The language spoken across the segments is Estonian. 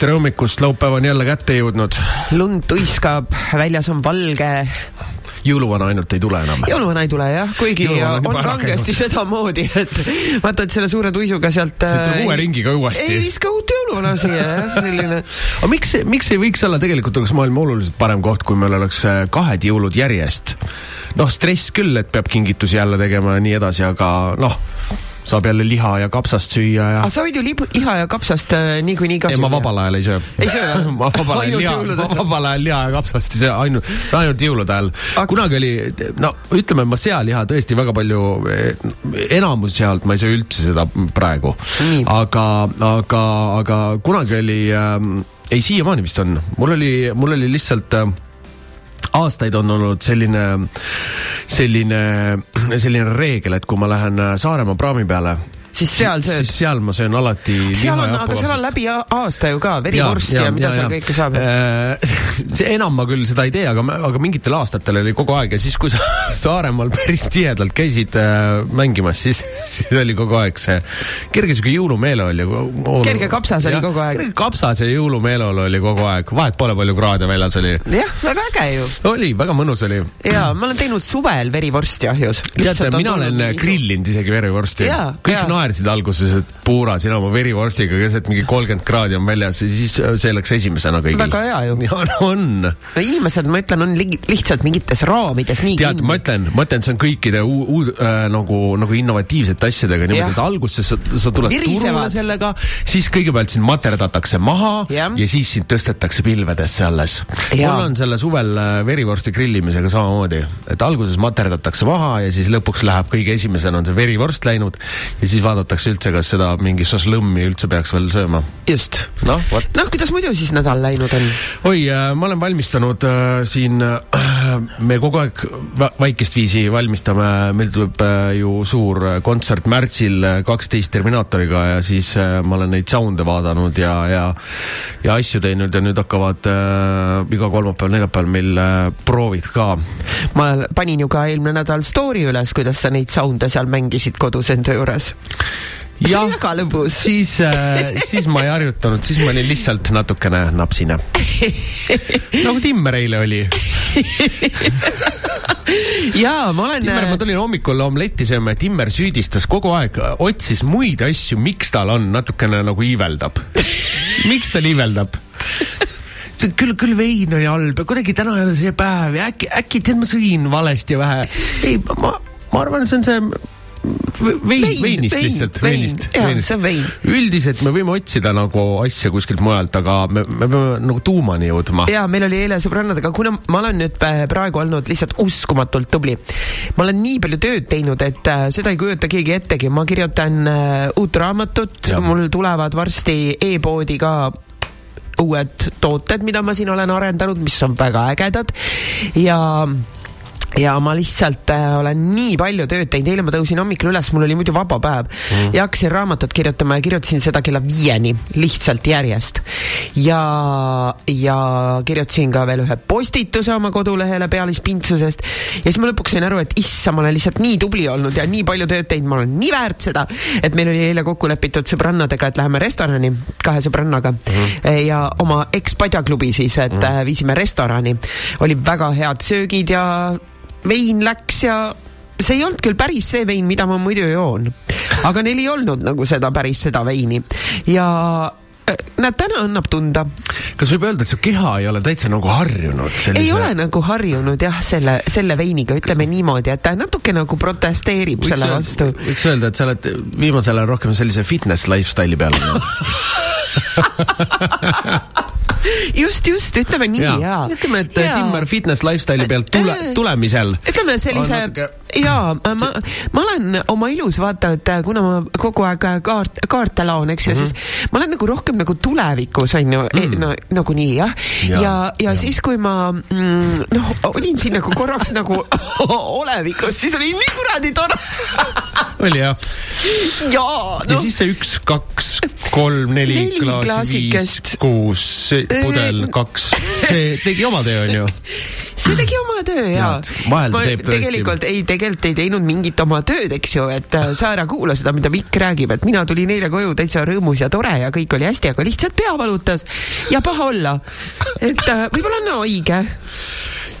tere hommikust, laupäev on jälle kätte jõudnud. lund tuiskab, väljas on valge. jõuluvana ainult ei tule enam. jõuluvana ei tule jah, kuigi Jõuluvana on on kangesti sedamoodi, et vaata, et selle suure tuisuga sealt. See tuleb uue ringiga uuesti. ei viska uut jõuluvana siia jah, selline. aga miks, miks ei võiks olla, tegelikult oleks maailm oluliselt parem koht, kui meil oleks äh, kahed jõulud järjest. noh, stress küll, et peab kingitusi jälle tegema ja nii edasi, aga noh, saab jälle liha ja kapsast süüa ja aga. sa võid ju libu- liha ja kapsast äh, niikuinii ka ei, ma vabal ajal ei söö. Ei söö või? ma vabal ajal liha, ajal. vabal ajal liha ja kapsast ei söö, ainult, see on ainult jõulude ajal Aga-. kunagi oli, no ütleme, ma sealiha tõesti väga palju, enamus sealt ma ei söö üldse seda praegu. aga, aga, aga kunagi oli ähm,, ei siiamaani vist on, mul oli, mul oli lihtsalt äh, aastaid on olnud selline, selline, selline reegel, et kui ma lähen äh, Saaremaa praami peale, siis seal sööd siis. seal ma söön alati seal on, ja aga seal on läbi aasta ju ka verivorsti ja, ja mida seal kõike saab. Äh, see enam ma küll seda ei tee, aga, aga mingitel aastatel oli kogu aeg ja siis, kui sa Saaremaal päris tihedalt käisid äh, mängimas, siis, siis oli kogu aeg see kerge sihuke jõulumeeleolu. Kerge kapsas oli kogu aeg. kerge kapsas ja jõulumeeleolu oli kogu aeg, vahet pole, palju kraade väljas oli. jah, väga äge ju. oli, väga mõnus oli. ja ma olen teinud suvel verivorsti ahjus. teate, mina olen grillinud isegi verivorsti. Kõik jaa. Naersid alguses, et Puura, sina oma verivorstiga keset mingi kolmkümmend kraadi on väljas ja siis see läks esimesena kõigil. Väga hea ju. ja no on. no inimesed, ma ütlen, on lihtsalt mingites raamides nii tead, ma ütlen, ma ütlen, see on kõikide uu-, uu- äh, nagu, nagu innovatiivsete asjadega niimoodi, et alguses sa, sa tuled Virisevad. turule sellega, siis kõigepealt sind materdatakse maha Jah. ja siis sind tõstetakse pilvedesse alles. Mul on selle suvel äh, verivorsti grillimisega samamoodi, et alguses materdatakse maha ja siis lõpuks läheb kõige esimesena on see verivorst läinud ja siis vaadatakse üldse, kas seda mingi šašlõmmi üldse peaks veel sööma. just. noh, noh, kuidas muidu siis nädal läinud on? oi, ma olen valmistanud äh, siin äh,, me kogu aeg va- vaikist viisi valmistame, meil tuleb äh, ju suur äh, kontsert märtsil äh, kaksteist Terminaatoriga ja siis äh, ma olen neid sound'e vaadanud ja, ja ja asju teinud ja nüüd hakkavad äh, iga kolmapäeval, neljapäeval meil äh, proovid ka. ma panin ju ka eelmine nädal story üles, kuidas sa neid sound'e seal mängisid kodus enda juures. See oli väga lõbus. siis äh,, siis ma ei harjutanud, siis ma olin lihtsalt natukene napsine. nagu Timmer eile oli jaa, ma olen. Timmer, ma tulin hommikul omletti sööma ja Timmer süüdistas kogu aeg, otsis muid asju, miks tal on, natukene nagu iiveldab. miks ta iiveldab? see küll, küll vein oli halb ja kuidagi täna ei ole see päev ja äkki, äkki tead, ma sõin valesti vähe. ei, ma, ma arvan, see on see vein, Vein, veinist vein, lihtsalt, vein, veinist. on vein. üldiselt me võime otsida nagu asja kuskilt mujalt, aga me, me peame nagu tuumani jõudma. ja meil oli eile sõbrannadega, kuna ma olen nüüd äh, praegu olnud lihtsalt uskumatult tubli. ma olen nii palju tööd teinud, et äh, seda ei kujuta keegi ettegi, ma kirjutan äh, uut raamatut mul tulevad varsti e-poodi ka uued tooted, mida ma siin olen arendanud, mis on väga ägedad ja ja ma lihtsalt äh, olen nii palju tööd teinud, eile ma tõusin hommikul üles, mul oli muidu vaba päev. Mm. ja hakkasin raamatut kirjutama ja kirjutasin seda kella viieni lihtsalt järjest. ja, ja kirjutasin ka veel ühe postituse oma kodulehele pealispintsusest. Ja siis ma lõpuks sain aru, et issa, ma olen lihtsalt nii tubli olnud ja nii palju tööd teinud, ma olen nii väärt seda, et meil oli eile kokku lepitud sõbrannadega, et läheme restorani kahe sõbrannaga. Mm ja oma ekspadjaklubi siis, et mm viisime restorani, oli väga head söögid ja vein läks ja see ei olnud küll päris see vein, mida ma muidu joon, aga neil ei olnud nagu seda päris seda veini ja äh, näed, täna annab tunda. kas võib öelda, et su keha ei ole täitsa nagu harjunud sellise ei ole nagu harjunud jah, selle, selle veiniga, ütleme niimoodi, et ta natuke nagu protesteerib selle öelda- vastu. võiks öelda, et sa oled viimasel ajal rohkem sellise fitness lifestyle'i peal olnud. just, just, ütleme nii ja, ja.. ütleme, et Timmer fitness lifestyle'i pealt tule, tulemisel. ütleme sellise natuke-, jaa, ma, ma olen oma ilus, vaata, et kuna ma kogu aeg kaart, kaarte laon, eks ju mm, -hmm. siis ma olen nagu rohkem nagu tulevikus, on ju mm., no nagunii jah. ja, ja, ja jaa. siis, kui ma mm, noh, olin siin nagu korraks nagu olevikus, siis oli nii kuradi tore. oli jah? jaa, ja noh, siis see üks, kaks, kolm, neli Neli klaasi, viis kuus, pudel, kaks, see tegi oma töö, onju. see tegi oma töö ja Tead, vahel ta teeb tõesti. tegelikult ei, tegelikult ei teinud mingit oma tööd, eks ju, et äh, sa ära kuula seda, mida Mikk räägib, et mina tulin eile koju täitsa rõõmus ja tore ja kõik oli hästi, aga lihtsalt pea valutas ja paha olla. et äh, võib-olla on haige.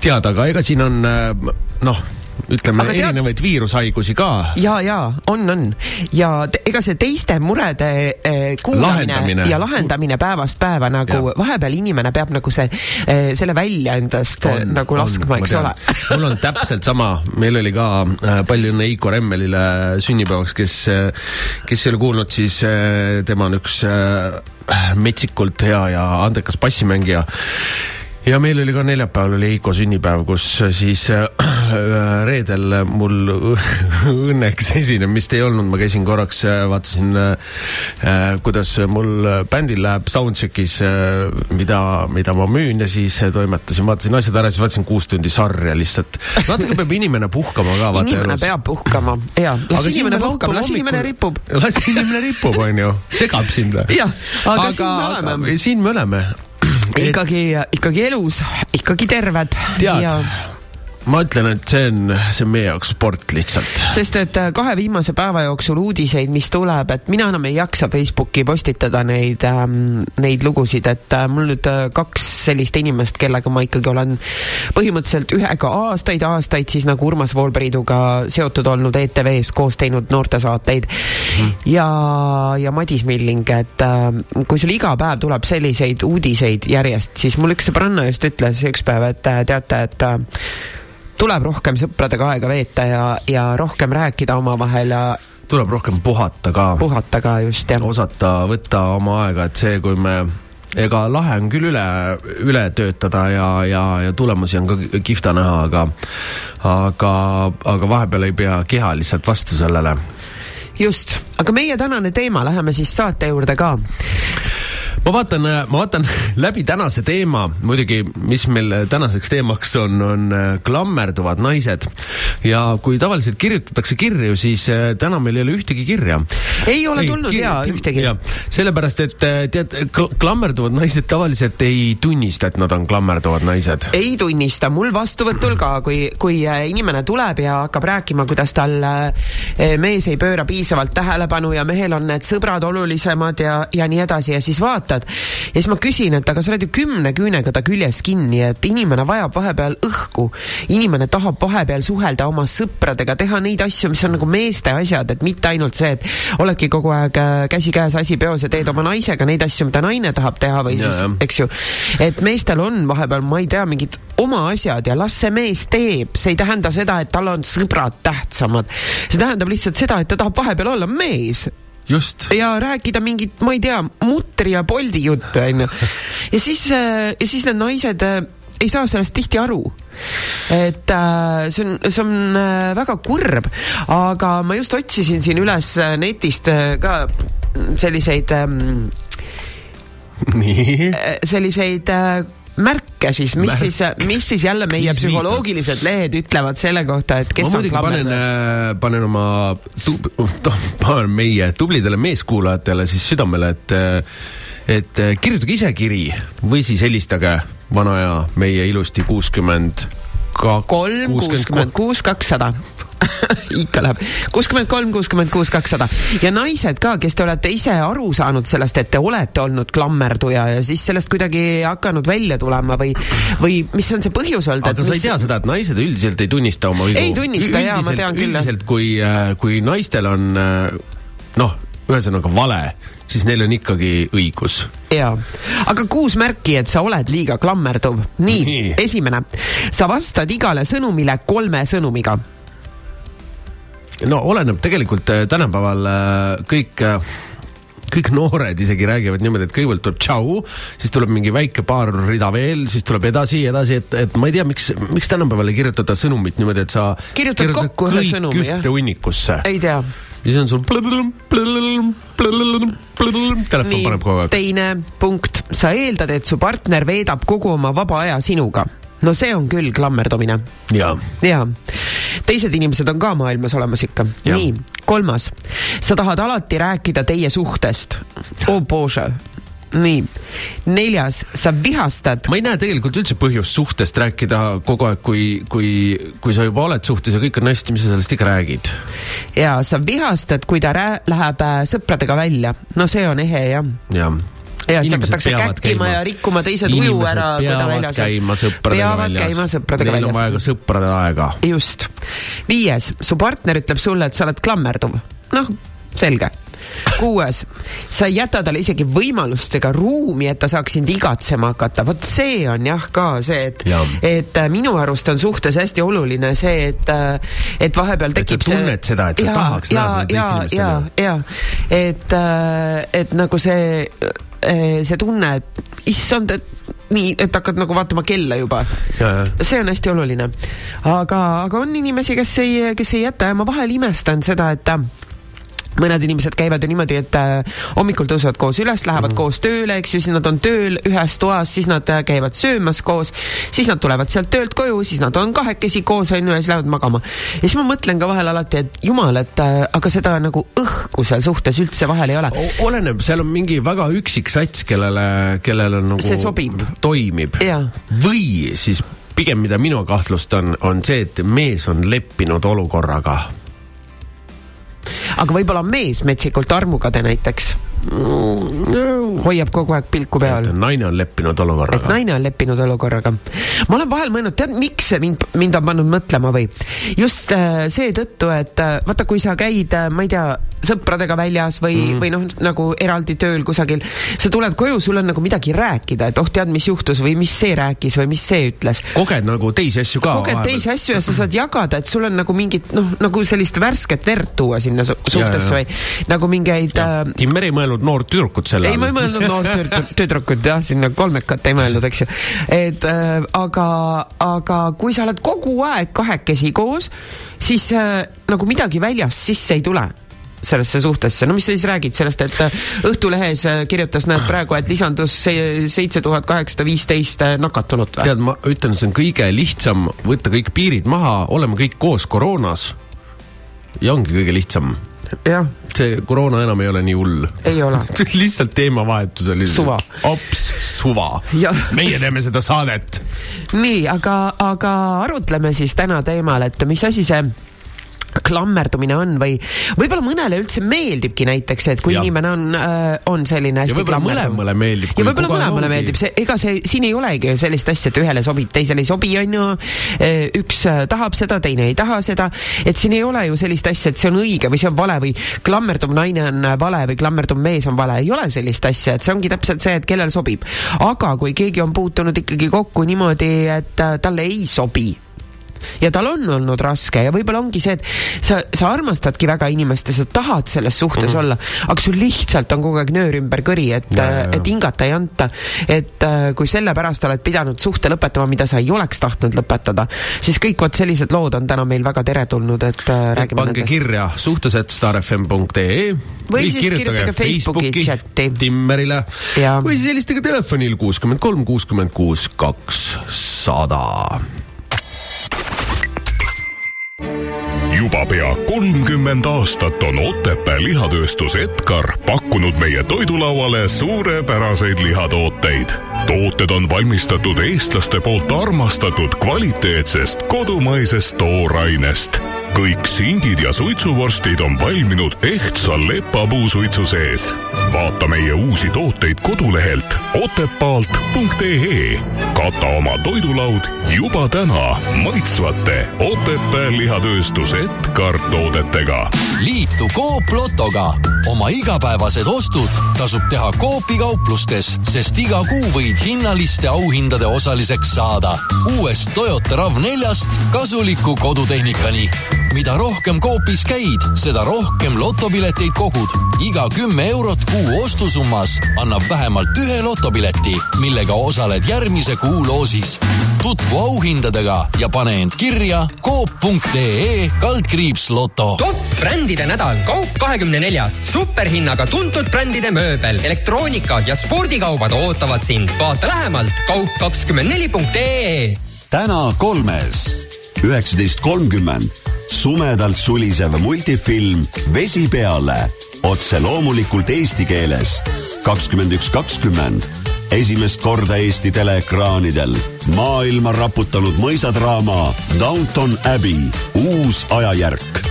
tead, aga ega siin on äh, noh, ütleme Aga tead- erinevaid viirushaigusi ka. ja, ja on, on ja ega see teiste murede eh, kuulamine Lahendamine. ja lahendamine päevast päeva nagu Jah. vahepeal inimene peab nagu see eh,, selle välja endast on, nagu laskma, eks ole. mul on täpselt sama, meil oli ka äh, palju õnne Heiko Remmelile sünnipäevaks, kes, kes ei ole kuulnud, siis äh, tema on üks äh, metsikult hea ja andekas bassimängija ja meil oli ka neljapäeval oli Heiko sünnipäev, kus siis äh, reedel mul õnneks esinemist ei olnud, ma käisin korraks, vaatasin äh,, kuidas mul bändil läheb soundcheck'is, mida, mida ma müün ja siis toimetasin, vaatasin asjad ära, siis vaatasin kuus tundi sarja lihtsalt. natuke peab inimene puhkama ka, vaata inimene elus. peab puhkama ja las inimene puhkab, las inimene ripub. las inimene ripub, onju, segab sind või? Jah, aga siin me oleme. siin me oleme. ikkagi, ikkagi elus, ikkagi terved. tead, ma ütlen, et see on, see on meie jaoks sport lihtsalt. sest et äh, kahe viimase päeva jooksul uudiseid, mis tuleb, et mina enam ei jaksa Facebooki postitada neid ähm,, neid lugusid, et äh, mul nüüd äh, kaks sellist inimest, kellega ma ikkagi olen põhimõtteliselt ühega aastaid-aastaid siis nagu Urmas Voolperiiduga seotud olnud ETV-s koos teinud noortesaateid mm. ja, ja Madis Milling, et äh, kui sul iga päev tuleb selliseid uudiseid järjest, siis mul üks sõbranna just ütles üks päev, et äh, teate, et äh, tuleb rohkem sõpradega aega veeta ja, ja rohkem rääkida omavahel ja tuleb rohkem puhata ka, puhata ka just jah. osata võtta oma aega, et see, kui me ega lahe on küll üle, üle töötada ja, ja, ja tulemusi on ka kihvta näha, aga aga, aga vahepeal ei pea keha lihtsalt vastu sellele. just, aga meie tänane teema, läheme siis saate juurde ka. Ma vaatan, ma vaatan läbi tänase teema, muidugi, mis meil tänaseks teemaks on, on äh, klammerduvad naised. ja kui tavaliselt kirjutatakse kirju, siis äh, täna meil ei ole ühtegi kirja. ei ole tulnud jaa ühtegi. sellepärast, et äh, tead, klammerduvad naised tavaliselt ei tunnista, et nad on klammerduvad naised. ei tunnista, mul vastuvõtul ka, kui, kui äh, inimene tuleb ja hakkab rääkima, kuidas tal äh, mees ei pööra piisavalt tähelepanu ja mehel on need sõbrad olulisemad ja, ja nii edasi ja siis vaatad. Ja siis ma küsin, et aga sa oled ju kümne küünega ta küljes kinni, et inimene vajab vahepeal õhku. inimene tahab vahepeal suhelda oma sõpradega, teha neid asju, mis on nagu meeste asjad, et mitte ainult see, et oledki kogu aeg äh, käsikäes asi peos ja teed oma naisega neid asju, mida naine tahab teha või Jaa, siis eks ju, et meestel on vahepeal, ma ei tea, mingid oma asjad ja las see mees teeb, see ei tähenda seda, et tal on sõbrad tähtsamad. see tähendab lihtsalt seda, et ta tahab vahepeal olla mees. Ja rääkida mingit, ma ei tea, mutri ja poldi juttu, onju. ja siis, ja siis need naised äh, ei saa sellest tihti aru. et äh, see on, see on äh, väga kurb, aga ma just otsisin siin üles netist äh, ka selliseid ähm, nii. selliseid äh, märke siis, mis Märk. siis, mis siis jälle meie Mis psühholoogilised lehed ütlevad selle kohta, et kes ma on muidugi panen klammerdaja., panen oma tub-, panen meie tublidele meeskuulajatele siis südamele, et et kirjutage ise kiri või siis helistage vana aja meie ilusti kuuskümmend kolm, kuuskümmend kuus, kakssada. ikka läheb, kuuskümmend kolm, kuuskümmend kuus, kakssada ja naised ka, kes te olete ise aru saanud sellest, et te olete olnud klammerduja ja siis sellest kuidagi hakanud välja tulema või, või mis on see põhjus olnud, aga sa ei mis tea seda, et naised üldiselt ei tunnista oma vigu? Ei tunnista, jaa, ma tean küll, üldiselt, kui, kui naistel on äh, noh, ühesõnaga vale, siis neil on ikkagi õigus. jaa, aga kuus märki, et sa oled liiga klammerduv. Nii. nii., esimene, sa vastad igale sõnumile kolme sõnumiga no oleneb tegelikult äh, tänapäeval äh, kõik äh, kõik noored isegi räägivad niimoodi, et kõigepealt tuleb tšau, siis tuleb mingi väike paar rida veel, siis tuleb edasi, edasi, et, et ma ei tea, miks, miks tänapäeval ei kirjutada sõnumit niimoodi, et sa Kirjutad kirjutad kokku ühe sõnumi, jah. ühte hunnikusse. ei tea. siis on sul telefon paneb kogu aeg. teine punkt, sa eeldad, et su partner veedab kogu oma vaba aja sinuga. No see on küll klammerdumine jaa, jaa, teised inimesed on ka maailmas olemas ikka. Nii, kolmas, sa tahad alati rääkida teie suhtest. oh bože, nii, neljas, sa vihastad ma ei näe tegelikult üldse põhjust suhtest rääkida kogu aeg, kui, kui, kui sa juba oled suhtes ja kõik on hästi, mis sa sellest ikka räägid. ja sa vihastad, kui ta läheb äh, sõpradega välja. no see on ehe jah. jah ja siis hakatakse käkkima käima. ja rikkuma teise tuju inimesed ära, kui ta väljas on. käima sõpradega peavad väljas. käima sõpradega Neil on vaja väljas. ka sõprade aega. just. viies, su partner ütleb sulle, et sa oled klammerduv. noh, selge. kuues, sa ei jäta talle isegi võimalust ega ruumi, et ta saaks sind igatsema hakata, vot see on jah ka see, et et äh, minu arust on suhtes hästi oluline see, et, et vahepeal Et sa tekib tunned seda, et sa tahaks näha seda teist inimest ja ja, et, et nagu see, see tunne, et issand, et nii, et hakkad nagu vaatama kella juba see on hästi oluline. aga, aga on inimesi, kes ei, kes ei jäta ja ma vahel imestan seda, et mõned inimesed käivad ju niimoodi, et äh, hommikul tõusevad koos üles, lähevad mm. koos tööle, eks ju, siis nad on tööl ühes toas, siis nad äh, käivad söömas koos, siis nad tulevad sealt töölt koju, siis nad on kahekesi koos, on ju, ja siis lähevad magama. ja siis ma mõtlen ka vahel alati, et jumal, et äh, aga seda nagu õhku seal suhtes üldse vahel ei ole. Oleneb, seal on mingi väga üksik sats, kellele, kellele nagu See sobib. toimib või siis pigem mida minu kahtlustan, on see, et mees on leppinud olukorraga. Aga võib-olla mees metsikult armukade näiteks, hoiab kogu aeg pilku peal naine on leppinud et olukorraga. naine on leppinud olukorraga. ma olen vahel mõelnud, tead, miks see mind, mind on pannud mõtlema või? just äh, seetõttu, et äh, vaata, kui sa käid, ma ei tea, sõpradega väljas või mm., või noh, nagu eraldi tööl kusagil, sa tuled koju, sul on nagu midagi rääkida, et oh, tead, mis juhtus või mis see rääkis või mis see ütles. koged nagu teisi asju ka. koged teisi asju ja sa saad jagada, et sul on nagu mingit noh, nagu sellist värsket verd tuua sinna su suhtesse ja. või nagu mingeid äh, Timmer ei mõelnud noort tüdrukut selle ei, ma ei mõelnud noort tüdrukut- tüdrukut jah, sinna kolmekat ei mõelnud, eks ju. et äh, aga, aga kui sa oled kogu aeg kahekesi koos, siis äh, nagu midagi väljast sisse ei tule sellesse suhtesse, no mis sa siis räägid sellest, et äh, Õhtulehes äh, kirjutas näed praegu, et lisandus seitse tuhat kaheksasada viisteist äh, nakatunut või? tead, ma ütlen, see on kõige lihtsam võtta kõik piirid maha, oleme kõik koos koroonas. ja ongi kõige lihtsam. jah, see koroona enam ei ole nii hull. ei ole. lihtsalt teemavahetus oli. Suva. hops, suva meie teeme seda saadet. nii, aga, aga arutleme siis täna teemal, et mis asi see klammerdumine on või võib-olla mõnele üldse meeldibki näiteks, et kui ja. inimene on äh,, on selline hästi võib-olla mõlemale meeldib, ja võib-olla mõlemale ongi- meeldib, see, ega see, siin ei olegi ju sellist asja, et ühele sobib, teisele ei sobi, on ju. üks äh, tahab seda, teine ei taha seda, et siin ei ole ju sellist asja, et see on õige või see on vale või klammerduv naine on äh, vale või klammerduv mees on vale, ei ole sellist asja, et see ongi täpselt see, et kellele sobib. aga kui keegi on puutunud ikkagi kokku niimoodi, et äh, talle ei sobi ja tal on olnud raske ja võib-olla ongi see, et sa, sa armastadki väga inimest ja sa tahad selles suhtes mm -hmm. olla, aga sul lihtsalt on kogu aeg nöör ümber kõri, et Ja, ja, ja. et hingata ei anta. et äh, kui sellepärast oled pidanud suhte lõpetama, mida sa ei oleks tahtnud lõpetada, siis kõik vot sellised lood on täna meil väga teretulnud, et äh, räägime pange nendest. kirja suhtlused starfm.ee Või siis kirjutage Facebooki chati. Timmerile Jaa. või siis helistage telefonil kuuskümmend kolm, kuuskümmend kuus, kakssada. Juba pea kolmkümmend aastat on Otepää lihatööstus Edgar pakkunud meie toidulauale suurepäraseid lihatooteid. tooted on valmistatud eestlaste poolt armastatud kvaliteetsest kodumaisest toorainest. kõik singid ja suitsuvorstid on valminud ehtsa lepapuusuitsu sees. Vaata meie uusi tooteid kodulehelt otepaalt.ee. kata oma toidulaud juba täna maitsvate Otepää lihatööstuse Edgar toodetega liitu Coop Lotoga. oma igapäevased ostud tasub teha Coopi kauplustes, sest iga kuu võid hinnaliste auhindade osaliseks saada. uuest Toyota RAV4-st kasuliku kodutehnikani. mida rohkem Coopis käid, seda rohkem lotopileteid kogud. iga kümme eurot kuu ostusummas annab vähemalt ühe lotopileti, millega osaled järgmise kuu loosis. tutvu auhindadega ja pane end kirja coop.ee kaldkriips loto top brändide nädal Kaup kahekümne neljas. Superhinnaga tuntud brändide mööbel, elektroonika ja spordikaubad ootavad sind. vaata lähemalt kaup24.ee täna kolmes, üheksateist kolmkümmend, sumedalt sulisev multifilm Vesi peale, otse loomulikult eesti keeles. kakskümmend üks kakskümmend, esimest korda Eesti teleekraanidel. Maailma raputanud mõisadraama Downton Abbey, uus ajajärk.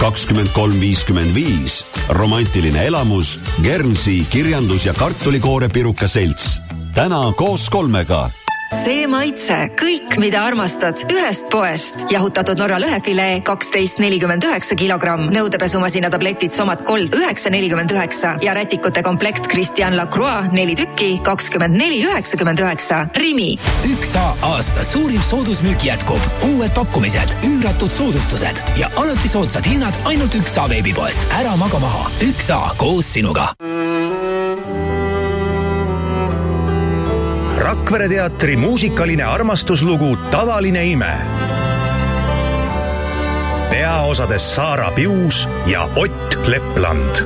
kakskümmend kolm viiskümmend viis, romantiline elamus, Guernsey kirjandus- ja kartulikoore-piruka selts. täna koos kolmega see maitse, kõik, mida armastad, ühest poest. jahutatud Norra lõhefilee kaksteist nelikümmend üheksa kilogramm, nõudepesumasina tabletid Somat Gold üheksa nelikümmend üheksa ja rätikute komplekt Christian Lacroix neli tükki, kakskümmend neli üheksakümmend üheksa. Rimi. üks A aasta suurim soodusmüük jätkub, uued pakkumised, üüratud soodustused ja alati soodsad hinnad ainult üks A veebipoes. ära maga maha, üks A koos sinuga Rakvere teatri muusikaline armastuslugu Tavaline ime. peaosades Saara Pius ja Ott Lepland.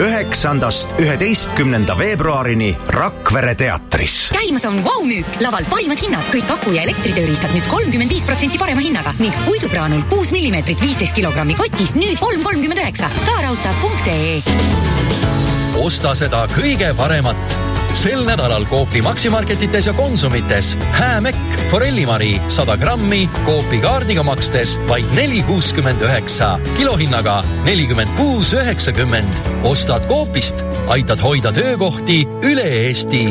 üheksandast üheteistkümnenda veebruarini Rakvere teatris käimas on Vau-müük, laval parimad hinnad, kõik aku- ja elektritööriistad nüüd kolmkümmend viis protsenti parema hinnaga ning puidukraanul kuus millimeetrit viisteist kilogrammi kotis nüüd kolm kolmkümmend üheksa. ka raudtee.ee osta seda kõige paremat sel nädalal Coopi Maximarketites ja Konsumites. Häämekk, forellimari sada grammi Coopi kaardiga makstes vaid neli kuuskümmend üheksa, kilohinnaga nelikümmend kuus üheksakümmend. ostad Coopist, aitad hoida töökohti üle Eesti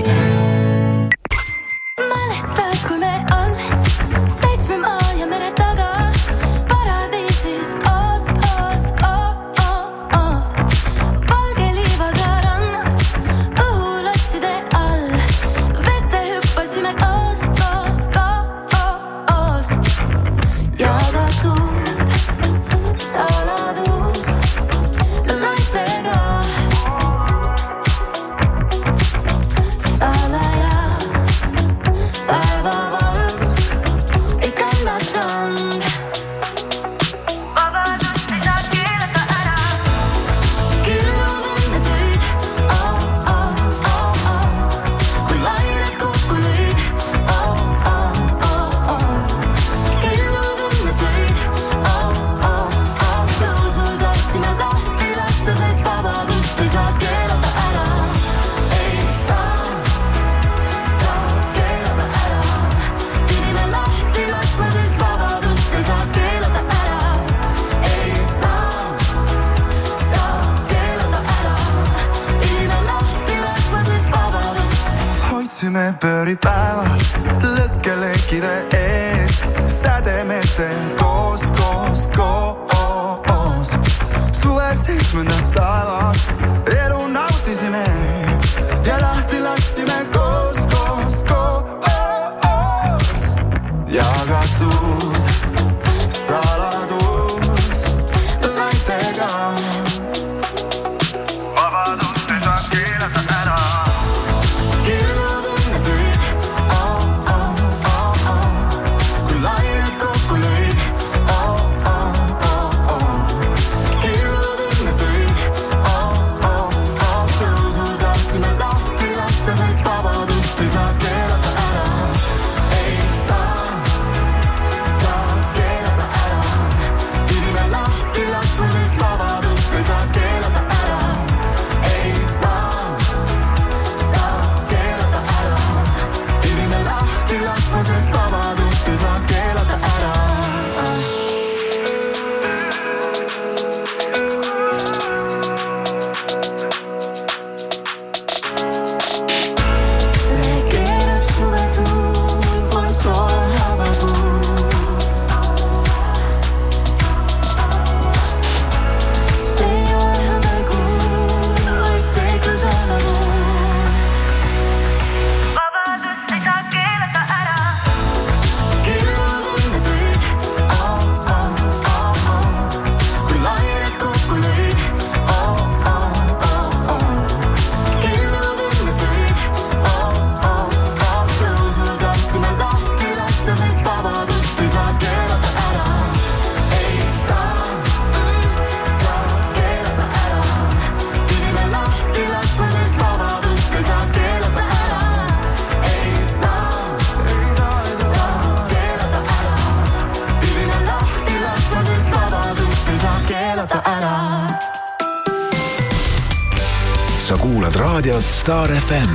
Star FM.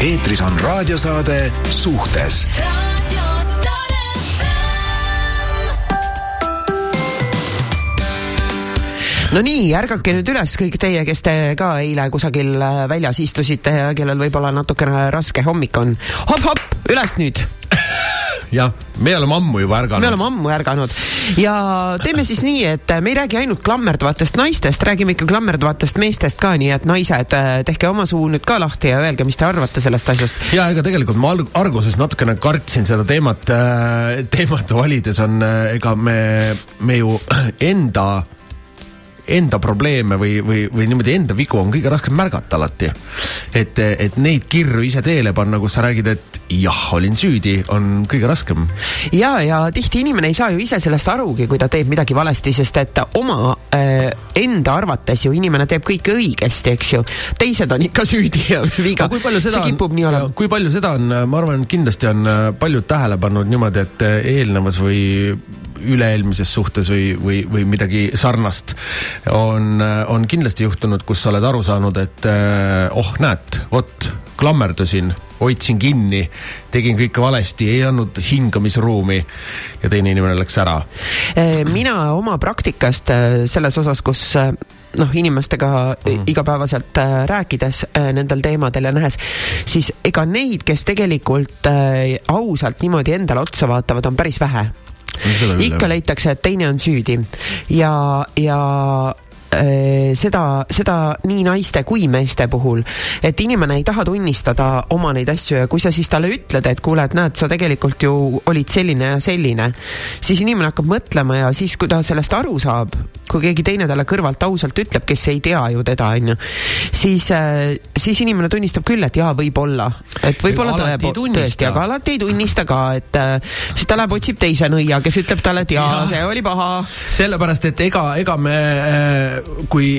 eetris on raadiosaade Suhtes no nii, ärgake nüüd üles kõik teie, kes te ka eile kusagil äh, väljas istusite ja kellel võib-olla natukene raske hommik on hop,. hopp-hopp, üles nüüd jah, me oleme ammu juba ärganud. me oleme ammu ärganud ja teeme siis nii, et me ei räägi ainult klammerdavatest naistest, räägime ikka klammerdavatest meestest ka, nii et naised, tehke oma suu nüüd ka lahti ja öelge, mis te arvate sellest asjast. ja ega tegelikult ma alg- alguses natukene kartsin seda teemat äh,, teemat valides on äh,, ega me, me ju enda enda probleeme või, või, või niimoodi enda vigu on kõige raskem märgata alati. et, et neid kirju ise teele panna, kus sa räägid, et jah, olin süüdi, on kõige raskem. ja, ja tihti inimene ei saa ju ise sellest arugi, kui ta teeb midagi valesti, sest et oma äh, enda arvates ju inimene teeb kõike õigesti, eks ju. teised on ikka süüdi ja viga. see kipub nii olema. kui palju seda on, ma arvan, kindlasti on äh, paljud tähele pannud niimoodi, et äh, eelnevas või üle-eelmises suhtes või, või, või midagi sarnast, on, on kindlasti juhtunud, kus sa oled aru saanud, et oh, näed, vot, klammerdusin, hoidsin kinni, tegin kõike valesti, ei andnud hingamisruumi ja teine inimene läks ära. Eh, mina oma praktikast eh, selles osas, kus eh, noh, inimestega mm. igapäevaselt äh, rääkides äh, nendel teemadel ja nähes, siis ega neid, kes tegelikult äh, ausalt niimoodi endale otsa vaatavad, on päris vähe. ikka leitakse, et teine on süüdi ja, ja seda, seda nii naiste kui meeste puhul, et inimene ei taha tunnistada oma neid asju ja kui sa siis talle ütled, et kuule, et näed, sa tegelikult ju olid selline ja selline, siis inimene hakkab mõtlema ja siis, kui ta sellest aru saab, kui keegi teine talle kõrvalt ausalt ütleb, kes ei tea ju teda, onju, siis, siis inimene tunnistab küll, et jaa, võib-olla, et võib-olla tõesti, aga alati ei tunnista ka, et äh, siis ta läheb, otsib teise nõia, kes ütleb talle, et jaa ja., see oli paha. Sellepärast, et ega, ega me, kui,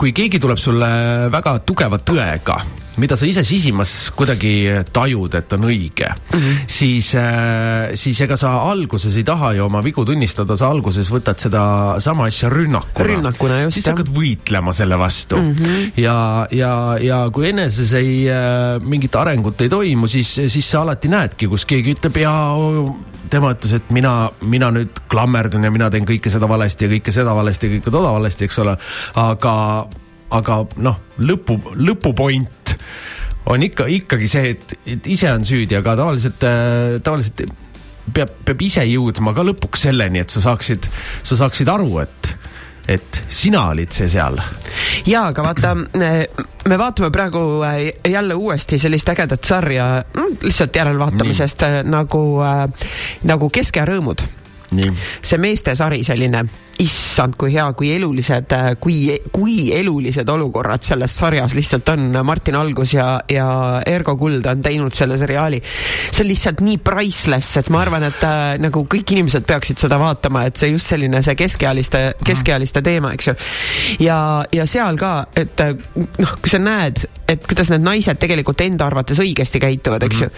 kui keegi tuleb sulle väga tugeva tõega, mida sa ise sisimas kuidagi tajud, et on õige mm, -hmm. siis, siis ega sa alguses ei taha ju oma vigu tunnistada, sa alguses võtad seda sama asja rünnakuna. Rünnakuna, just, siis jah. hakkad võitlema selle vastu mm. -hmm. ja, ja, ja kui eneses ei, mingit arengut ei toimu, siis, siis sa alati näedki, kus keegi ütleb ja tema ütles, et mina, mina nüüd klammerdun ja mina teen kõike seda valesti ja kõike seda valesti ja kõike toda valesti, eks ole. aga, aga noh, lõpu, lõpupoint on ikka, ikkagi see, et, et ise on süüdi, aga tavaliselt, tavaliselt peab, peab ise jõudma ka lõpuks selleni, et sa saaksid, sa saaksid aru, et, et sina olid see seal. jaa, aga vaata, me vaatame praegu äh, jälle uuesti sellist ägedat sarja mm, lihtsalt järelvaatamisest äh, nagu, nagu Kesk ja rõõmud. nii. see meestesari selline, issand, kui hea, kui elulised, kui, kui elulised olukorrad selles sarjas lihtsalt on. Martin Algus ja, ja Ergo Kuld on teinud selle seriaali. see on lihtsalt nii priceless, et ma arvan, et äh, nagu kõik inimesed peaksid seda vaatama, et see just selline see keskealiste, keskealiste teema, eks ju. ja, ja seal ka, et äh, noh, kui sa näed, et kuidas need naised tegelikult enda arvates õigesti käituvad, eks ju.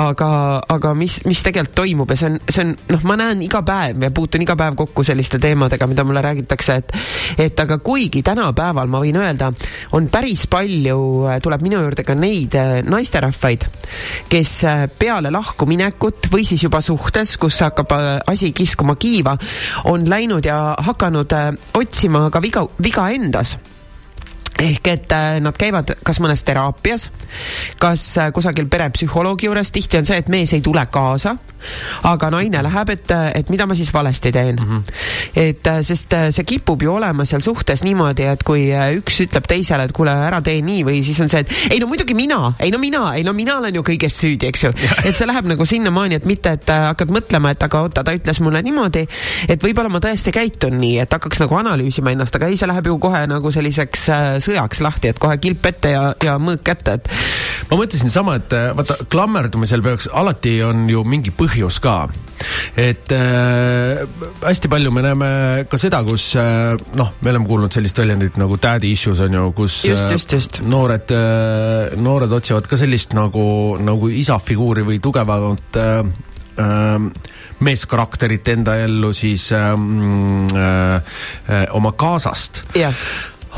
aga, aga mis, mis tegelikult toimub ja see on, see on noh, ma näen iga päev ja puutun iga päev kokku selliste teemadega, mida mulle räägitakse, et et aga kuigi tänapäeval ma võin öelda, on päris palju, tuleb minu juurde ka neid äh, naisterahvaid, kes äh, peale lahkuminekut või siis juba suhtes, kus hakkab äh, asi kiskuma kiiva, on läinud ja hakanud äh, otsima ka viga, viga endas ehk et äh, nad käivad kas mõnes teraapias, kas äh, kusagil perepsühholoogi juures, tihti on see, et mees ei tule kaasa, aga naine läheb, et, et mida ma siis valesti teen mm. -hmm. et äh, sest äh, see kipub ju olema seal suhtes niimoodi, et kui äh, üks ütleb teisele, et kuule, ära tee nii või siis on see, et ei no muidugi mina, ei no mina, ei no mina olen ju kõiges süüdi, eks ju. et see läheb nagu sinnamaani, et mitte, et äh, hakkad mõtlema, et aga oota, ta ütles mulle niimoodi, et võib-olla ma tõesti käitun nii, et hakkaks nagu analüüsima ennast, aga ei, see läheb ju kohe nagu selliseks äh, sõjaks lahti, et kohe kilp ette ja, ja mõõk kätte, et ma mõtlesin sama, et äh, vaata klammerdumisel peaks, alati on ju mingi põhjus ka. et äh, hästi palju me näeme ka seda, kus äh, noh, me oleme kuulnud sellist väljendit nagu daddy issues on ju, kus Just, äh, just, just. noored äh,, noored otsivad ka sellist nagu, nagu isafiguuri või tugevamat äh, äh, meeskarakterit enda ellu siis äh, äh, äh, oma kaasast jah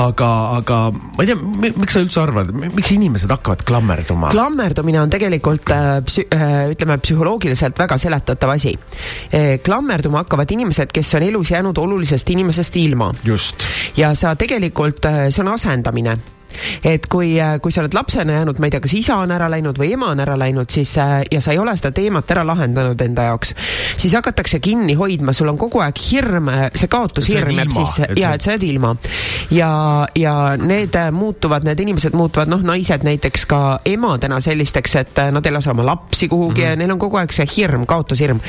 aga, aga ma ei tea, miks sa üldse arvad, miks inimesed hakkavad klammerduma? klammerdumine on tegelikult äh, psü-, äh, ütleme psühholoogiliselt väga seletatav asi. klammerduma hakkavad inimesed, kes on elus jäänud olulisest inimesest ilma just. ja sa tegelikult, see on asendamine et kui, kui sa oled lapsena jäänud, ma ei tea, kas isa on ära läinud või ema on ära läinud, siis äh, ja sa ei ole seda teemat ära lahendanud enda jaoks, siis hakatakse kinni hoidma, sul on kogu aeg hirm, see kaotushirm jääb et ja et sa jääd ilma. ja, ja need äh, muutuvad, need inimesed muutuvad, noh, naised näiteks ka emadena sellisteks, et äh, nad ei lase oma lapsi kuhugi mm -hmm. ja neil on kogu aeg see hirm, kaotushirm.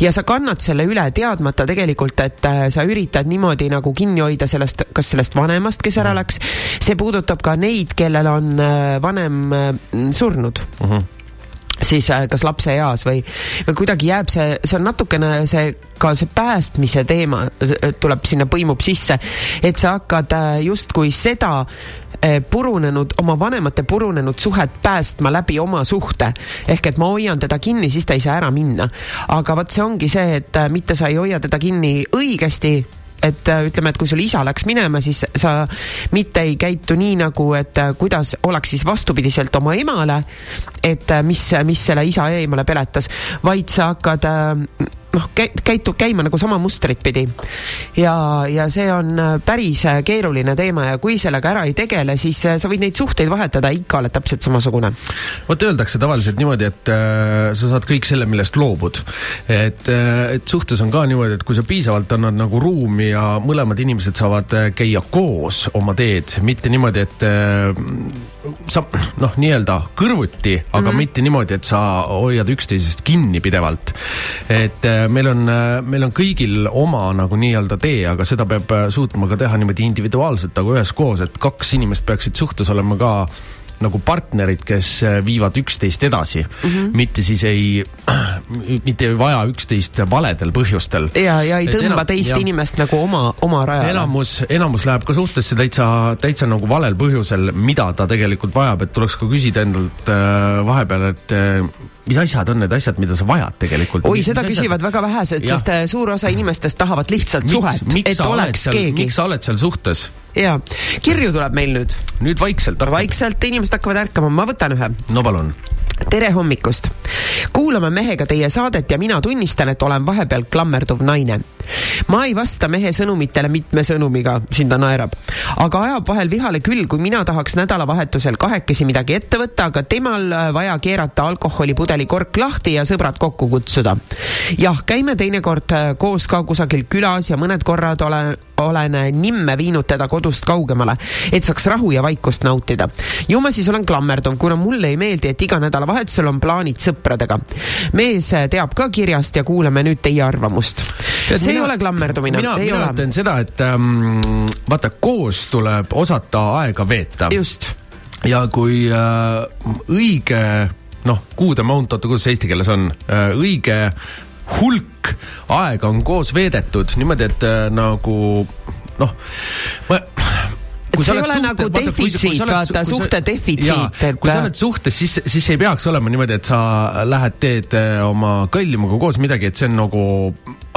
ja sa kannad selle üle teadmata tegelikult, et äh, sa üritad niimoodi nagu kinni hoida sellest, kas sellest vanemast, kes ära läks, see puudutab ka neid, kellel on äh, vanem äh, surnud Mhm. siis äh, kas lapse eas või, või kuidagi jääb see, see on natukene see, ka see päästmise teema tuleb sinna, põimub sisse, et sa hakkad justkui seda purunenud, oma vanemate purunenud suhet päästma läbi oma suhte. ehk et ma hoian teda kinni, siis ta ei saa ära minna. aga vot see ongi see, et mitte sa ei hoia teda kinni õigesti, et äh, ütleme, et kui sul isa läks minema, siis sa mitte ei käitu nii nagu, et äh, kuidas oleks siis vastupidiselt oma emale, et äh, mis, mis selle isa eemale peletas, vaid sa hakkad noh, käitu käima nagu sama mustrit pidi. ja, ja see on äh, päris äh, keeruline teema ja kui sellega ära ei tegele, siis äh, sa võid neid suhteid vahetada, ikka oled täpselt samasugune. vot öeldakse tavaliselt niimoodi, et äh, sa saad kõik selle, millest loobud. et äh,, et suhtes on ka niimoodi, et kui sa piisavalt annad nagu ruumi ja mõlemad inimesed saavad käia koos oma teed, mitte niimoodi, et äh, sa noh, nii-öelda kõrvuti, aga mm. -hmm. mitte niimoodi, et sa hoiad üksteisest kinni pidevalt. et äh, meil on, meil on kõigil oma nagu nii-öelda tee, aga seda peab äh, suutma ka teha niimoodi individuaalselt, aga üheskoos, et kaks inimest peaksid suhtes olema ka nagu partnerid, kes äh, viivad üksteist edasi mm. -hmm. mitte siis ei, mitte ei vaja üksteist valedel põhjustel. ja, ja ei tõmba enam- teist jah. inimest nagu oma, oma rajale. enamus, enamus läheb ka suhtesse täitsa, täitsa nagu valel põhjusel, mida ta tegelikult vajab, et tuleks ka küsida endalt äh, vahepeal, et äh, mis asjad on need asjad, mida sa vajad tegelikult. oi, seda küsivad väga vähesed, sest äh, suur osa inimestest tahavad lihtsalt suhet, et oleks keegi miks. sa oled seal suhtes? ja, kirju tuleb meil nüüd. nüüd vaikselt. vaikselt inimesed hakkavad ärkama, ma võtan ühe no palun. Tere hommikust! kuulame mehega teie saadet ja mina tunnistan, et olen vahepeal klammerduv naine. ma ei vasta mehe sõnumitele mitme sõnumiga, siin ta naerab, aga ajab vahel vihale küll, kui mina tahaks nädalavahetusel kahekesi midagi ette võtta, aga temal äh, vaja keerata alkoholipudeli kork lahti ja sõbrad kokku kutsuda. jah, käime teinekord äh, koos ka kusagil külas ja mõned korrad olen, olen nimme viinud teda kodust kaugemale, et saaks rahu ja vaikust nautida. ju ma siis olen klammerduv, kuna mulle ei meeldi, et iga nädalavahetusel on plaanid sõpradega. mees teab ka kirjast ja kuulame nüüd teie arvamust. see mina, ei ole klammerdumine, mina, mina ütlen seda, et ähm, vaata, koos tuleb osata aega veeta. just. ja kui äh, õige, noh, good amount, oota, kuidas see eesti keeles on äh,, õige hulk aega on koos veedetud niimoodi, et äh, nagu noh, ma et see ei ole nagu defitsiit, vaata, suhte defitsiit, et kui sa oled suhtes, siis, siis ei peaks olema niimoodi, et sa lähed, teed äh, oma kallimaga koos midagi, et see on nagu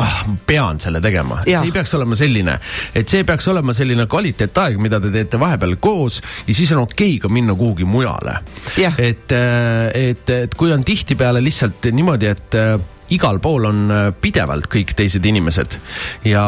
ah, pean selle tegema, see ei peaks olema selline, et see peaks olema selline kvaliteetaeg, mida te teete vahepeal koos ja siis on okei okay ka minna kuhugi mujale. et, et, et kui on tihtipeale lihtsalt niimoodi, et äh, igal pool on äh, pidevalt kõik teised inimesed. Ja,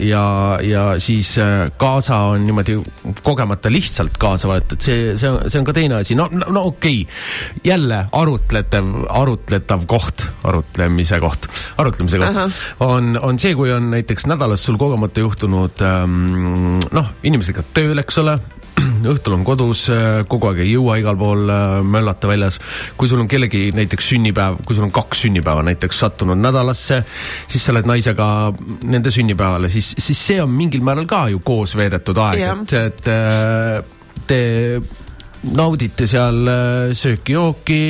ja, ja siis äh, kaasa on niimoodi kogemata lihtsalt kaasa võetud, see, see on, see on ka teine asi, no, no, no okei. Okay., jälle arutletav, arutletav koht, arutlemise koht, arutlemise koht. -huh. on, on see, kui on näiteks nädalas sul kogemata juhtunud ähm, noh, inimesed käivad tööl, eks ole õhtul on kodus, kogu aeg ei jõua igal pool möllata väljas. kui sul on kellegi näiteks sünnipäev, kui sul on kaks sünnipäeva näiteks sattunud nädalasse, siis sa oled naisega nende sünnipäevale, siis, siis see on mingil määral ka ju koos veedetud aeg, et, et te naudite seal sööki-jooki,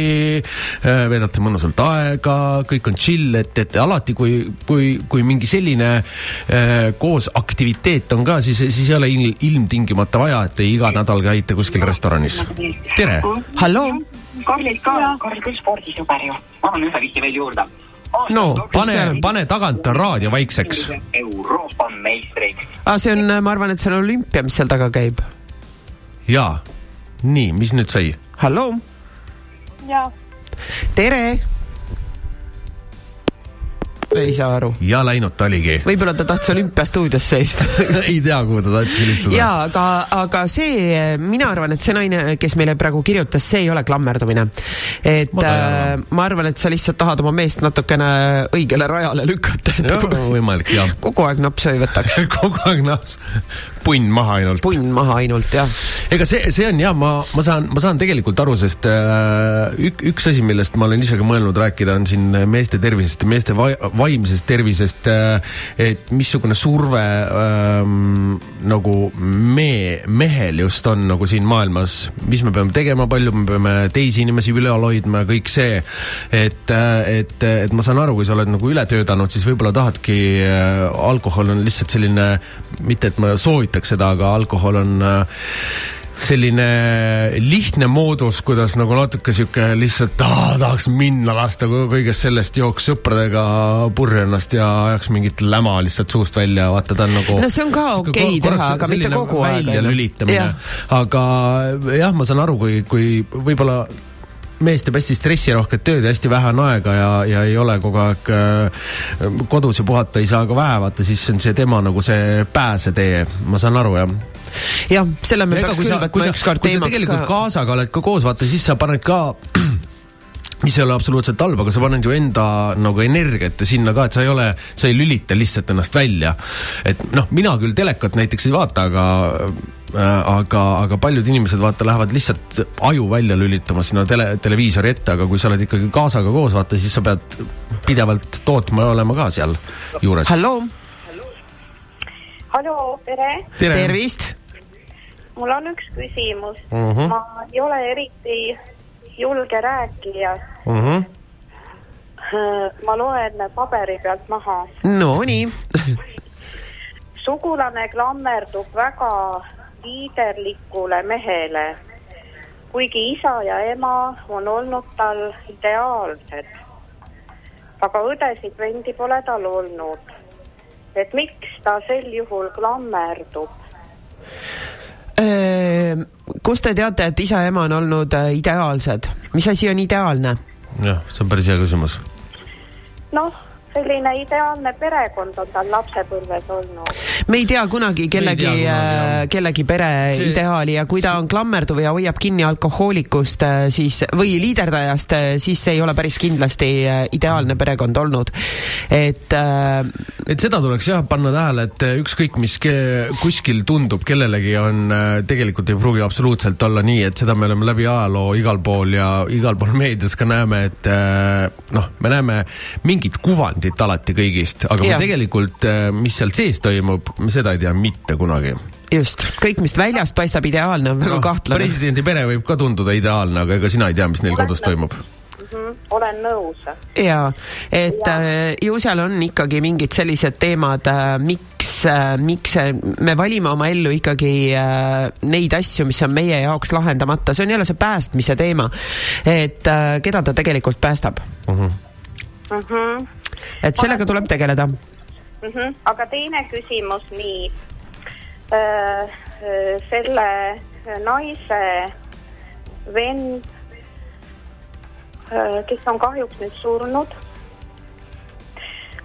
veedate mõnusalt aega, kõik on chill, et, et alati, kui, kui, kui mingi selline äh, koos aktiviteet on ka, siis, siis ei ole il, ilmtingimata vaja, et te iga nädal käite kuskil restoranis. tere! halloo! Karlis ka, Karl küll spordisõber ju. ma annan ühe vihje veel juurde. no pane, pane tagant raadio vaikseks. Euroopa meistrid. aa, see on, ma arvan, et see on olümpia, mis seal taga käib. jaa nii, mis nüüd sai? halloo? jaa. tere! Ei saa aru. ja läinud ta oligi. võib-olla ta tahtis olümpiastuudios seista ei tea, kuhu ta tahtis helistada. jaa, aga, aga see, mina arvan, et see naine, kes meile praegu kirjutas, see ei ole klammerdumine. et ma, äh, ma arvan, et sa lihtsalt tahad oma meest natukene õigele rajale lükata. jah, võimalik, jah. kogu aeg napsu ei võtaks kogu aeg naps. punn maha ainult. punn maha ainult, jah. ega see, see on jah, ma, ma saan, ma saan tegelikult aru, sest äh, ük, üks asi, millest ma olen ise ka mõelnud rääkida, on siin meeste tervisest ja meeste vai, vaimsest tervisest äh,. et missugune surve ähm, nagu me, mehel just on nagu siin maailmas, mis me peame tegema, palju me peame teisi inimesi ülal hoidma ja kõik see. et, et, et ma saan aru, kui sa oled nagu üle töötanud, siis võib-olla tahadki, alkohol on lihtsalt selline, mitte et ma soovitaks seda, aga alkohol on äh, selline lihtne moodus, kuidas nagu natuke sihuke lihtsalt ah, tahaks minna, lasta kõ- kõigest sellest, jooks sõpradega purju ennast ja ajaks mingit läma lihtsalt suust välja, vaata ta on nagu. No see on ka okei teha, aga mitte kogu aeg, väljalülitamine Jah., aga jah, ma saan aru, kui, kui võib-olla mees teeb hästi stressirohket tööd ja hästi vähe on aega ja, ja ei ole kogu aeg äh, kodus ja puhata ei saa ka vähe, vaata siis on see tema nagu see pääsetee, ma saan aru jah jah, selle me ega peaks küll võtma ükskord teemaks tegelikult ka. kaasaga oled ka koos, vaata siis sa paned ka mis ei ole absoluutselt halb, aga sa paned ju enda nagu energiat sinna ka, et sa ei ole, sa ei lülita lihtsalt ennast välja. et noh, mina küll telekat näiteks ei vaata, aga äh, aga, aga paljud inimesed vaata lähevad lihtsalt aju välja lülitama sinna tele, televiisori ette, aga kui sa oled ikkagi kaasaga koos, vaata siis sa pead pidevalt tootma ja olema ka seal juures. halloo, hallo, tere. tervist. mul on üks küsimus Mhm. mm. -hmm. ma ei ole eriti julge rääkija. Mhm. ma loen paberi pealt maha. no nii, sugulane klammerdub väga liiderlikule mehele, kuigi isa ja ema on olnud tal ideaalsed. aga õdesid-vendi pole tal olnud. et miks ta sel juhul klammerdub? Kust te teate, et isa ja ema on olnud äh, ideaalsed, mis asi on ideaalne? jah, see on päris hea küsimus. noh, selline ideaalne perekond on tal lapsepõlves olnud. me ei tea kunagi kellegi, kellegi pere See- ideaali ja kui ta on klammerduv ja hoiab kinni alkohoolikust, siis või liiderdajast, siis see ei ole päris kindlasti äh, ideaalne perekond olnud. et äh, et seda tuleks jah panna tähele, et äh, ükskõik, mis ke- kuskil tundub kellelegi, on äh, tegelikult ei pruugi absoluutselt olla nii, et seda me oleme läbi ajaloo igal pool ja igal pool meedias ka näeme, et äh, noh, me näeme mingit kuvandit alati kõigist, aga Jah. me tegelikult, mis seal sees toimub, me seda ei tea mitte kunagi. just, kõik, mis väljast paistab ideaalne, on väga kahtlane. presidendi pere võib ka tunduda ideaalne, aga ega sina ei tea, mis neil kodus toimub. Mhm, olen nõus. ja, et äh, ju seal on ikkagi mingid sellised teemad äh,, miks äh,, miks äh, me valime oma ellu ikkagi äh, neid asju, mis on meie jaoks lahendamata, see on jälle see päästmise teema. et äh, keda ta tegelikult päästab, Mhm. Mhm. Et sellega tuleb tegeleda. Mm -hmm. aga teine küsimus nii. selle naise vend, kes on kahjuks nüüd surnud,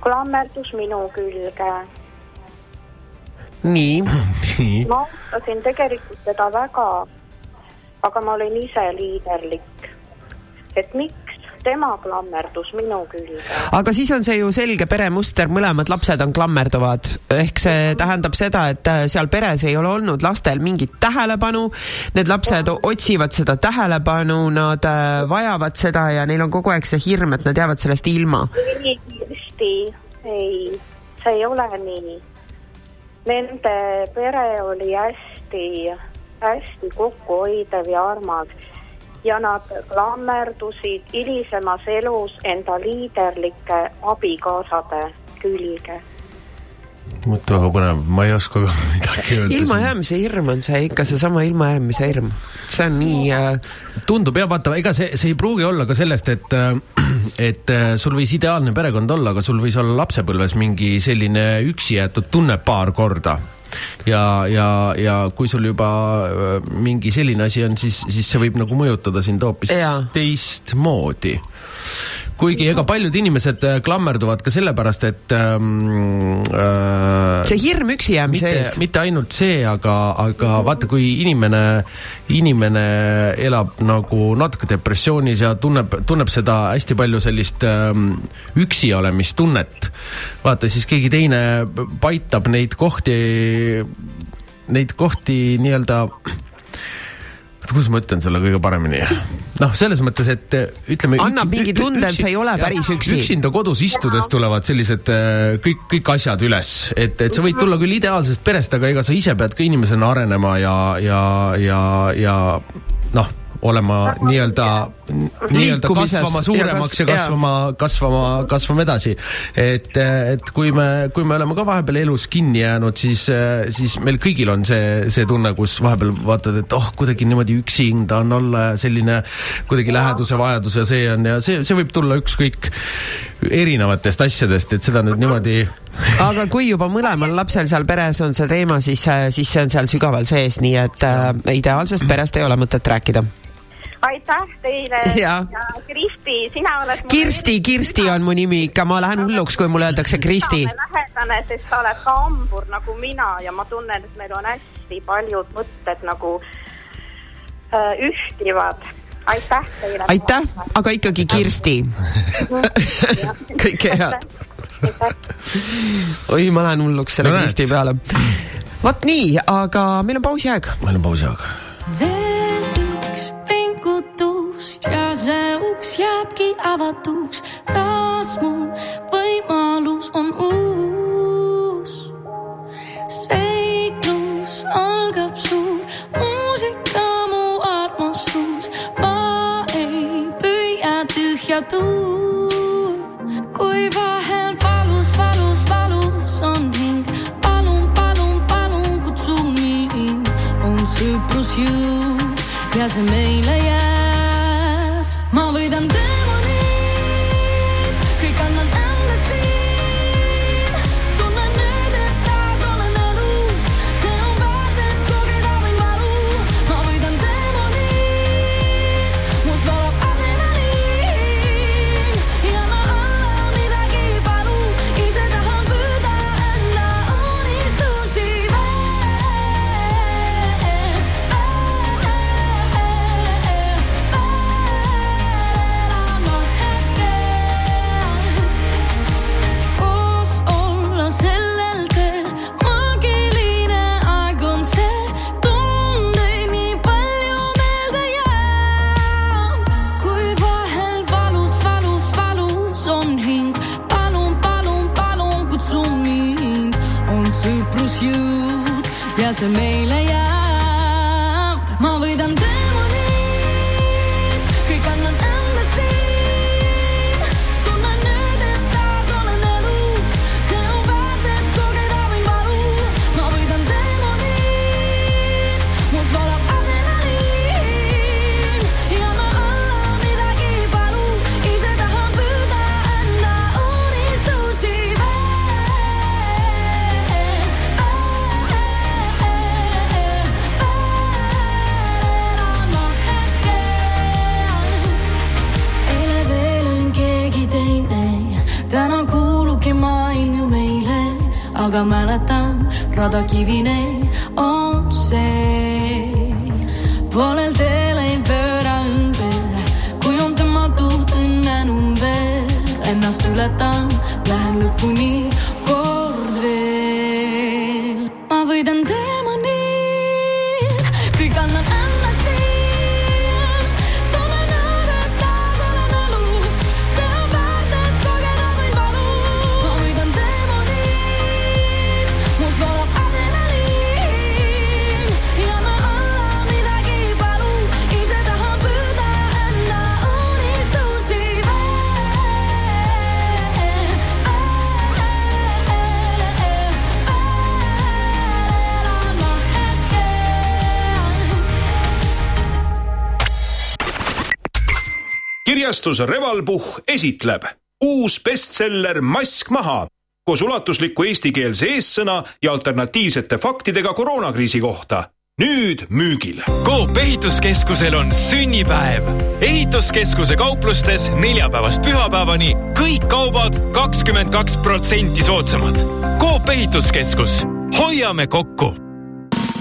klammerdus minu külge. nii. ma austasin tegelikult teda väga, aga ma olin ise liiderlik. et miks tema klammerdus minu külge? aga siis on see ju selge peremuster, mõlemad lapsed on klammerduvad, ehk see tähendab seda, et äh, seal peres ei ole olnud lastel mingit tähelepanu. Need lapsed o- otsivad seda tähelepanu, nad äh, vajavad seda ja neil on kogu aeg see hirm, et nad jäävad sellest ilma. Kristi, ei, see ei ole nii. Nende pere oli hästi, hästi kokkuhoidev ja armas ja nad klammerdusid hilisemas elus enda liiderlike abikaasade külge. mõtle, väga põnev, ma ei oska ka midagi öelda. ilmajäämise hirm on see ikka seesama ilmajäämise hirm, see on nii äh,. tundub jah, vaata, ega see, see ei pruugi olla ka sellest, et, et äh, sul võis ideaalne perekond olla, aga sul võis olla lapsepõlves mingi selline üksi jäetud tunne paar korda ja, ja, ja kui sul juba äh, mingi selline asi on, siis, siis see võib nagu mõjutada sind hoopis teistmoodi kuigi ega paljud inimesed äh, klammerduvad ka sellepärast, et ähm, äh, see hirm üksi jäämise ees,. mitte ainult see, aga, aga vaata, kui inimene, inimene elab nagu natuke depressioonis ja tunneb, tunneb seda hästi palju sellist ähm, üksi olemistunnet. vaata, siis keegi teine paitab neid kohti neid kohti nii-öelda kuidas ma ütlen selle kõige paremini? noh, selles mõttes, et äh, ütleme. Annab mingi tunde, et sa ei ole päris üksi. üksinda kodus istudes tulevad sellised äh, kõik, kõik asjad üles, et, et sa võid tulla küll ideaalsest perest, aga ega sa ise pead ka inimesena arenema ja, ja, ja, ja noh olema nii-öelda, nii-öelda kasvama ja suuremaks kas- ja kasvama, kasvama, kasvama edasi. et, et kui me, kui me oleme ka vahepeal elus kinni jäänud, siis, siis meil kõigil on see, see tunne, kus vahepeal vaatad, et oh, kuidagi niimoodi üksinda on olla ja selline kuidagi läheduse vajadus ja see on ja see, see võib tulla ükskõik erinevatest asjadest, et seda nüüd niimoodi aga kui juba mõlemal lapsel seal peres on see teema, siis, siis see on seal sügaval sees, nii et äh, ideaalsest perest ei ole mõtet rääkida. Aitäh teile Jaa. ja Kristi, sina oled Kirsti, Kirsti on mu nimi ikka, ma lähen hulluks, kui mulle öeldakse Kristi. lähedane, sest sa oled ka hambur nagu mina ja ma tunnen, et meil on hästi paljud mõtted nagu äh, ühtivad. aitäh teile. aitäh, aga ikkagi Kirsti. kõike head. oi, ma lähen hulluks selle No. Kristi peale. vot nii, aga meil on pausiaeg. meil on pausiaeg. veel üks pingutus ja see uks jääbki avatuks. taas mu võimalus on uus. seiklus algab suur, muusika mu armastus. ma ei püüa tühja tuua, kui vahel valus, valus, valus on hing. palun, palun, palun kutsu mind, on sõprusjõud ja see meile jääb. ma võidan teemonid, kirjastus Revalpuhh esitleb uus bestseller Mask maha koos ulatusliku eestikeelse eessõna ja alternatiivsete faktidega koroonakriisi kohta nüüd müügil. Coop ehituskeskusel on sünnipäev. ehituskeskuse kauplustes neljapäevast pühapäevani kõik kaubad kakskümmend kaks protsenti soodsamad. Coop ehituskeskus, hoiame kokku.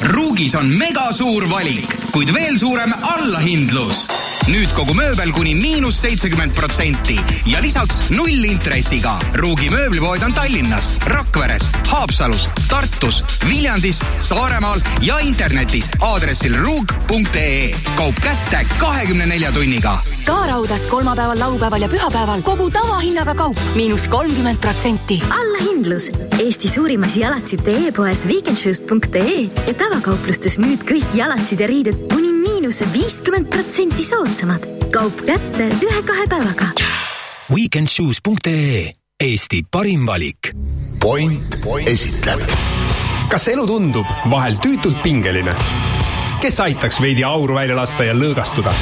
Ruugis on megasuur valik, kuid veel suurem allahindlus. nüüd kogu mööbel kuni miinus seitsekümmend protsenti ja lisaks nullintressiga. Ruugi mööblipood on Tallinnas, Rakveres, Haapsalus, Tartus, Viljandis, Saaremaal ja internetis aadressil ruug.ee. kaup kätte kahekümne nelja tunniga ka raudas kolmapäeval, laupäeval ja pühapäeval kogu tavahinnaga kaup miinus kolmkümmend protsenti. allahindlus Eesti suurimas jalatsite e-poes weekendshoes.ee ja tavakauplustes nüüd kõik jalatsid ja riided kuni miinus viiskümmend protsenti soodsamad. kaup kätte ühe-kahe päevaga. Weekendshoes.ee Eesti parim valik. point esitleb. kas elu tundub vahel tüütult pingeline? kes aitaks veidi auru välja lasta ja lõõgastuda?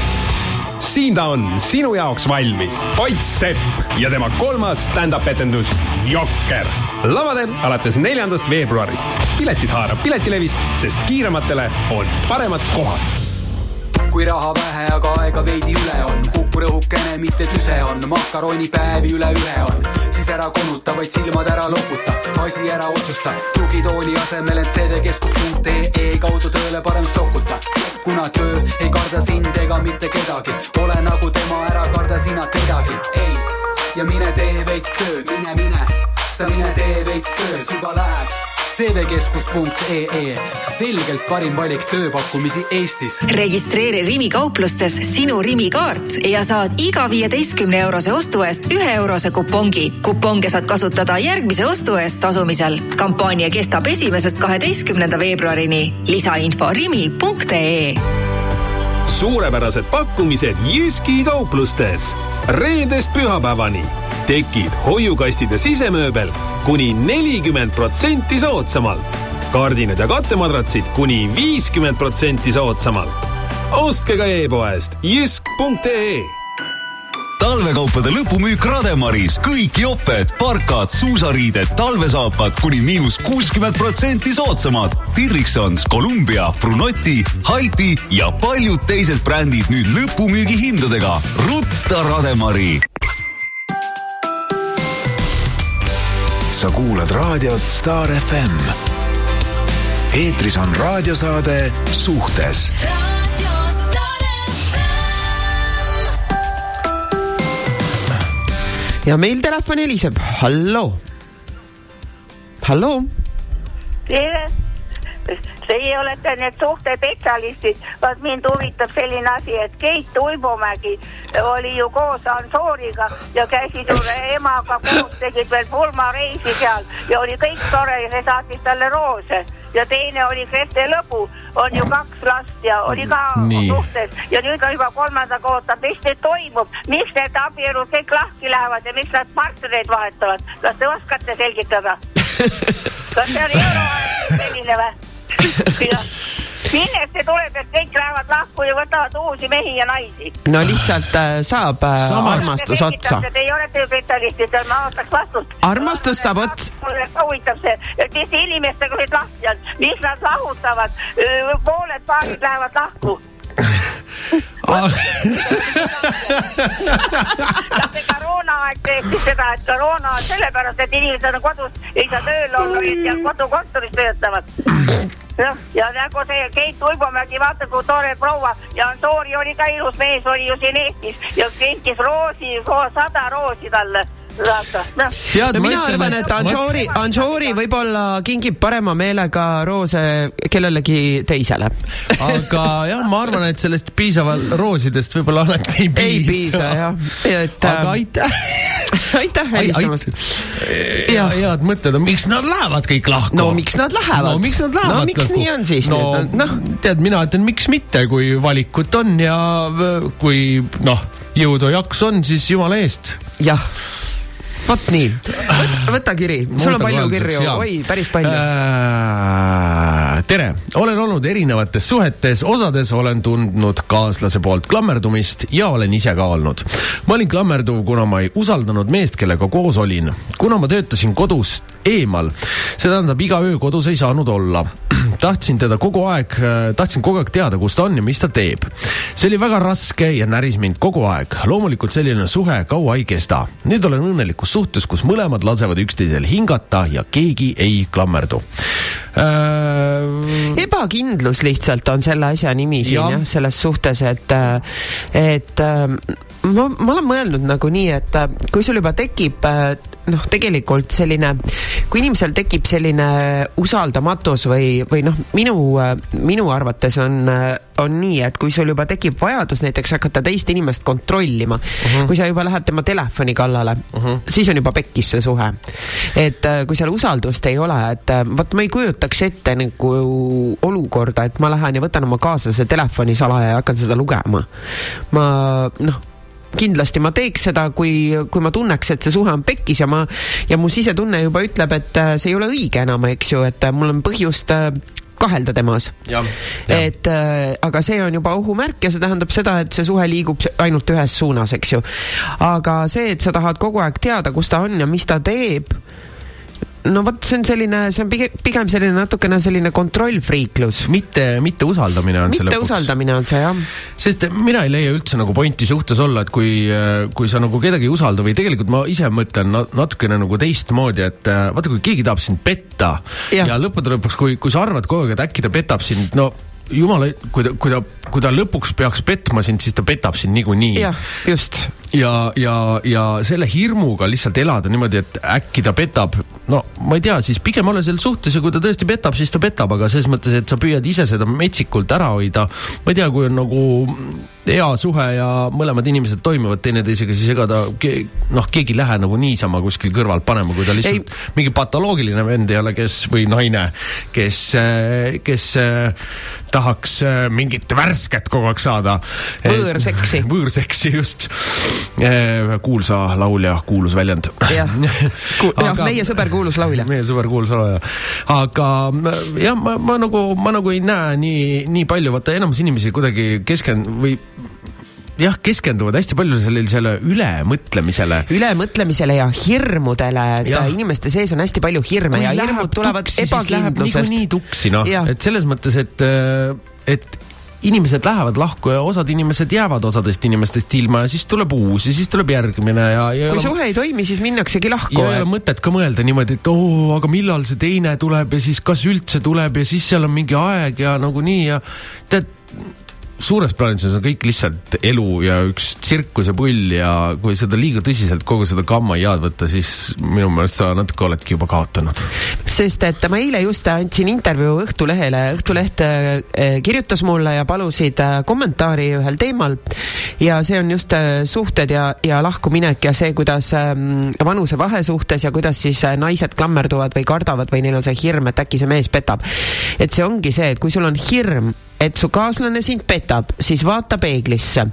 Siin ta on, sinu jaoks valmis. Ott Sepp ja tema kolmas stand-up etendus Jokker. lavadel alates neljandast veebruarist. piletid haarab Piletilevist, sest kiirematele on paremad kohad kui raha vähe, aga aega veidi üle on, kuku rõhukene, mitte tüse on, makaronipäevi üle ühe on, siis ära konuta, vaid silmad ära loputa, asi ära otsusta, tugitooli asemel end seedekeskus.ee kaudu tööle parem sokuta. Kuna töö ei karda sind ega mitte kedagi, ole nagu tema, ära karda sina kedagi, ei. ja mine tee veits tööd, mine, mine, sa mine tee veits tööd, juba lähed seedekeskus.ee, selgelt parim valik tööpakkumisi Eestis. registreeri Rimi kauplustes sinu Rimi kaart ja saad iga viieteistkümne eurose ostu eest ühe eurose kupongi. kuponge saad kasutada järgmise ostu eest tasumisel. kampaania kestab esimesest kaheteistkümnenda veebruarini. lisainfo rimi.ee suurepärased pakkumised Jyski kauplustes. reedest pühapäevani tekib hoiukastide sisemööbel kuni nelikümmend protsenti soodsamalt. kardinad ja kattemadratsid kuni viiskümmend protsenti soodsamalt. ostke ka e-poest jysk.ee talvekaupade lõpumüük Rademaris, kõik joped, parkad, suusariided, talvesaapad kuni miinus kuuskümmend protsenti soodsamad. Dirksons, Columbia, Brunotti, Halti ja paljud teised brändid nüüd lõpumüügihindadega. rutta Rademari. sa kuulad raadiot Star FM. eetris on raadiosaade Suhtes ja meil telefon heliseb, halloo. halloo. tere, teie olete need suhtespetsialistid, vaat mind huvitab selline asi, et Keit Uibomägi oli ju koos Ansooriga ja käisid emaga koos, tegid veel pulmareisi seal ja oli kõik tore ja see saatis talle roose ja teine oli Grete Lõbu, on ju kaks last ja oli ka Nii. suhtes ja nüüd on juba kolmandaga ootab, mis nüüd toimub, miks need abielud kõik lahti lähevad ja miks nad partnereid vahetavad, kas te oskate selgitada? kas see on euroaeg selline või? millest see tuleb, et kõik lähevad lahku ja võtavad uusi mehi ja naisi? no lihtsalt äh, saab äh, armastus otsa. Teie olete ju spetsialistid, ma ootaks vastust. armastus saab otsa. huvitab see, et mis inimestega nüüd lahti on, mis nad lahutavad, pooled paarid lähevad lahku. see koroonaaeg tõesti seda, et koroona on sellepärast, et inimesed on kodus, ei saa tööl olla, seal kodukontoris töötavad. jah, ja nagu see Keit Uibomägi, vaata kui tore proua ja Ansoori oli ka ilus mees, oli ju siin Eestis ja kinkis roosi, sada roosi talle. noh. no mina arvan, et Anžoori, Anžoori võib-olla kingib parema meelega roose kellelegi teisele. aga jah, ma arvan, et sellest piisaval roosidest võib-olla alati ei piisa. ei piisa jah, et. aga aitäh. aitäh helistamast. ja head mõtted on, miks nad lähevad kõik lahku? no miks nad lähevad? no miks nad lähevad no miks lahku? nii on siis no, nüüd? noh, tead, mina ütlen, miks mitte, kui valikut on ja kui noh, jõudu ja jaksu on, siis jumala eest. jah, vot nii, võta kiri, sul on palju kirju, oi, päris palju. Äh, tere, olen olnud erinevates suhetes, osades olen tundnud kaaslase poolt klammerdumist ja olen ise ka olnud. ma olin klammerduv, kuna ma ei usaldanud meest, kellega koos olin. kuna ma töötasin kodust eemal, see tähendab iga öö kodus ei saanud olla. tahtsin teda kogu aeg, tahtsin kogu aeg teada, kus ta on ja mis ta teeb. see oli väga raske ja näris mind kogu aeg. loomulikult selline suhe kaua ei kesta. nüüd olen õnnelikus suhtes, kus mõlemad lasevad üksteisel hingata ja keegi ei klammerdu äh,. ebakindlus lihtsalt on selle asja nimi siin Jah. jah, selles suhtes, et, et äh, ma, ma olen mõelnud nagu nii, et äh, kui sul juba tekib äh, noh, tegelikult selline, kui inimesel tekib selline usaldamatus või, või noh, minu, minu arvates on, on nii, et kui sul juba tekib vajadus näiteks hakata teist inimest kontrollima uh, Mhm. -huh. kui sa juba lähed tema telefoni kallale uh, -huh. siis on juba pekkis see suhe. et äh, kui seal usaldust ei ole, et äh, vot ma ei kujutaks ette nagu olukorda, et ma lähen ja võtan oma kaaslase telefoni salaja ja hakkan seda lugema. ma noh kindlasti ma teeks seda, kui, kui ma tunneks, et see suhe on pekkis ja ma ja mu sisetunne juba ütleb, et äh, see ei ole õige enam, eks ju, et äh, mul on põhjust äh, kahelda temas. et äh, aga see on juba ohumärk ja see tähendab seda, et see suhe liigub ainult ühes suunas, eks ju. aga see, et sa tahad kogu aeg teada, kus ta on ja mis ta teeb, no vot, see on selline, see on pigem, pigem selline natukene selline kontrollfriiklus. mitte, mitte usaldamine on see mitte lõpuks. usaldamine on see jah. sest mina ei leia üldse nagu pointi suhtes olla, et kui, kui sa nagu kedagi ei usalda või tegelikult ma ise mõtlen na- natukene nagu teistmoodi, et vaata, kui keegi tahab sind petta ja, ja lõppude lõpuks, kui, kui sa arvad kogu aeg, et äkki ta petab sind, no jumala, kui ta, kui ta, kui ta lõpuks peaks petma sind, siis ta petab sind niikuinii. jah, just. ja, ja, ja selle hirmuga lihtsalt elada niimoodi, et äkki ta petab, no ma ei tea, siis pigem ole selles suhtes ja kui ta tõesti petab, siis ta petab, aga selles mõttes, et sa püüad ise seda metsikult ära hoida. ma ei tea, kui on nagu hea suhe ja mõlemad inimesed toimivad teineteisega, siis ega ta ke,, noh, keegi ei lähe nagu niisama kuskil kõrvalt panema, kui ta lihtsalt ei. mingi patoloogiline vend ei ole, kes või naine, kes, kes äh, tahaks äh, mingit värsket kogu aeg saada. Võõrseksi. võõrseksi, just. kuulsa laulja kuulus väljend. jah, jah, meie sõber kuulus laulja. meie sõber kuulus laulja. aga äh, jah, ma, ma nagu, ma nagu ei näe nii, nii palju, vaata enamus inimesi kuidagi keskend- või jah, keskenduvad hästi palju sellisele ülemõtlemisele. ülemõtlemisele ja hirmudele, et inimeste sees on hästi palju hirme ja hirmud tulevad ebakindlusest. niikuinii tuksi, noh, et selles mõttes, et, et inimesed lähevad lahku ja osad inimesed jäävad osadest inimestest ilma ja siis tuleb uus ja siis tuleb järgmine ja, ja kui suhe ei toimi, siis minnaksegi lahku ja ei ole mõtet ka mõelda niimoodi, et oo, aga millal see teine tuleb ja siis kas üldse tuleb ja siis seal on mingi aeg ja nagunii ja tead, suures plaanis on see kõik lihtsalt elu ja üks tsirkuse pull ja kui seda liiga tõsiselt kogu seda kammaiaad võtta, siis minu meelest sa natuke oledki juba kaotanud. sest et ma eile just andsin intervjuu Õhtulehele, Õhtuleht eh, kirjutas mulle ja palusid eh, kommentaari ühel teemal ja see on just eh, suhted ja, ja lahkuminek ja see, kuidas ähm, vanusevahe suhtes ja kuidas siis naised klammerduvad või kardavad või neil on see hirm, et äkki see mees petab. et see ongi see, et kui sul on hirm, et su kaaslane sind petab, siis vaata peeglisse,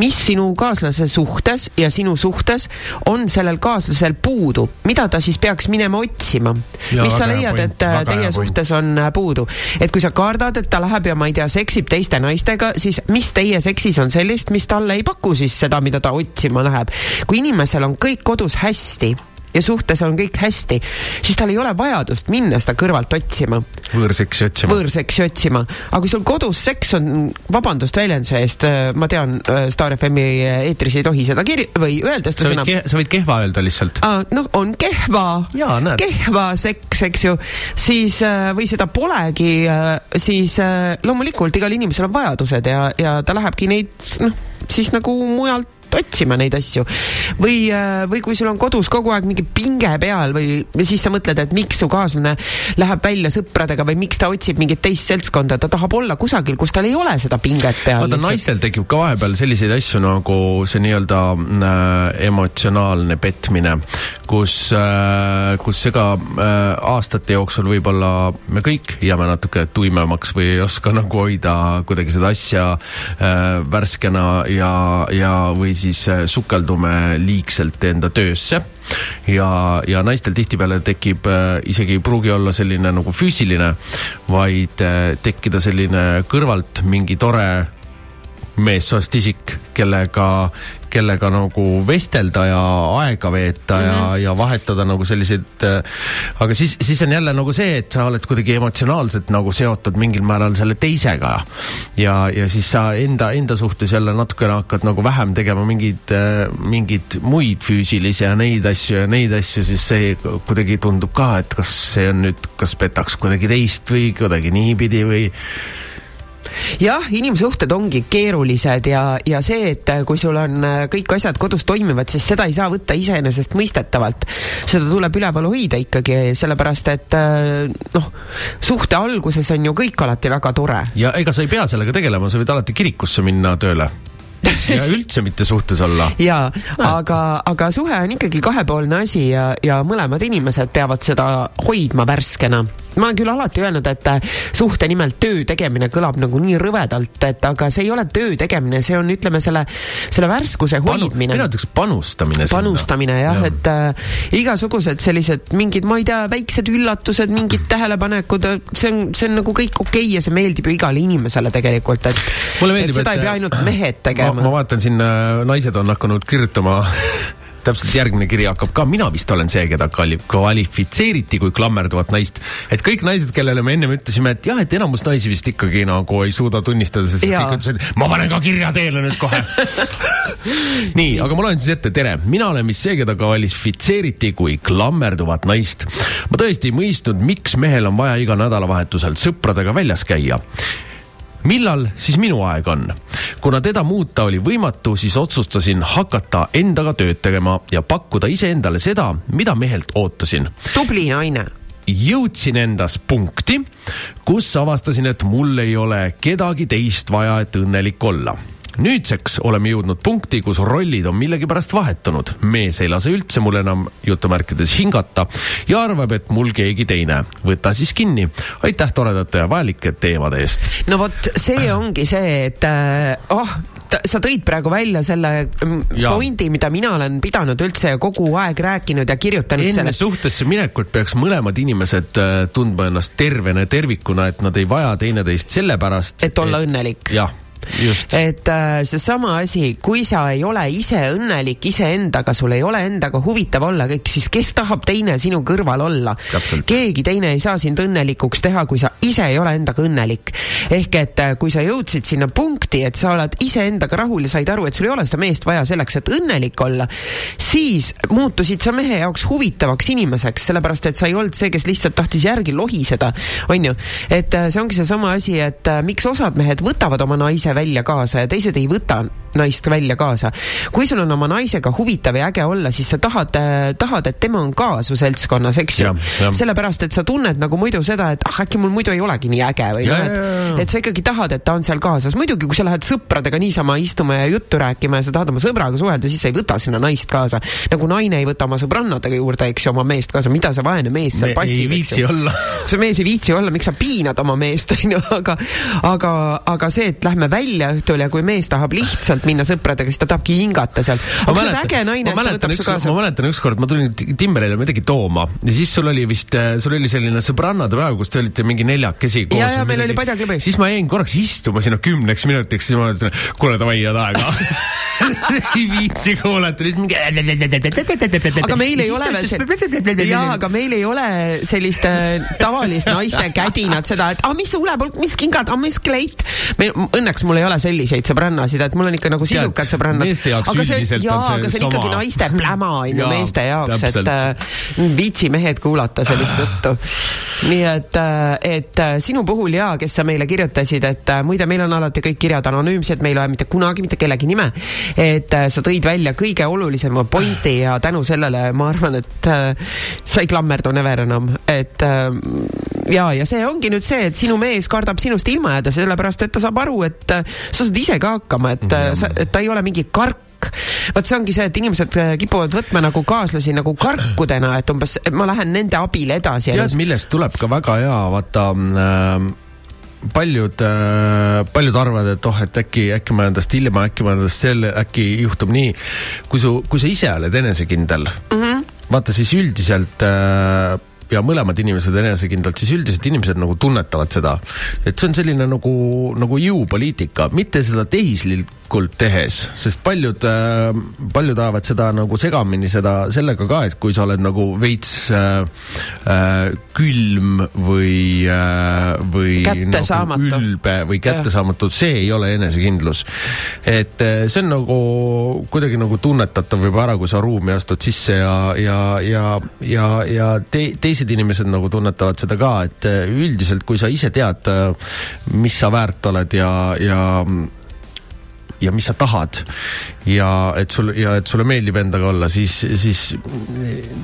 mis sinu kaaslase suhtes ja sinu suhtes on sellel kaaslasel puudu, mida ta siis peaks minema otsima. Mis sa leiad, et äh, teie suhtes on äh, puudu, et kui sa kardad, et ta läheb ja ma ei tea, seksib teiste naistega, siis mis teie seksis on sellist, mis talle ei paku siis seda, mida ta otsima läheb. kui inimesel on kõik kodus hästi ja suhtes on kõik hästi, siis tal ei ole vajadust minna seda kõrvalt otsima, võõrseksi otsima. võõrseksi otsima. aga kui sul kodus seks on, vabandust väljenduse eest, ma tean, Star FM-i eetris ei tohi seda kiri- või öelda seda sõna. sa võid kehva öelda lihtsalt. noh, on kehva, kehva seks, eks ju, siis äh, või seda polegi, siis äh, loomulikult igal inimesel on vajadused ja, ja ta lähebki neid noh, siis nagu mujalt otsima neid asju või, või kui sul on kodus kogu aeg mingi pinge peal või siis sa mõtled, et miks su kaaslane läheb välja sõpradega või miks ta otsib mingit teist seltskonda, ta tahab olla kusagil, kus tal ei ole seda pinget peal. vaata, naistel tekib ka vahepeal selliseid asju nagu see nii-öelda äh, emotsionaalne petmine, kus äh,, kus ega äh, aastate jooksul võib-olla me kõik jääme natuke tuimemaks või ei oska nagu hoida kuidagi seda asja äh, värskena ja, ja või siis äh, sukeldume liigselt enda töösse. Ja, ja naistel tihtipeale tekib äh, isegi ei pruugi olla selline nagu füüsiline, vaid äh, tekkida selline kõrvalt mingi tore meessoost isik, kellega, kellega nagu vestelda ja aega veeta ja mm, -hmm. ja vahetada nagu selliseid äh, aga siis, siis on jälle nagu see, et sa oled kuidagi emotsionaalselt nagu seotud mingil määral selle teisega ja, ja siis sa enda, enda suhtes jälle natukene hakkad nagu vähem tegema mingeid, mingeid muid füüsilisi ja neid asju ja neid asju, siis see kuidagi tundub ka, et kas see on nüüd, kas petaks kuidagi teist või kuidagi niipidi või jah, inimsuhted ongi keerulised ja, ja see, et äh, kui sul on äh, kõik asjad kodus toimivad, siis seda ei saa võtta iseenesestmõistetavalt. seda tuleb üleval hoida ikkagi, sellepärast et äh, noh, suhte alguses on ju kõik alati väga tore. ja ega sa ei pea sellega tegelema, sa võid alati kirikusse minna tööle ja üldse mitte suhtes olla. jaa, aga, aga suhe on ikkagi kahepoolne asi ja, ja mõlemad inimesed peavad seda hoidma värskena. ma olen küll alati öelnud, et äh, suhte nimel töö tegemine kõlab nagu nii rõvedalt, et aga see ei ole töö tegemine, see on, ütleme selle, selle värskuse hoidmine. mina ütleks panustamine. panustamine jah ja., et äh, igasugused sellised mingid, ma ei tea, väiksed üllatused, mingid tähelepanekud, see on, see on nagu kõik okei okay ja see meeldib ju igale inimesele tegelikult, et mulle meeldib, et seda ei pea ainult mehed tegema ma,. vaatan siin, naised on hakanud kirjutama täpselt järgmine kiri hakkab ka, mina vist olen see, keda kvali- kvalifitseeriti kui klammerduvat naist. et kõik naised, kellele me ennem ütlesime, et jah, et enamus naisi vist ikkagi nagu ei suuda tunnistada, sest Jaa. kõik ütlesid, ma panen ka kirja teele nüüd kohe. nii, aga ma loen siis ette, tere, mina olen vist see, keda kvalifitseeriti kui klammerduvat naist. ma tõesti ei mõistnud, miks mehel on vaja iga nädalavahetusel sõpradega väljas käia millal siis minu aeg on? kuna teda muuta oli võimatu, siis otsustasin hakata endaga tööd tegema ja pakkuda iseendale seda, mida mehelt ootasin. tubli naine. jõudsin endas punkti, kus avastasin, et mul ei ole kedagi teist vaja, et õnnelik olla nüüdseks oleme jõudnud punkti, kus rollid on millegipärast vahetunud. mees ei lase üldse mul enam jutumärkides hingata ja arvab, et mul keegi teine. võta siis kinni. aitäh toredate ja vajalike teemade eest. no vot, see ongi see, et äh, oh, sa tõid praegu välja selle mm, Jaa. pointi, mida mina olen pidanud üldse kogu aeg rääkinud ja kirjutanud enne sellest. suhtesse minekut peaks mõlemad inimesed äh, tundma ennast tervena ja tervikuna, et nad ei vaja teineteist sellepärast. Et olla õnnelik. jah. Et äh, seesama asi, kui sa ei ole ise õnnelik iseendaga, sul ei ole endaga huvitav olla kõik, siis kes tahab teine sinu kõrval olla? keegi teine ei saa sind õnnelikuks teha, kui sa ise ei ole endaga õnnelik. ehk et äh, kui sa jõudsid sinna punkti, et sa oled iseendaga rahul ja said aru, et sul ei ole seda meest vaja selleks, et õnnelik olla, siis muutusid sa mehe jaoks huvitavaks inimeseks, sellepärast et sa ei olnud see, kes lihtsalt tahtis järgi lohiseda, on ju. et äh, see ongi seesama asi, et äh, miks osad mehed võtavad oma naise välja kaasa ja teised ei võta naist välja kaasa. kui sul on oma naisega huvitav ja äge olla, siis sa tahad, tahad, et tema on ka su seltskonnas, eks ju sellepärast, et sa tunned nagu muidu seda, et ah, äkki mul muidu ei olegi nii äge või noh, et, et sa ikkagi tahad, et ta on seal kaasas. muidugi, kui sa lähed sõpradega niisama istuma ja juttu rääkima ja sa tahad oma sõbraga suhelda, siis sa ei võta sinna naist kaasa. nagu naine ei võta oma sõbrannadega juurde, eks ju, oma meest kaasa, mida see vaene mees seal Me passib. ei viitsi olla. see mees ei viitsi olla, miks sa piinad oma meest, onju, aga, aga, aga see, et lähme välja õhtul ja kui mees tahab lihtsalt minna sõpradega, siis ta tahabki hingata seal. aga kui sa oled äge naine, siis ta võtab su kaasa ma. mäletan ükskord, ma tulin Ti- Timmerile midagi tooma ja siis sul oli vist, sul oli selline sõbrannade päev, kus te olite mingi neljakesi koos. Ja, ja, meil oli padjaklubi. siis ma jäin korraks istuma sinna kümneks minutiks, siis ma mõtlesin, kuule davai, head aega. ei viitsi kuulata, lihtsalt mingi. aga meil ei ole veel see, jaa, aga meil ei ole sellist äh, tavalist naiste kädinat, seda, et ah, mis huulepulk, mis kingad, ah, mis kleit. meil, õnneks mul ei ole selliseid sõbrannasid, et mul on ikka nagu sisukad sõbrannad. meeste jaoks aga see, üldiselt on jaa, see aga see on ikkagi naiste pläma on ju meeste jaoks, et äh, viitsi mehed kuulata sellist juttu. nii et, et äh, sinu puhul jaa, kes sa meile kirjutasid, et äh, muide, meil on alati kõik kirjad anonüümsed, me ei loe mitte kunagi mitte kellegi nime. et äh, sa tõid välja kõige olulisema pointi ja tänu sellele ma arvan, et äh, sa ei klammerdu never enam, et äh, ja, ja see ongi nüüd see, et sinu mees kardab sinust ilma jääda, sellepärast et ta saab aru, et äh, sa saad ise ka hakkama, et, äh, sa, et ta ei ole mingi kark vot see ongi see, et inimesed äh, kipuvad võtma nagu kaaslasi nagu karkudena, et umbes et ma lähen nende abil edasi. tead, millest tuleb ka väga hea, vaata äh, paljud äh,, paljud arvavad, et oh, et äkki, äkki ma tast ilma, äkki ma jään tast selle, äkki juhtub nii. kui su, kui sa ise oled enesekindel mm, -hmm. vaata siis üldiselt äh, ja mõlemad inimesed enesekindlalt, siis üldiselt inimesed nagu tunnetavad seda, et see on selline nagu, nagu jõupoliitika, mitte seda tehislikult teadlikult tehes, sest paljud, paljud ajavad seda nagu segamini seda sellega ka, et kui sa oled nagu veits äh, äh, külm või äh,, või nagu ülbe või kättesaamatu, see ei ole enesekindlus. et äh, see on nagu kuidagi nagu tunnetatav juba ära, kui sa ruumi astud sisse ja, ja, ja, ja, ja te, teised inimesed nagu tunnetavad seda ka, et äh, üldiselt, kui sa ise tead, mis sa väärt oled ja, ja ja mis sa tahad ja et sul ja et sulle meeldib endaga olla, siis, siis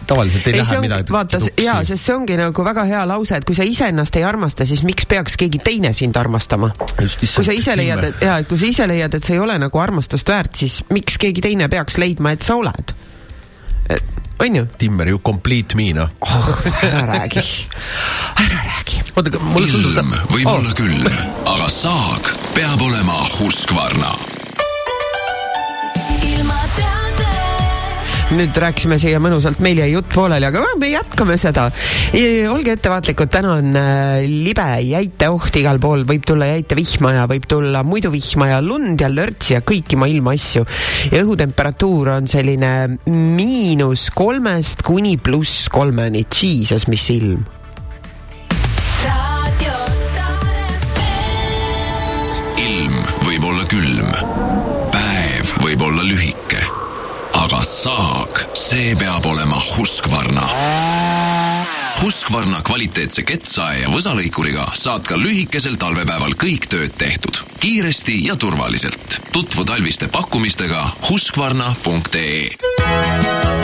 tavaliselt ei, ei lähe midagi vaata, jaa, sest see ongi nagu väga hea lause, et kui sa iseennast ei armasta, siis miks peaks keegi teine sind armastama? kui sa ise leiad, et jaa, et kui sa ise leiad, et sa ei ole nagu armastust väärt, siis miks keegi teine peaks leidma, et sa oled? on ju? Timmer, you complete me noh oh,. ära räägi, ära räägi. oota, aga mulle tundub ilm võib oh. olla külm, aga saag peab olema Husqvarna nüüd rääkisime siia mõnusalt, meil jäi jutt pooleli, aga me jätkame seda. olge ettevaatlikud, täna on äh, libe jäiteoht igal pool, võib tulla jäitevihma ja võib tulla muidu vihma ja lund ja lörtsi ja kõiki maailma asju. ja õhutemperatuur on selline miinus kolmest kuni pluss kolmeni, jesus, mis ilm see peab olema Husqvarna. Husqvarna kvaliteetse kettsae ja võsalõikuriga saad ka lühikesel talvepäeval kõik tööd tehtud kiiresti ja turvaliselt. tutvu talviste pakkumistega Husqvarna.ee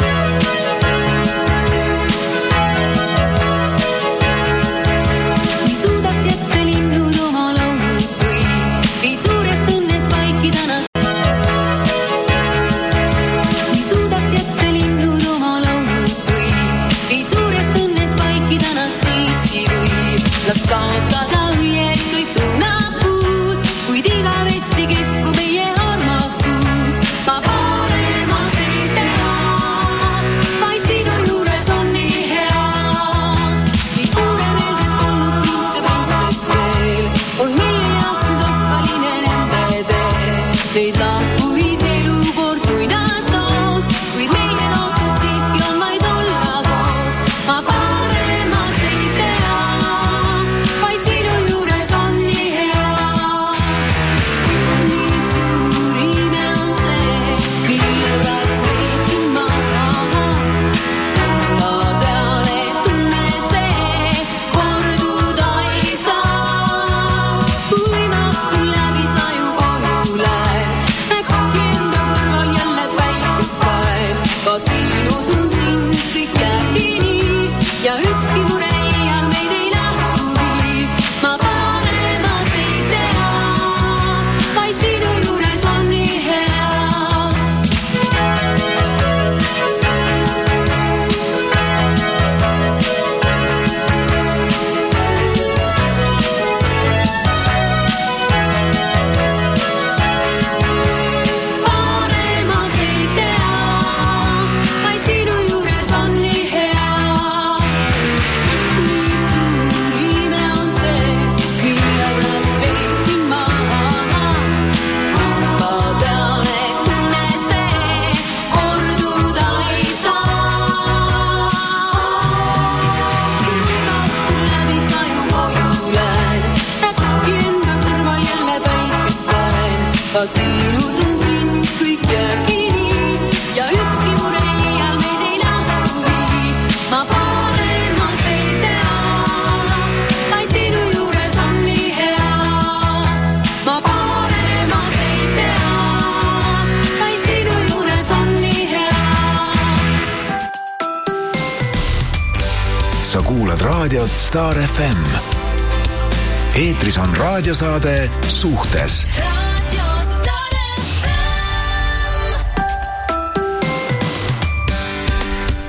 Star FM. eetris on raadiosaade Suhtes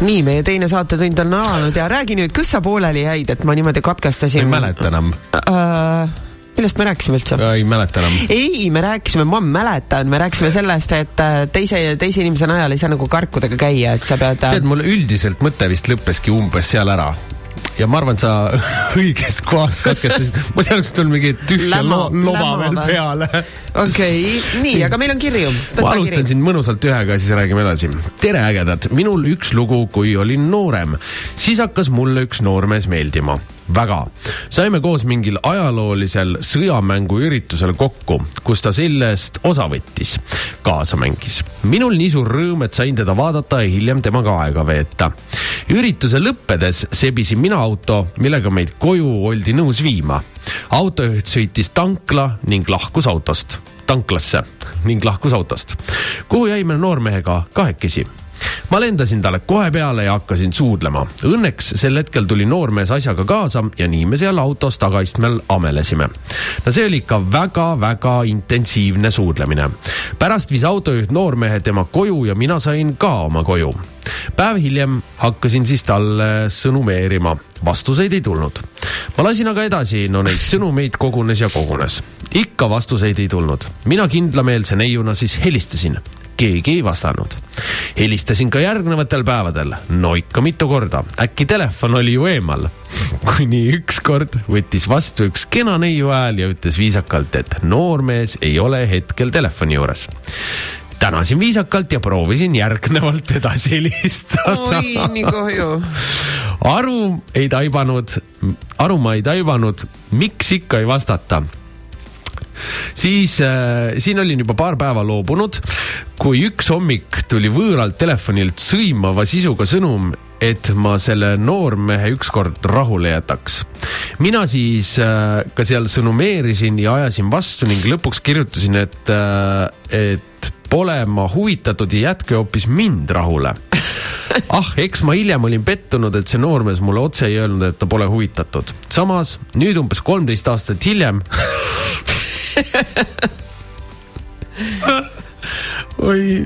nii, meie teine saatetund on alanud ja räägi nüüd, kus sa pooleli jäid, et ma niimoodi katkestasin. ei mäleta enam äh,. millest me rääkisime üldse? ei mäleta enam. ei, me rääkisime, ma mäletan, me rääkisime sellest, et äh, teise, teise inimese najal ei saa nagu karkudega käia, et sa pead. tead, mul üldiselt mõte vist lõppeski umbes seal ära. Ja ma arvan, et sa õigest kohast katkestasid, muidu oleks tulnud mingi tühja Lämma- lo loba lämma veel peale. okei, nii, aga meil on kirju. ma alustan siin mõnusalt ühega, siis räägime edasi. tere, ägedad, minul üks lugu, kui olin noorem, siis hakkas mulle üks noormees meeldima väga. saime koos mingil ajaloolisel sõjamänguüritusel kokku, kus ta sellest osa võttis, kaasa mängis. minul nii suur rõõm, et sain teda vaadata ja hiljem temaga aega veeta. ürituse lõppedes sebisin mina auto, millega meid koju oldi nõus viima. autojuht sõitis tankla ning lahkus autost, tanklasse ning lahkus autost, kuhu jäime noormehega kahekesi ma lendasin talle kohe peale ja hakkasin suudlema. Õnneks sel hetkel tuli noormees asjaga kaasa ja nii me seal autos tagaistmel amelesime. no see oli ikka väga-väga intensiivne suudlemine. pärast viis autojuht noormehe tema koju ja mina sain ka oma koju. päev hiljem hakkasin siis talle sõnumeerima, vastuseid ei tulnud. ma lasin aga edasi, no neid sõnumeid kogunes ja kogunes. ikka vastuseid ei tulnud. mina kindlameelse neiuna siis helistasin keegi ei vastanud. helistasin ka järgnevatel päevadel, no ikka mitu korda, äkki telefon oli ju eemal. kuni ükskord võttis vastu üks kena neiu hääl ja ütles viisakalt, et noormees ei ole hetkel telefoni juures tänasin viisakalt ja proovisin järgnevalt edasi helistada. oi, nii kahju. aru ei taibanud, aru ma ei taibanud, miks ikka ei vastata siis äh, siin olin juba paar päeva loobunud, kui üks hommik tuli võõralt telefonilt sõimava sisuga sõnum, et ma selle noormehe ükskord rahule jätaks. mina siis äh, ka seal sõnumeerisin ja ajasin vastu ning lõpuks kirjutasin, et äh,, et pole ma huvitatud ja jätke hoopis mind rahule. ah, eks ma hiljem olin pettunud, et see noormees mulle otse ei öelnud, et ta pole huvitatud. samas nüüd umbes kolmteist aastat hiljem oi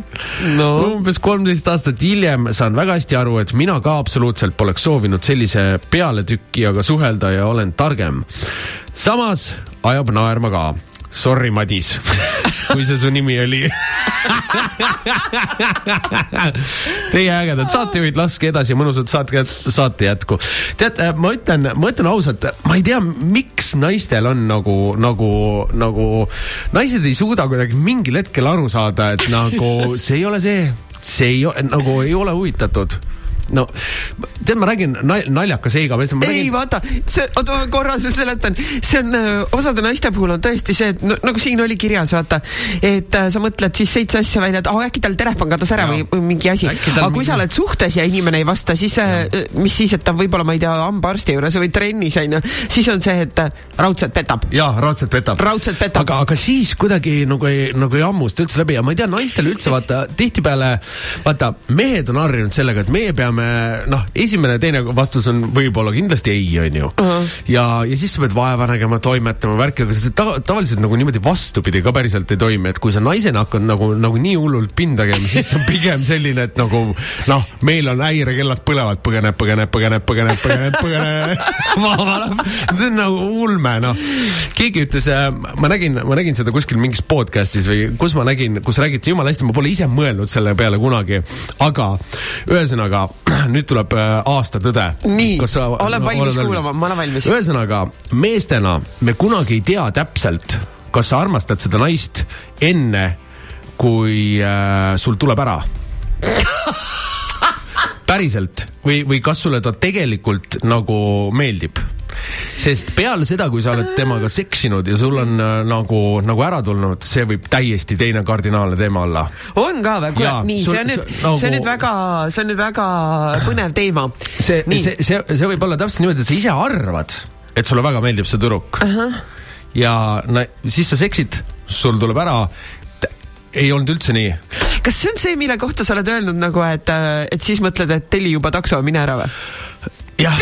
no., umbes kolmteist aastat hiljem saan väga hästi aru, et mina ka absoluutselt poleks soovinud sellise pealetükkijaga suhelda ja olen targem. samas ajab naerma ka. Sorry, Madis, kui see su nimi oli. Teie ägedad saatejuhid, laske edasi mõnusat saate, saate jätku. tead, ma ütlen, ma ütlen ausalt, ma ei tea, miks naistel on nagu, nagu, nagu, naised ei suuda kuidagi mingil hetkel aru saada, et nagu see ei ole see, see ei, nagu ei ole huvitatud no tead, ma räägin nal- naljaka seiga, ei räägin, vaata, see, oota ma korra seletan, see on äh, osade naiste puhul on tõesti see, et no, nagu siin oli kirjas, vaata, et äh, sa mõtled siis seitse asja välja, et oh, äkki tal telefon kadus ära või, või mingi asi. Aga kui sa oled suhtes ja inimene ei vasta, siis äh, mis siis, et ta võib-olla, ma ei tea, hambaarsti juures või trennis onju, siis on see, et äh, raudselt petab. jaa, raudselt petab. raudselt petab. aga, aga siis kuidagi nagu ei, nagu ei hammusta üldse läbi ja ma ei tea, naistel üldse vaata tihtipeale, vaata, mehed on harjunud sellega, et meie peame, noh, esimene, teine vastus on võib-olla kindlasti ei, onju. ja, ja siis sa pead vaeva nägema, toimetama, värki, aga see ta, tavaliselt nagu niimoodi vastupidi ka päriselt ei toimi, et kui sa naisena hakkad nagu, nagu nii hullult pinda käima, siis see on pigem selline, et nagu noh, meil on häirekellad põlevad, põgeneb, põgeneb, põgeneb, põgeneb, põgeneb, põgeneb. see on nagu ulme, noh. keegi ütles, ma nägin, ma nägin seda kuskil mingis podcast'is või kus ma nägin, kus räägiti jumala hästi, ma pole ise mõelnud selle peale kunagi, aga ühesõnaga nüüd tuleb äh, aasta tõde. nii, olen valmis kuulama, ma olen valmis. ühesõnaga, meestena me kunagi ei tea täpselt, kas sa armastad seda naist enne, kui äh, sul tuleb ära. päriselt või, või kas sulle ta tegelikult nagu meeldib? sest peale seda, kui sa oled temaga seksinud ja sul on äh, nagu, nagu ära tulnud, see võib täiesti teine kardinaalne teema olla. on ka või? kuule nii, see on nüüd see-, see on nagu- nüüd väga, see on nüüd väga põnev teema. see, see, see, see võib olla täpselt niimoodi, et sa ise arvad, et sulle väga meeldib see tüdruk uh. -huh. ja na, siis sa seksid, sul tuleb ära. Ei olnud üldse nii. kas see on see, mille kohta sa oled öelnud nagu, et, et siis mõtled, et telli juba takso, mine ära või? jah,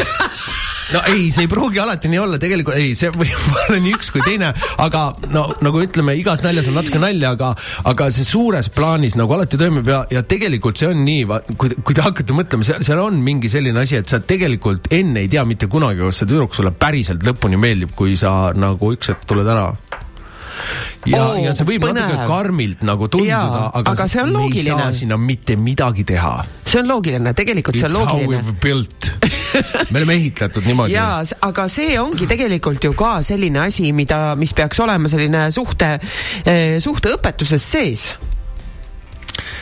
no ei, see ei pruugi alati nii olla, tegelikult ei, see võib olla nii üks kui teine, aga no nagu ütleme, igas naljas on natuke nalja, aga, aga see suures plaanis nagu alati toimub ja, ja tegelikult see on nii, kui, kui te hakkate mõtlema, seal, seal on mingi selline asi, et sa tegelikult enne ei tea mitte kunagi, kas see tüdruk sulle päriselt lõpuni meeldib, kui sa nagu üks hetk tuled ära ja oh,, ja see võib põnev. natuke karmilt nagu tunduda, aga, aga see on loogiline. me ei saa sinna mitte midagi teha. see on loogiline, tegelikult It's see on loogiline. It's how we built me oleme ehitatud niimoodi. jaa, aga see ongi tegelikult ju ka selline asi, mida, mis peaks olema selline suhte, eh, suhteõpetuses sees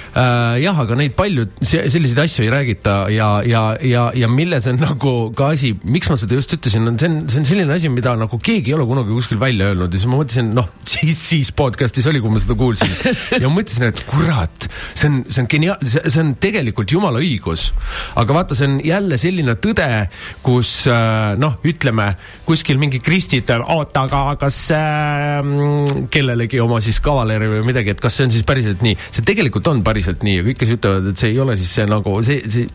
Äh, jah, aga neid palju, selliseid asju ei räägita ja, ja, ja, ja milles on nagu ka asi, miks ma seda just ütlesin, on see on, see on selline asi, mida nagu keegi ei ole kunagi kuskil välja öelnud ja siis ma mõtlesin, noh, siis, siis podcast'is oli, kui ma seda kuulsin. ja mõtlesin, et kurat, see on, see on geniaal-, see on tegelikult jumala õigus. aga vaata, see on jälle selline tõde, kus äh, noh, ütleme kuskil mingi Kristi ütleb, oota, aga kas äh, mm, kellelegi oma siis kavaleri või midagi, et kas see on siis päriselt nii, see tegelikult on päriselt päriselt nii ja kõik, kes ütlevad, et see ei ole, siis see nagu see, see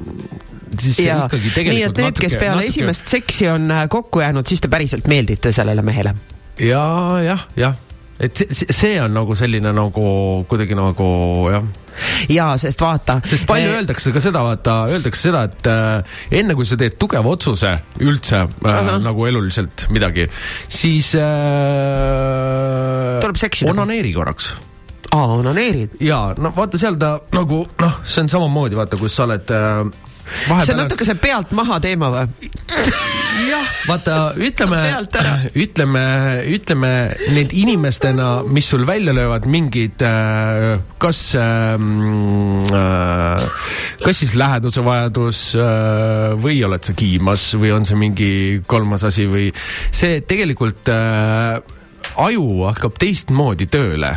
siis see ja. ikkagi tegelikult. nii et need, kes peale natuke... esimest seksi on äh, kokku jäänud, siis te päriselt meeldite sellele mehele. ja jah, jah, et see, see on nagu selline nagu kuidagi nagu jah ja sest vaata. sest palju me... öeldakse ka seda, vaata, öeldakse seda, et äh, enne kui sa teed tugeva otsuse üldse äh, uh -huh. nagu eluliselt midagi, siis äh,. tuleb seksida. onaneeri korraks aa, onaneerid? jaa, no vaata seal ta nagu noh, see on samamoodi, vaata, kus sa oled äh, Vahepeal... see on natuke see pealt maha teema või? jah, vaata ütleme, ütleme, ütleme need inimestena, mis sul välja löövad mingid äh, kas ähm, äh,, kas siis läheduse vajadus äh, või oled sa kiimas või on see mingi kolmas asi või see tegelikult äh, aju hakkab teistmoodi tööle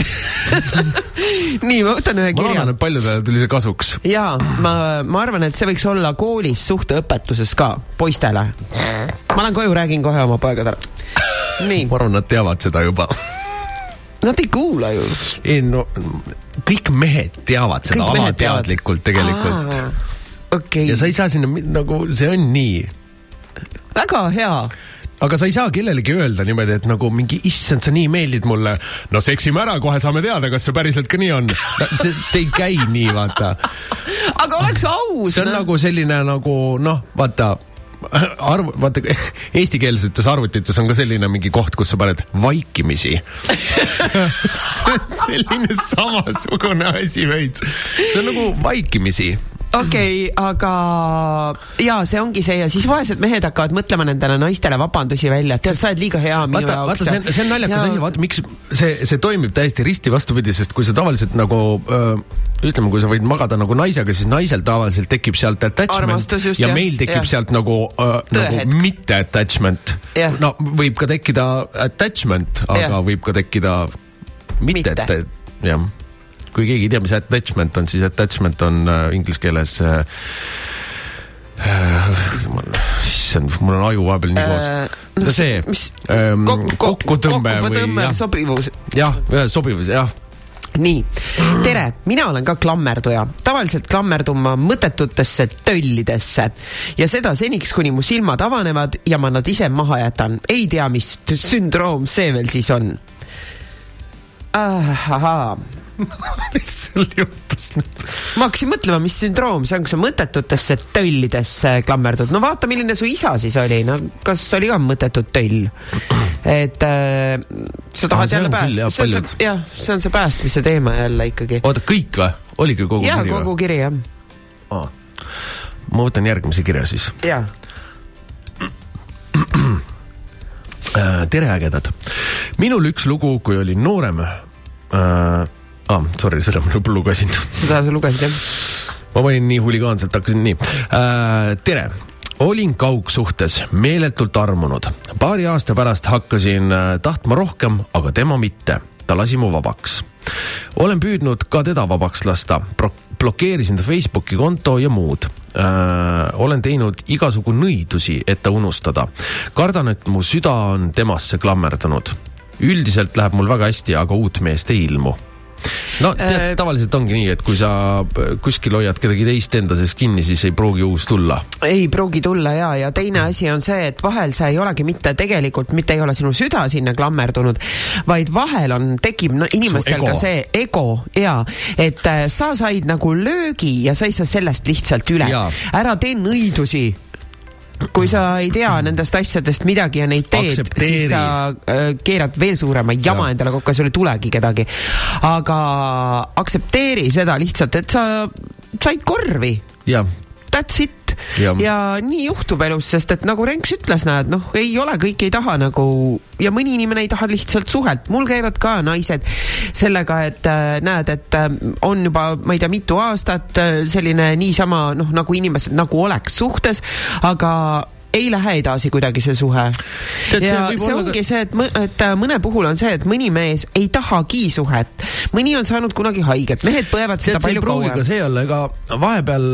nii, ma võtan ühe ma kirja loodan, et paljudele tuli see kasuks. ja ma, ma arvan, et see võiks olla koolis suhteõpetuses ka poistele. ma lähen koju, räägin kohe oma poegadele. nii. ma arvan, nad teavad seda juba. Nad ei kuula ju. ei no kõik mehed teavad seda Kõik alateadlikult tegelikult. okei ja sa ei saa sinna nagu, see on nii. väga hea. Aga sa ei saa kellelegi öelda niimoodi, et nagu mingi issand, sa nii meeldid mulle. no seksime ära, kohe saame teada, kas see päriselt ka nii on. see see ei käi nii, vaata. aga oleks aus. see on nagu selline nagu noh, vaata arv, vaata eestikeelsetes arvutites on ka selline mingi koht, kus sa paned vaikimisi. see on selline samasugune asi veits, see on nagu vaikimisi okei okay,, aga ja see ongi see ja siis vaesed mehed hakkavad mõtlema nendele naistele vabandusi välja, et tead, sa oled liiga hea minu vaata, jaoks. see on, see on naljakas asi, vaata miks see, see toimib täiesti risti vastupidi, sest kui sa tavaliselt nagu öö, ütleme, kui sa võid magada nagu naisega, siis naisel tavaliselt tekib sealt attachment just, ja jah, meil tekib jah. sealt nagu, nagu Tõehetk. mitte attachment. No võib ka tekkida attachment, aga Jah. võib ka tekkida Mitte. mitte., jah. Kui keegi ei tea, mis attachment on, siis attachment on äh, inglise keeles äh, äh, issand, mul on aju vahepeal nii koos Äh, see ähm, Kokku- kokkutõmme kokkutõmme, või sobivus. jah, sobivus, jah. nii, tere, mina olen ka klammerduja, tavaliselt klammerdun ma mõttetutesse töllidesse ja seda seniks, kuni mu silmad avanevad ja ma nad ise maha jätan. ei tea, mis sündroom see veel siis on. ahaa, mis sul juhtus nüüd? ma hakkasin mõtlema, mis sündroom see on, kui sa mõttetutesse töllidesse klammerdud. no vaata, milline su isa siis oli, no kas oli ka mõttetud töll? et äh, sa Ah, tahad see jälle päästa, see on see, jah, see on see päästmise teema jälle ikkagi. oota, kõik või? oligi kogu jaa, kiri kogu või? kiri jah, ma võtan järgmise kirja siis. jaa. tere, ägedad. minul üks lugu, kui olin noorem äh,. Ah, sorry, selle ma juba lugesin. seda sa lugesid jah? ma panin nii huligaanselt, hakkasin nii äh,. tere, olin kaugsuhtes, meeletult armunud. paari aasta pärast hakkasin äh, tahtma rohkem, aga tema mitte. ta lasi mu vabaks. olen püüdnud ka teda vabaks lasta, blokeerisin ta Facebooki konto ja muud äh,. olen teinud igasugu nõidusi, et ta unustada. kardan, et mu süda on temasse klammerdunud. üldiselt läheb mul väga hästi, aga uut meest ei ilmu no tead, tavaliselt ongi nii, et kui sa kuskil hoiad kedagi teist enda sees kinni, siis ei pruugi uus tulla. ei pruugi tulla ja, ja teine asi on see, et vahel see ei olegi mitte tegelikult, mitte ei ole sinu süda sinna klammerdunud, vaid vahel on, tekib no, inimestel ka see ego ja et äh, sa said nagu löögi ja sa ei saa sellest lihtsalt üle. Ära tee nõidusi kui sa ei tea nendest asjadest midagi ja neid teed, siis sa äh, keerad veel suurema jama Jah. endale kokku ja sul ei tulegi kedagi. aga aktsepteeri seda lihtsalt, et sa said korvi jah, that's it Jah. ja nii juhtub elus, sest et nagu Renks ütles, näed, noh, ei ole, kõik ei taha nagu ja mõni inimene ei taha lihtsalt suhet, mul käivad ka naised sellega, et äh, näed, et äh, on juba, ma ei tea, mitu aastat äh, selline niisama noh, nagu inimesed nagu oleks suhtes, aga ei lähe edasi kuidagi see suhe. Ja see olla ka- ongi see, et, et äh, mõne puhul on see, et mõni mees ei tahagi suhet, mõni on saanud kunagi haiget, mehed põevad seda tead, ei palju ka kauem. see olla, ega vahepeal,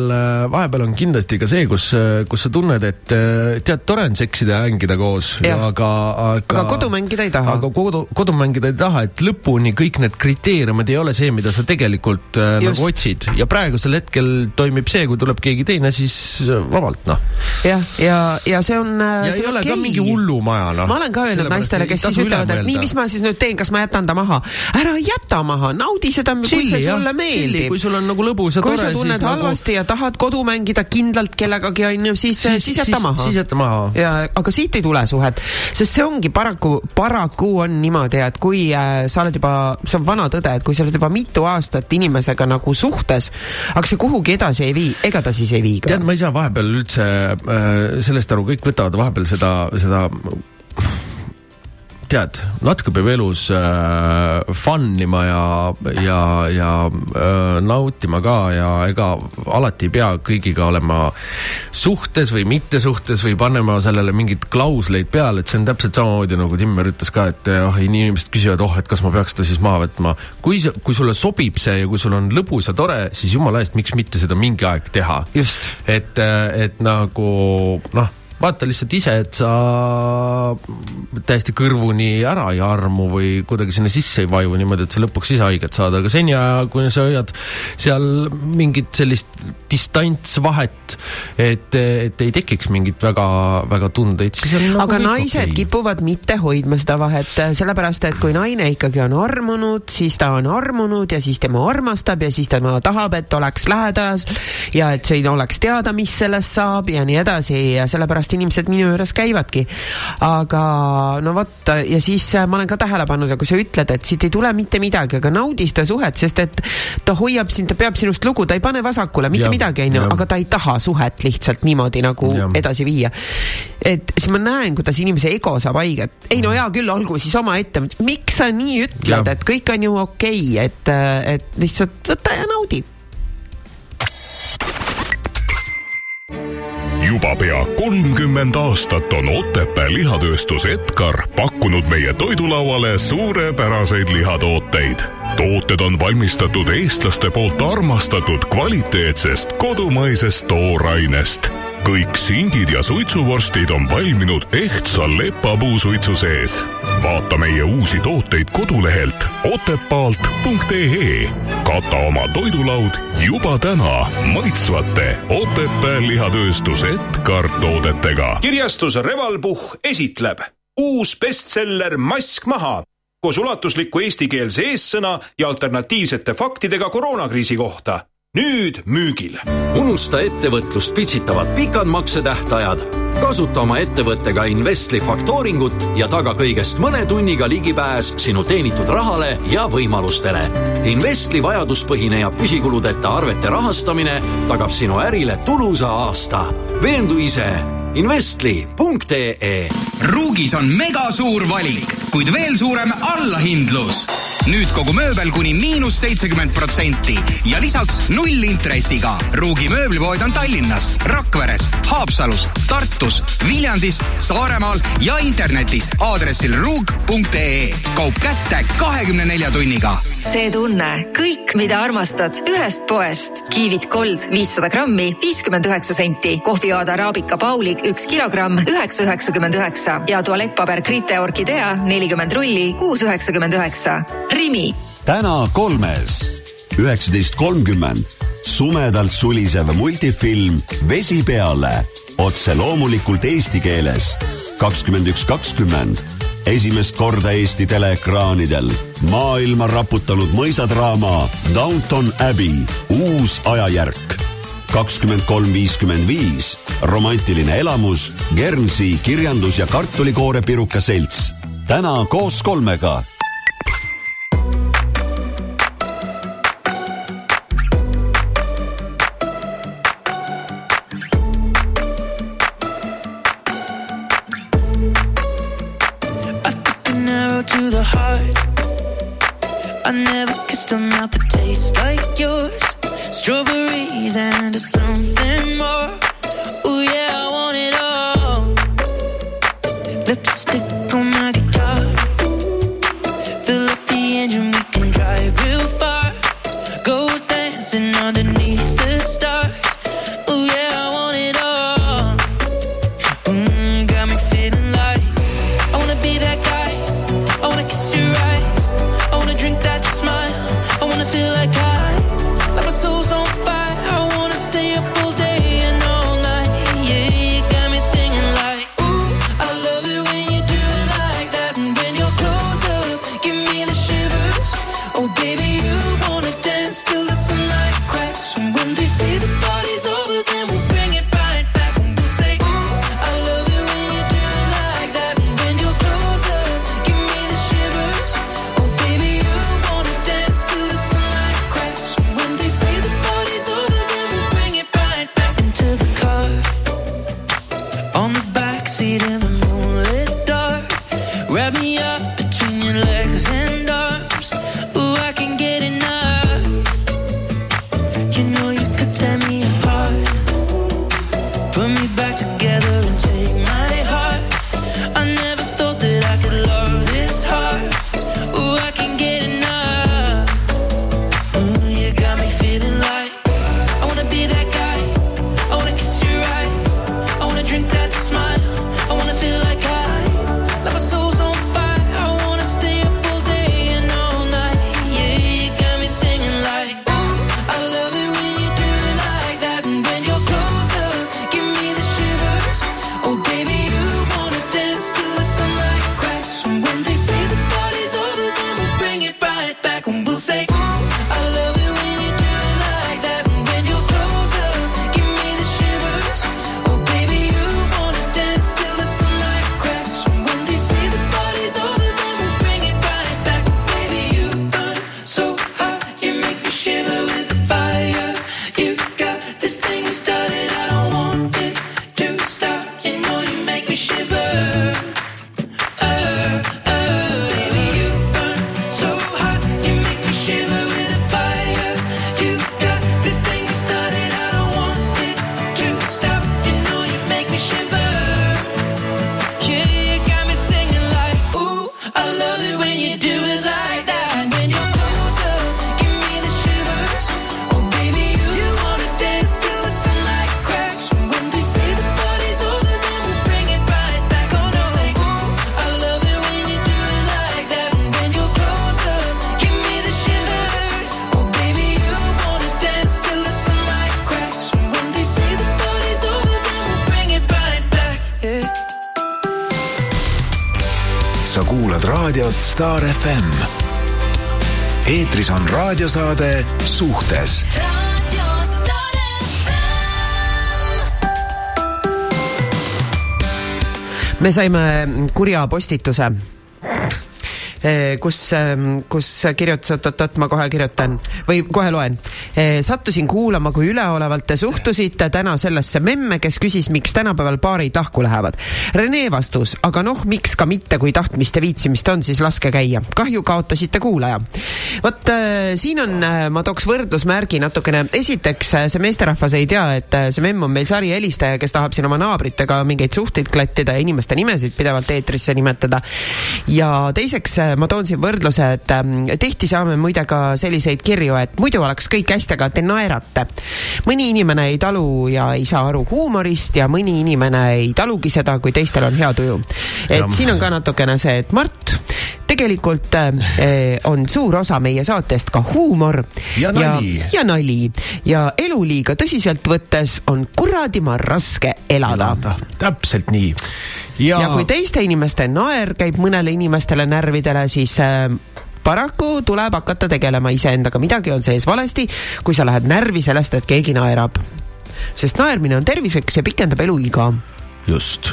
vahepeal on kindlasti ka see, kus, kus sa tunned, et tead, tore on seksida ja hängida koos, aga, aga aga kodu mängida ei taha. aga kodu, kodu mängida ei taha, et lõpuni kõik need kriteeriumid ei ole see, mida sa tegelikult äh, nagu otsid ja praegusel hetkel toimib see, kui tuleb keegi teine, siis äh, vabalt noh. jah, ja, ja see on. ja ei ole ka mingi hullumaja noh. ma olen ka öelnud naistele, kes siis ütlevad, et nii, mis ma siis nüüd teen, kas ma jätan ta maha? ära jäta maha, naudi seda, kui see sulle meeldib. kui sul on nagu lõbus ja kui tore, sa tunned siis halvasti ja tahad kodu mängida kindlalt kellegagi, onju, siis, Siis- siis jäta siis- maha. siis jäta maha. ja, aga siit ei tule suhet, sest see ongi paraku, paraku on niimoodi, et kui äh, sa oled juba, see on vana tõde, et kui sa oled juba mitu aastat inimesega nagu suhtes, aga see kuhugi edasi ei vii, ega ta siis ei vii ka. tead, ma ei saa vahepeal üldse äh, sellest aru, kõik võtavad vahepeal seda, seda tead, natuke peab elus äh, fun ima ja, ja, ja äh, nautima ka ja ega alati ei pea kõigiga olema suhtes või mittesuhtes või panema sellele mingeid klausleid peale, et see on täpselt samamoodi nagu Timmer ütles ka, et oh, inimesed küsivad, oh, et kas ma peaks ta siis maha võtma. kui, kui sulle sobib see ja kui sul on lõbus ja tore, siis jumala eest, miks mitte seda mingi aeg teha. et, et nagu noh, vaata lihtsalt ise, et sa täiesti kõrvuni ära ei armu või kuidagi sinna sisse ei vaju niimoodi, et sa lõpuks ise haiget saad, aga seni, kuni sa hoiad seal mingit sellist distantsvahet, et, et ei tekiks mingit väga, väga tundeid, siis on nagu aga naised okei. kipuvad mitte hoidma seda vahet, sellepärast et kui naine ikkagi on armunud, siis ta on armunud ja siis tema armastab ja siis tema tahab, et oleks lähedas ja et siin oleks teada, mis sellest saab ja nii edasi ja sellepärast inimesed minu juures käivadki. aga no vot ja siis äh, ma olen ka tähele pannud ja kui sa ütled, et siit ei tule mitte midagi, aga naudi seda suhet, sest et ta hoiab sind, ta peab sinust lugu, ta ei pane vasakule mitte Jah, midagi, onju, aga ta ei taha suhet lihtsalt niimoodi nagu Jah. edasi viia. et siis ma näen, kuidas inimese ego saab haiget. ei no hea küll, olgu siis omaette, miks sa nii ütled, et kõik on ju okei okay,, et, et lihtsalt võta ja naudi. Juba pea kolmkümmend aastat on Otepää lihatööstus Edgar pakkunud meie toidulauale suurepäraseid lihatooteid. tooted on valmistatud eestlaste poolt armastatud kvaliteetsest kodumaisest toorainest. Kõik singid ja suitsuvorstid on valminud ehtsa lepapuusuitsu sees. vaata meie uusi tooteid kodulehelt otepaalt.ee. kata oma toidulaud juba täna maitsvate Otepää lihatööstus Edgar toodetega. kirjastus Revalpuhh esitleb uus bestseller Mask maha koos ulatusliku eestikeelse eessõna ja alternatiivsete faktidega koroonakriisi kohta. Nüüd müügil unusta ettevõtlust pitsitavad pikad maksetähtajad. kasuta oma ettevõttega Investli faktooringut ja taga kõigest mõne tunniga ligipääs sinu teenitud rahale ja võimalustele. Investli vajaduspõhine ja püsikuludeta arvete rahastamine tagab sinu ärile tulusa aasta. veendu ise investli.ee Ruugis on megasuur valik, kuid veel suurem allahindlus. nüüd kogu mööbel kuni miinus seitsekümmend protsenti ja lisaks nullintressiga. Ruugi mööblipood on Tallinnas, Rakveres, Haapsalus, Tartus, Viljandis, Saaremaal ja internetis aadressil ruug.ee. kaup kätte kahekümne nelja tunniga see tunne, kõik, mida armastad, ühest poest. kiivit kold viissada grammi, viiskümmend üheksa senti. kohvijoada Arabica Paulik üks kilogramm, üheksa üheksakümmend üheksa. Ja tualettpaber Grite Orchidea nelikümmend rulli, kuus üheksakümmend üheksa. Rimi. täna kolmes, üheksateist kolmkümmend, sumedalt sulisev multifilm Vesi peale, otse loomulikult eesti keeles, kakskümmend üks kakskümmend. Esimest korda Eesti teleekraanidel. Maailma raputanud mõisadraama Downton Abbey, uus ajajärk kakskümmend kolm viiskümmend viis. romantiline elamus Guernsey Kirjandus- ja Kartulikoore-Piruka Selts. täna koos kolmega I never Star FM. eetris on raadiosaade Suhtes me saime kurja postituse, kus, kus kirjutas, oot-oot-oot, ma kohe kirjutan või kohe loen. Eh, sattusin kuulama, kui üleolevalt te suhtusite täna sellesse memme, kes küsis, miks tänapäeval paarid lahku lähevad. Rene vastus, aga noh, miks ka mitte, kui tahtmist ja viitsimist on, siis laske käia. kahju kaotasite kuulaja vot äh, siin on, äh, ma tooks võrdlusmärgi natukene. esiteks, äh, see meesterahvas ei tea, et see memm on meil sarihelistaja, kes tahab siin oma naabritega mingeid suhteid klattida ja inimeste nimesid pidevalt eetrisse nimetada. ja teiseks ma toon siin võrdluse, et ähm, tihti saame muide ka selliseid kirju, et muidu oleks kõik hästi, aga te naerate. mõni inimene ei talu ja ei saa aru huumorist ja mõni inimene ei talugi seda, kui teistel on hea tuju. et ja. siin on ka natukene see, et Mart jutt. tegelikult eh, on suur osa meie saatest ka huumor ja nali ja, ja, nali. ja elu liiga tõsiselt võttes on kuradima raske elada, elada.. täpselt nii. Ja... ja kui teiste inimeste naer käib mõnele inimestele närvidele, siis äh, paraku tuleb hakata tegelema iseendaga, midagi on sees valesti, kui sa lähed närvi sellest, et keegi naerab. sest naermine on terviseks ja pikendab eluiga. just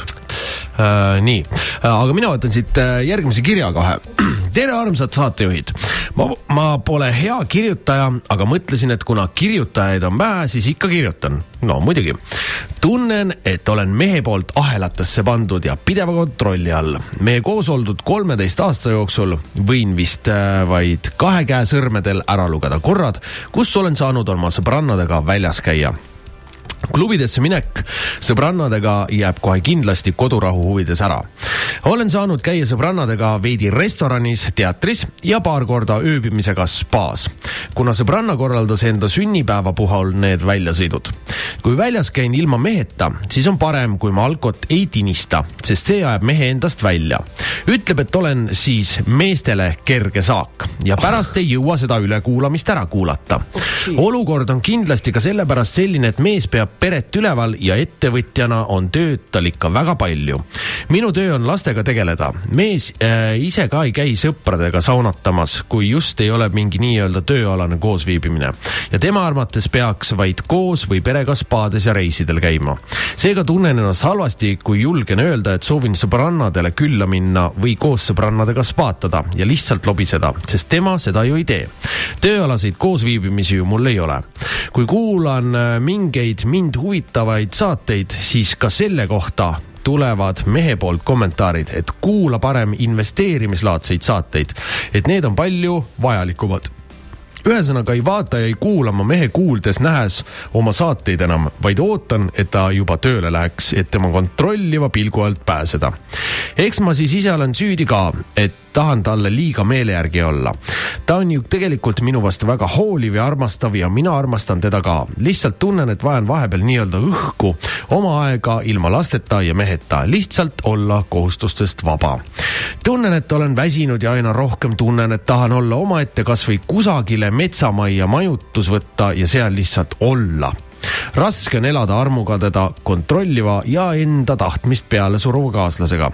äh,. nii, aga mina võtan siit äh, järgmise kirja kohe. tere, armsad saatejuhid. ma, ma pole hea kirjutaja, aga mõtlesin, et kuna kirjutajaid on vähe, siis ikka kirjutan. no muidugi. tunnen, et olen mehe poolt ahelatesse pandud ja pideva kontrolli all. meie koos oldud kolmeteist aasta jooksul võin vist äh, vaid kahe käe sõrmedel ära lugeda korrad, kus olen saanud oma sõbrannadega väljas käia klubidesse minek sõbrannadega jääb kohe kindlasti kodurahu huvides ära. olen saanud käia sõbrannadega veidi restoranis, teatris ja paar korda ööbimisega spaas, kuna sõbranna korraldas enda sünnipäeva puhul need väljasõidud. kui väljas käin ilma meheta, siis on parem, kui ma alkot ei tinista, sest see ajab mehe endast välja. ütleb, et olen siis meestele kerge saak ja pärast ei jõua seda ülekuulamist ära kuulata. olukord on kindlasti ka sellepärast selline, et mees peab peret üleval ja ettevõtjana on tööd tal ikka väga palju. minu töö on lastega tegeleda. mees äh, ise ka ei käi sõpradega saunatamas, kui just ei ole mingi nii-öelda tööalane koosviibimine. ja tema arvates peaks vaid koos või perega spaades ja reisidel käima. seega tunnen ennast halvasti, kui julgen öelda, et soovin sõbrannadele külla minna või koos sõbrannadega spaatada ja lihtsalt lobiseda, sest tema seda ju ei tee. tööalaseid koosviibimisi ju mul ei ole. kui kuulan äh, mingeid mind huvitavaid saateid, siis ka selle kohta tulevad mehe poolt kommentaarid, et kuula parem investeerimislaadseid saateid, et need on palju vajalikumad ühesõnaga ei vaata ja ei kuula ma mehe kuuldes-nähes oma saateid enam, vaid ootan, et ta juba tööle läheks, et tema kontrolliva pilgu alt pääseda. eks ma siis ise olen süüdi ka, et tahan talle liiga meele järgi olla. ta on ju tegelikult minu vastu väga hooliv ja armastav ja mina armastan teda ka. lihtsalt tunnen, et vajan vahepeal nii-öelda õhku, oma aega ilma lasteta ja meheta, lihtsalt olla kohustustest vaba. tunnen, et olen väsinud ja aina rohkem tunnen, et tahan olla omaette kasvõi kusagile metsamajja majutus võtta ja seal lihtsalt olla raske on elada armuga teda kontrolliva ja enda tahtmist peale suruva kaaslasega.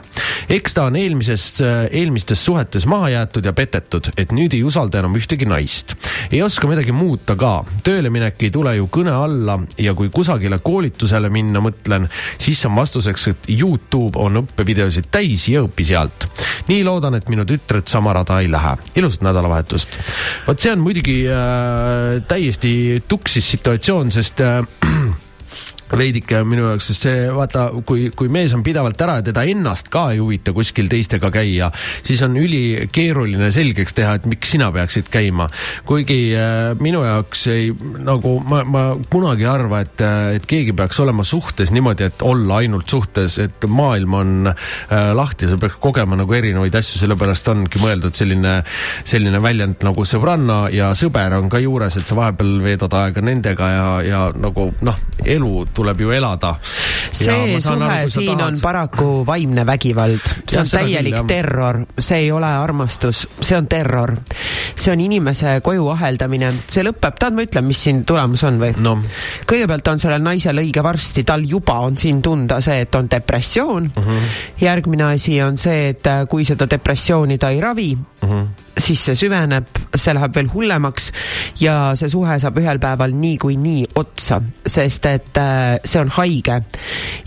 eks ta on eelmisest, eelmistes suhetes maha jäetud ja petetud, et nüüd ei usalda enam ühtegi naist. ei oska midagi muuta ka, tööle minek ei tule ju kõne alla ja kui kusagile koolitusele minna mõtlen, siis on vastuseks, et Youtube on õppevideosid täis ja õpi sealt. nii loodan, et minu tütred sama rada ei lähe. ilusat nädalavahetust. vot see on muidugi äh, täiesti tuksis situatsioon, sest äh, uh, veidike minu jaoks, sest see vaata, kui, kui mees on pidevalt ära ja teda ennast ka ei huvita kuskil teistega käia, siis on ülikeeruline selgeks teha, et miks sina peaksid käima. kuigi äh, minu jaoks ei, nagu ma, ma kunagi ei arva, et, et keegi peaks olema suhtes niimoodi, et olla ainult suhtes, et maailm on äh, lahti sa peaks kogema nagu erinevaid asju, sellepärast ongi mõeldud selline, selline väljend nagu sõbranna ja sõber on ka juures, et sa vahepeal veedad aega nendega ja, ja nagu noh, elu tuleb ju elada. see suhe siin tahad... on paraku vaimne vägivald, see Jah, on täielik küll, terror, see ei ole armastus, see on terror. See on inimese koju aheldamine, see lõpeb, tead, ma ütlen, mis siin tulemus on või no.? kõigepealt on sellel naisel õige varsti, tal juba on siin tunda see, et on depressioon. Mhm. -huh. järgmine asi on see, et äh, kui seda depressiooni ta ei ravi Mhm. -huh. siis see süveneb, see läheb veel hullemaks ja see suhe saab ühel päeval niikuinii otsa, sest et äh, see on haige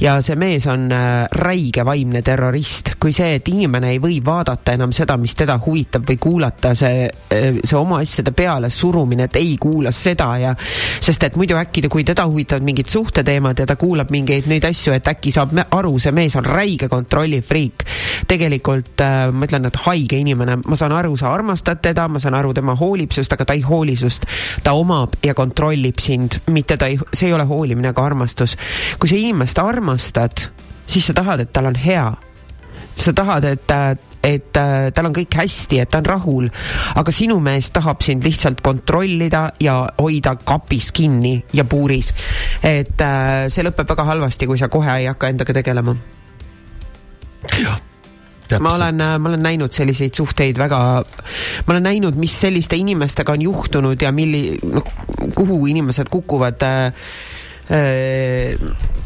ja see mees on äh, räige vaimne terrorist, kui see, et inimene ei või vaadata enam seda, mis teda huvitab või kuulata, see, see oma asjade peale surumine, et ei kuula seda ja sest et muidu äkki, kui teda huvitavad mingid suhteteemad ja ta kuulab mingeid neid asju, et äkki saab aru, see mees on räige kontrollifriik. tegelikult äh, ma ütlen, et haige inimene, ma saan aru, sa armastad teda, ma saan aru, tema hoolib sinust, aga ta ei hooli sinust. ta omab ja kontrollib sind, mitte ta ei, see ei ole hoolimine ega armastus. kui sa inimest armastad, siis sa tahad, et tal on hea. sa tahad, et äh, et äh, tal on kõik hästi, et ta on rahul, aga sinu mees tahab sind lihtsalt kontrollida ja hoida kapis kinni ja puuris. et äh, see lõpeb väga halvasti, kui sa kohe ei hakka endaga tegelema. jah, ma olen, ma olen näinud selliseid suhteid väga, ma olen näinud, mis selliste inimestega on juhtunud ja milli-, noh, kuhu inimesed kukuvad äh, äh,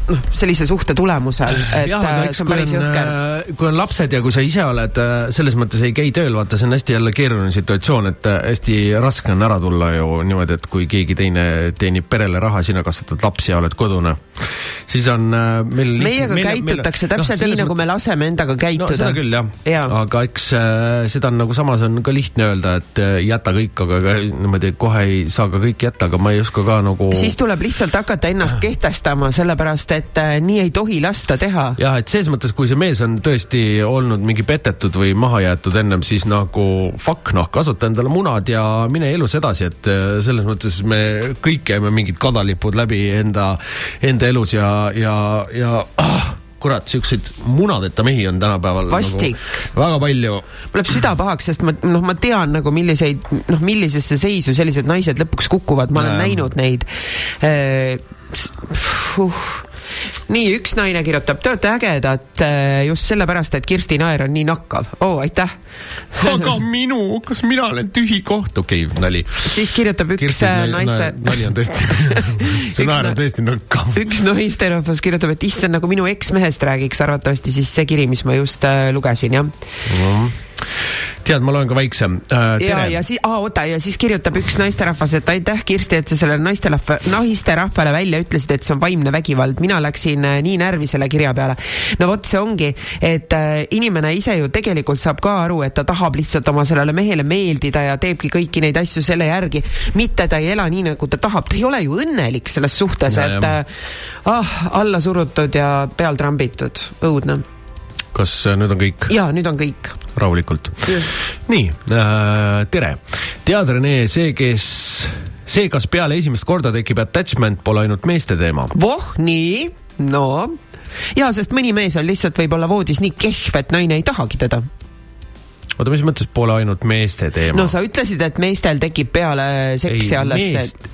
noh, sellise suhte tulemusel, et jah, aga äh, eks päris jõhker., kui on lapsed ja kui sa ise oled äh, selles mõttes ei käi tööl, vaata, see on hästi jälle keeruline situatsioon, et äh, hästi raske on ära tulla ju niimoodi, et kui keegi teine teenib perele raha, sina kasvatad lapsi ja oled kodune, siis on äh, meil meiega käitutakse täpselt nii, nagu me laseme endaga no käituda seda küll jah Jaa. ja., aga eks äh, seda on nagu samas on ka lihtne öelda, et äh, jäta kõik, aga niimoodi kohe ei saa ka kõike jätta, aga ma ei oska ka nagu siis tuleb lihtsalt hakata ennast kehtestama, sellepärast et äh, nii ei tohi lasta teha. jah, et selles mõttes, kui see mees on tõesti olnud mingi petetud või maha jäetud ennem, siis nagu fuck noh, kasuta endale munad ja mine elus edasi, et äh, selles mõttes me kõik käime mingid kadalipud läbi enda, enda elus ja, ja, ja ah, kurat, siukseid munadeta mehi on tänapäeval Vastik. nagu väga palju. mul läheb süda pahaks, sest ma noh, ma tean nagu milliseid noh, millisesse seisu sellised naised lõpuks kukuvad, ma olen Jaa. näinud neid uh,. nii, üks naine kirjutab, te olete ägedad eh, just sellepärast, et Kirsti Naer on nii nakkav. oo, aitäh. aga minu, kas mina olen tühi koht, okei okay,, nali. siis kirjutab üks Kirsti äh, naiste, nali on tõesti, see naer na- on tõesti nõkkav. üks naisterahvas kirjutab, et issand, nagu minu eksmehest räägiks arvatavasti siis see kiri, mis ma just äh, lugesin, jah tead, ma loen ka väiksem äh,. ja, ja siis, oota, ja siis kirjutab üks naisterahvas, et aitäh, Kirsti, et sa sellele naisterahva, naisterahvale välja ütlesid, et see on vaimne vägivald. mina läksin äh, nii närvi selle kirja peale. no vot, see ongi, et äh, inimene ise ju tegelikult saab ka aru, et ta tahab lihtsalt oma sellele mehele meeldida ja teebki kõiki neid asju selle järgi. mitte ta ei ela nii, nagu ta tahab, ta ei ole ju õnnelik selles suhtes, et äh, ah, alla surutud ja peal trambitud, õudne. Kas äh, nüüd on kõik ja nüüd on kõik. rahulikult? nii äh,, tere. tead, Rene, see, kes, see, kas peale esimest korda tekib attachment, pole ainult meeste teema. voh, nii, no ja sest mõni mees on lihtsalt võib-olla voodis nii kehv, et naine ei tahagi teda. oota, mis mõttes pole ainult meeste teema? no sa ütlesid, et meestel tekib peale seksi alles meest....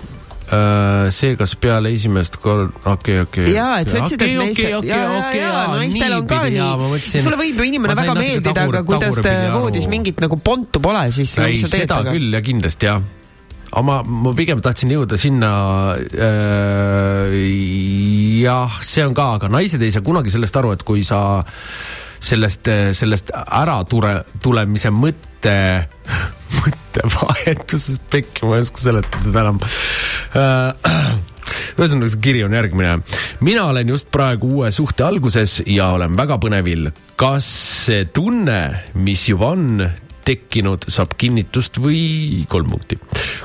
Uh, see, kas peale esimest korda, okei, okei. jaa, et sa ütlesid, et meestel, ja, ja, ja naistel on ka nii. sulle võib ju inimene väga meeldida, aga kui tast voodis mingit nagu pontu pole, siis ei, seda temaga? küll ja kindlasti jah. aga ma, ma pigem tahtsin jõuda sinna äh,. jah, see on ka, aga naised ei saa kunagi sellest aru, et kui sa sellest, sellest ära tule, tulemise mõtte, mõttevahetusest pekki, ma ei oska seletada seda enam äh, ühesõnaga, see kiri on järgmine. mina olen just praegu uue suhte alguses ja olen väga põnevil. kas see tunne, mis juba on tekkinud, saab kinnitust või kolm punkti?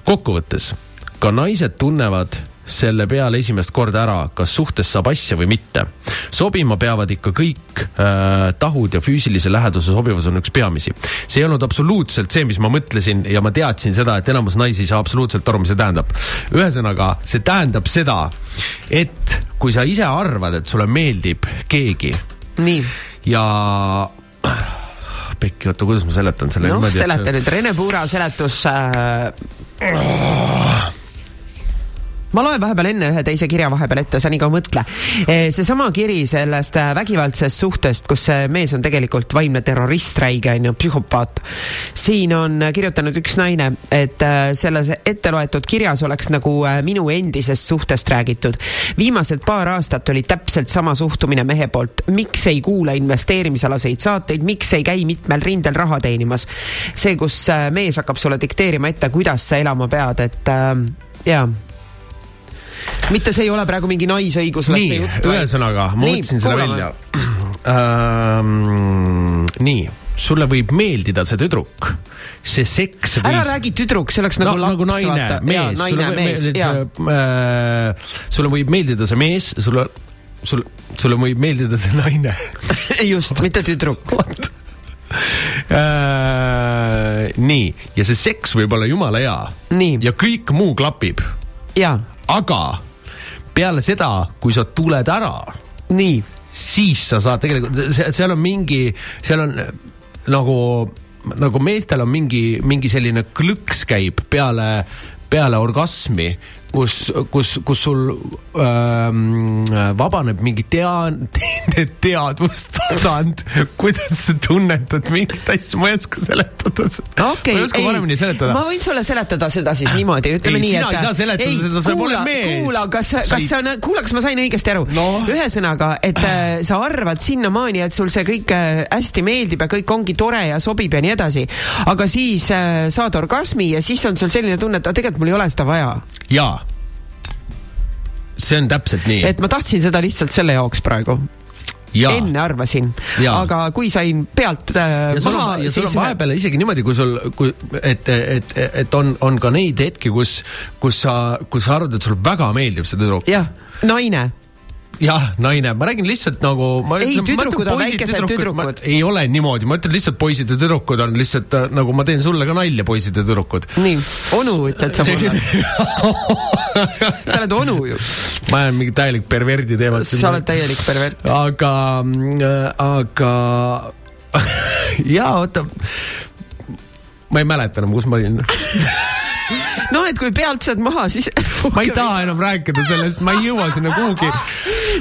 kokkuvõttes, ka naised tunnevad selle peale esimest korda ära, kas suhtes saab asja või mitte. sobima peavad ikka kõik äh, tahud ja füüsilise läheduse sobivus on üks peamisi. see ei olnud absoluutselt see, mis ma mõtlesin ja ma teadsin seda, et enamus naisi ei saa absoluutselt aru, mis see tähendab. ühesõnaga, see tähendab seda, et kui sa ise arvad, et sulle meeldib keegi. nii. ja pekki, oota, kuidas ma seletan selle noh, seleta nüüd, Rene Puura seletus äh.... Ma loen vahepeal enne ühe teise kirja vahepeal ette, sa nii kaua mõtle. seesama kiri sellest äh, vägivaldsest suhtest, kus see mees on tegelikult vaimne terrorist, räige on ju, psühhopaat. siin on äh, kirjutanud üks naine, et äh, selles ette loetud kirjas oleks nagu minu endisest suhtest räägitud. viimased paar aastat oli täpselt sama suhtumine mehe poolt, miks ei kuula investeerimisalaseid saateid, miks ei käi mitmel rindel raha teenimas. see, kus mees hakkab sulle dikteerima ette, kuidas sa elama pead, et äh, jaa mitte see ei ole praegu mingi naisõiguslaste jutt, ühesõnaga, ma mõtlesin selle välja ähm,. nii, sulle võib meeldida see tüdruk, see seks ära räägi tüdruk, see oleks nagu no, laps, nagu naine, mees, naine, mees, jaa. äh, sulle võib meeldida see mees, sulle, sul, sulle võib meeldida see naine just, mitte tüdruk. äh,. nii, ja see seks võib olla jumala hea. ja kõik muu klapib. jaa. Aga peale seda, kui sa tuled ära. nii. siis sa saad tegelikult, seal on mingi, seal on nagu, nagu meestel on mingi, mingi selline klõks käib peale, peale orgasmi, kus, kus, kus sul ähm, vabaneb mingi tea-, teadvustasand, kuidas sa tunnetad mingit asja, ma ei oska seletada seda okei ma ei oska paremini seletada ma võin sulle seletada seda siis niimoodi, ütleme Ei, nii, sina et ei saa seletada seda, sa pole mees. kuula, kas, Sa kas ei- on, kuula, kas ma sain õigesti aru no.? ühesõnaga, et äh, sa arvad sinnamaani, et sul see kõik äh, hästi meeldib ja kõik ongi tore ja sobib ja nii edasi, aga siis äh, saad orgasmi ja siis on sul selline tunne, et tegelikult mul ei ole seda vaja. jaa. See on täpselt nii. et ma tahtsin seda lihtsalt selle jaoks praegu. Jaa. enne arvasin, aga kui sain pealt äh, ja sul on, ja sul on vahepeal isegi niimoodi, kui sul, kui, et, et, et on, on ka neid hetki, kus, kus sa, kus sa arvad, et sulle väga meeldib see tüdruk. jah, naine jah, naine, ma räägin lihtsalt nagu. Ei, tüdrukud on väikesed tüdrukud. ei ole niimoodi, ma ütlen lihtsalt poisid ja tüdrukud on lihtsalt äh, nagu ma teen sulle ka nalja, poisid ja tüdrukud. nii, onu ütled sa mulle. sa oled onu ju. ma olen mingi täielik perverdi teemal. sa oled täielik pervert. aga, aga jaa, oota. ma ei mäleta enam, kus ma olin. no et kui pealt saad maha, siis. ma ei taha enam rääkida sellest, ma ei jõua sinna kuhugi.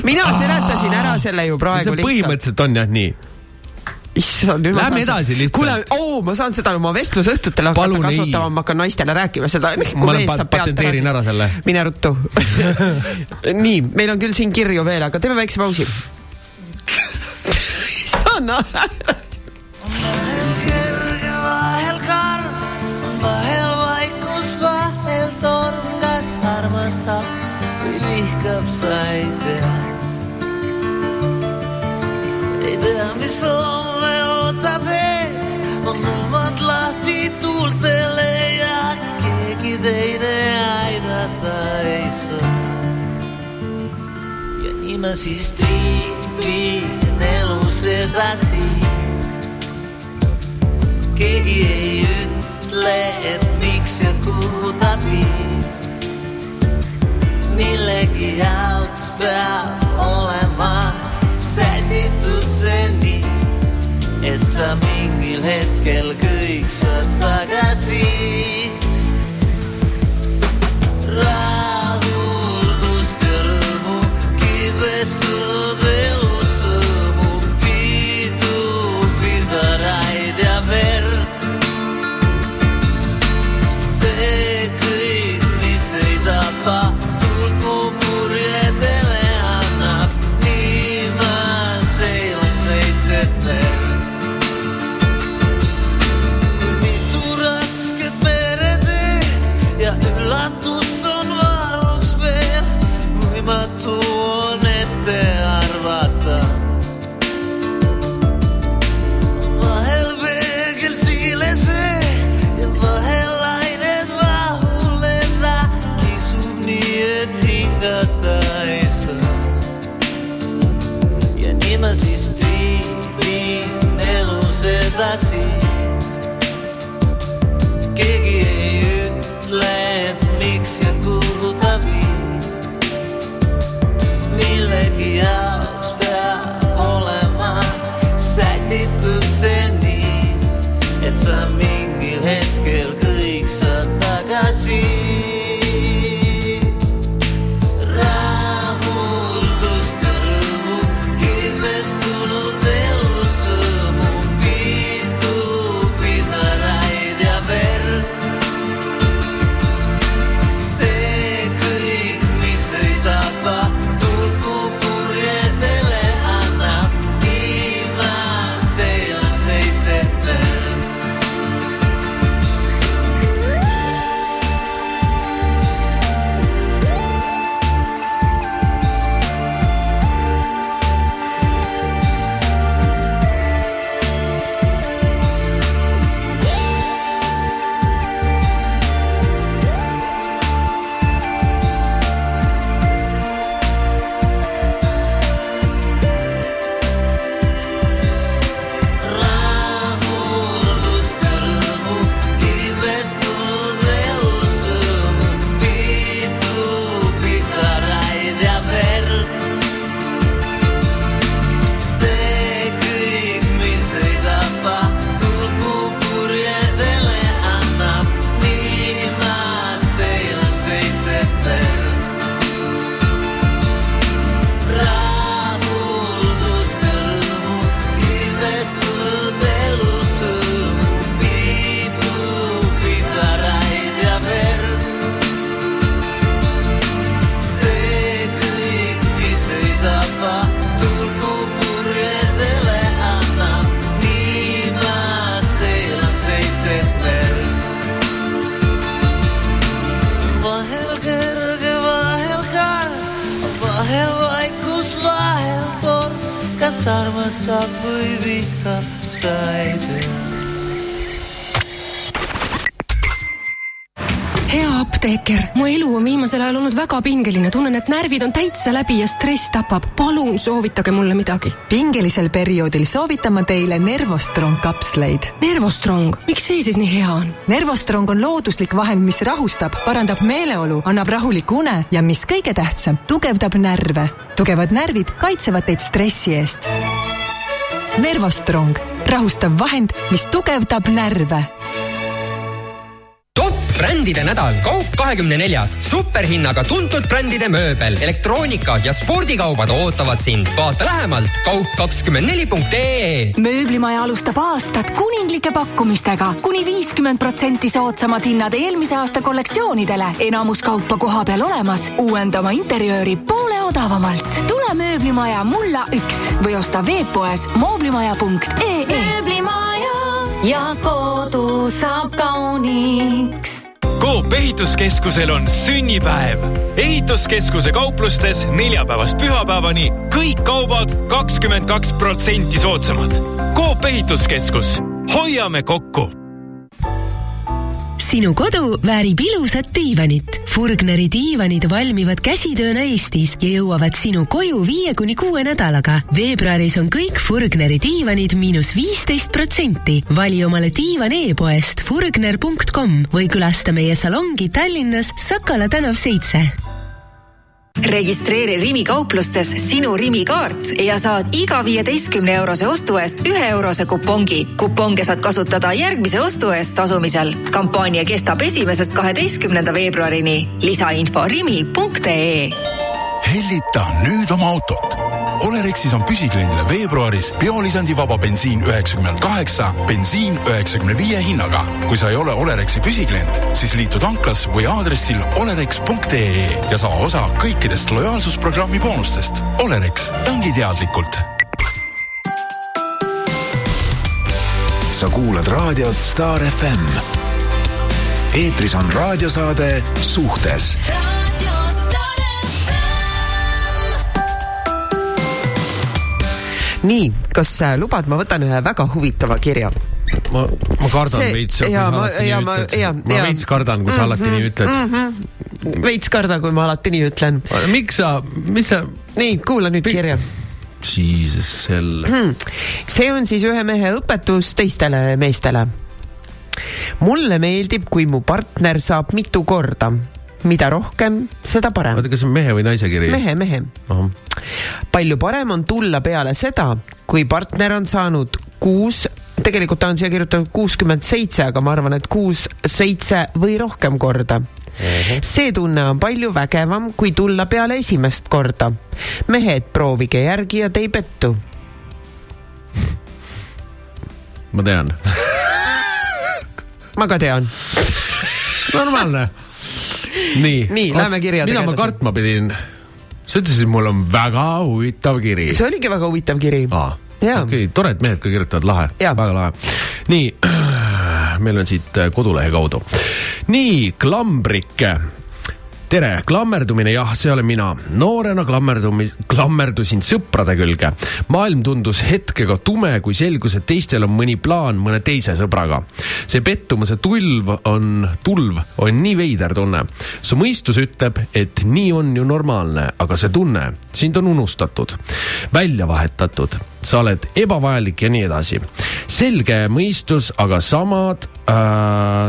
Mina seletasin ära selle ju praegu lihtsalt. põhimõtteliselt on jah nii. issand, nüüd ma Lähme saan edasi seda- lihtsalt. kuule, oo, ma saan seda oma vestlusõhtutel hakata kasutama, ma hakkan naistele rääkima seda. ma olen pat-, patenteerin ära selle. mine ruttu. nii, meil on küll siin kirju veel, aga teeme väikse pausi. issand, vahel karm, vahel vaikus, vahel torm, kas armastab või vihkab, sa tea, mis homme ootab ees, on hõlmad lahti tuultele ja keegi teine aidata ei saa. ja nii ma siis triivin elus edasi keegi ei ütle, et miks ja kuhu ta viib. millegi jaoks peab olema sätitud see nii, et sa mingil hetkel kõik saad tagasi. apteeker, mu elu on viimasel ajal olnud väga pingeline, tunnen, et närvid on täitsa läbi ja stress tapab. palun soovitage mulle midagi. pingelisel perioodil soovitan ma teile Nervostrong kapsleid. Nervostrong, miks see siis nii hea on? Nervostrong on looduslik vahend, mis rahustab, parandab meeleolu, annab rahuliku une ja mis kõige tähtsam, tugevdab närve. tugevad närvid kaitsevad teid stressi eest. Nervostrong, rahustav vahend, mis tugevdab närve brändide nädal Kaup kahekümne neljas superhinnaga tuntud brändide mööbel, elektroonika ja spordikaubad ootavad sind. vaata lähemalt kaup24.ee. mööblimaja alustab aastat kuninglike pakkumistega kuni viiskümmend protsenti soodsamad hinnad eelmise aasta kollektsioonidele, enamus kaupa kohapeal olemas, uuenda oma interjööri poole odavamalt. tule mööblimaja mulla üks või osta veebpoes mooblimaja.ee. mööblimaja ja kodu saab kauniks. Coop ehituskeskusel on sünnipäev. ehituskeskuse kauplustes neljapäevast pühapäevani kõik kaubad kakskümmend kaks protsenti soodsamad. Coop ehituskeskus, hoiame kokku sinu kodu väärib ilusat diivanit. Furgneri diivanid valmivad käsitööna Eestis ja jõuavad sinu koju viie kuni kuue nädalaga. veebruaris on kõik Furgneri diivanid miinus viisteist protsenti. vali omale diivan e-poest furgner.com või külasta meie salongi Tallinnas Sakala tänav seitse registreeri Rimi kauplustes sinu Rimi kaart ja saad iga viieteistkümne eurose ostu eest ühe eurose kupongi. kuponge saad kasutada järgmise ostu eest tasumisel. kampaania kestab esimesest kaheteistkümnenda veebruarini. lisainfo rimi.ee hellita nüüd oma autot. Olerexis on püsikliendile veebruaris biolisandi vaba bensiin üheksakümmend kaheksa, bensiin üheksakümne viie hinnaga. kui sa ei ole Olerexi püsiklient, siis liitu tanklas või aadressil olerex.ee ja saa osa kõikidest lojaalsusprogrammi boonustest. Olerex, tangi teadlikult sa kuulad raadiot Star FM. eetris on raadiosaade Suhtes nii, kas sa lubad, ma võtan ühe väga huvitava kirja. ma, ma kardan See- veits, kui sa alati nii ma- ütled ma jaa. veits kardan, kui sa alati nii ütled. -hmm. veits karda, kui ma alati nii ütlen. miks sa, mis sa? nii, kuula nüüd kirja. Jesus sell. Hmm. see on siis ühe mehe õpetus teistele meestele. mulle meeldib, kui mu partner saab mitu korda. Mida rohkem, seda parem. oota, kas see on mehe või naise kiri? mehe, mehe. palju parem on tulla peale seda, kui partner on saanud kuus, tegelikult ta on siia kirjutanud kuuskümmend seitse, aga ma arvan, et kuus, seitse või rohkem korda. see tunne on palju vägevam, kui tulla peale esimest korda. mehed, proovige järgi ja te ei pettu. ma tean. ma ka tean. normaalne. nii. Nii, lähme kirjadega mida ma edasi. kartma pidin? sa ütlesid, mul on väga huvitav kiri. see oligi väga huvitav kiri. okei okay,, tore, et mehed ka kirjutavad, lahe, väga lahe. nii, meil on siit äh, kodulehe kaudu. nii, klambrike tere, klammerdumine jah, see olen mina. noorena klammerdumis, klammerdusin sõprade külge. maailm tundus hetkega tume, kui selgus, et teistel on mõni plaan mõne teise sõbraga. see pettumuse tulv on, tulv on nii veider tunne. su mõistus ütleb, et nii on ju normaalne, aga see tunne, sind on unustatud, välja vahetatud, sa oled ebavajalik ja nii edasi. selge mõistus, aga samad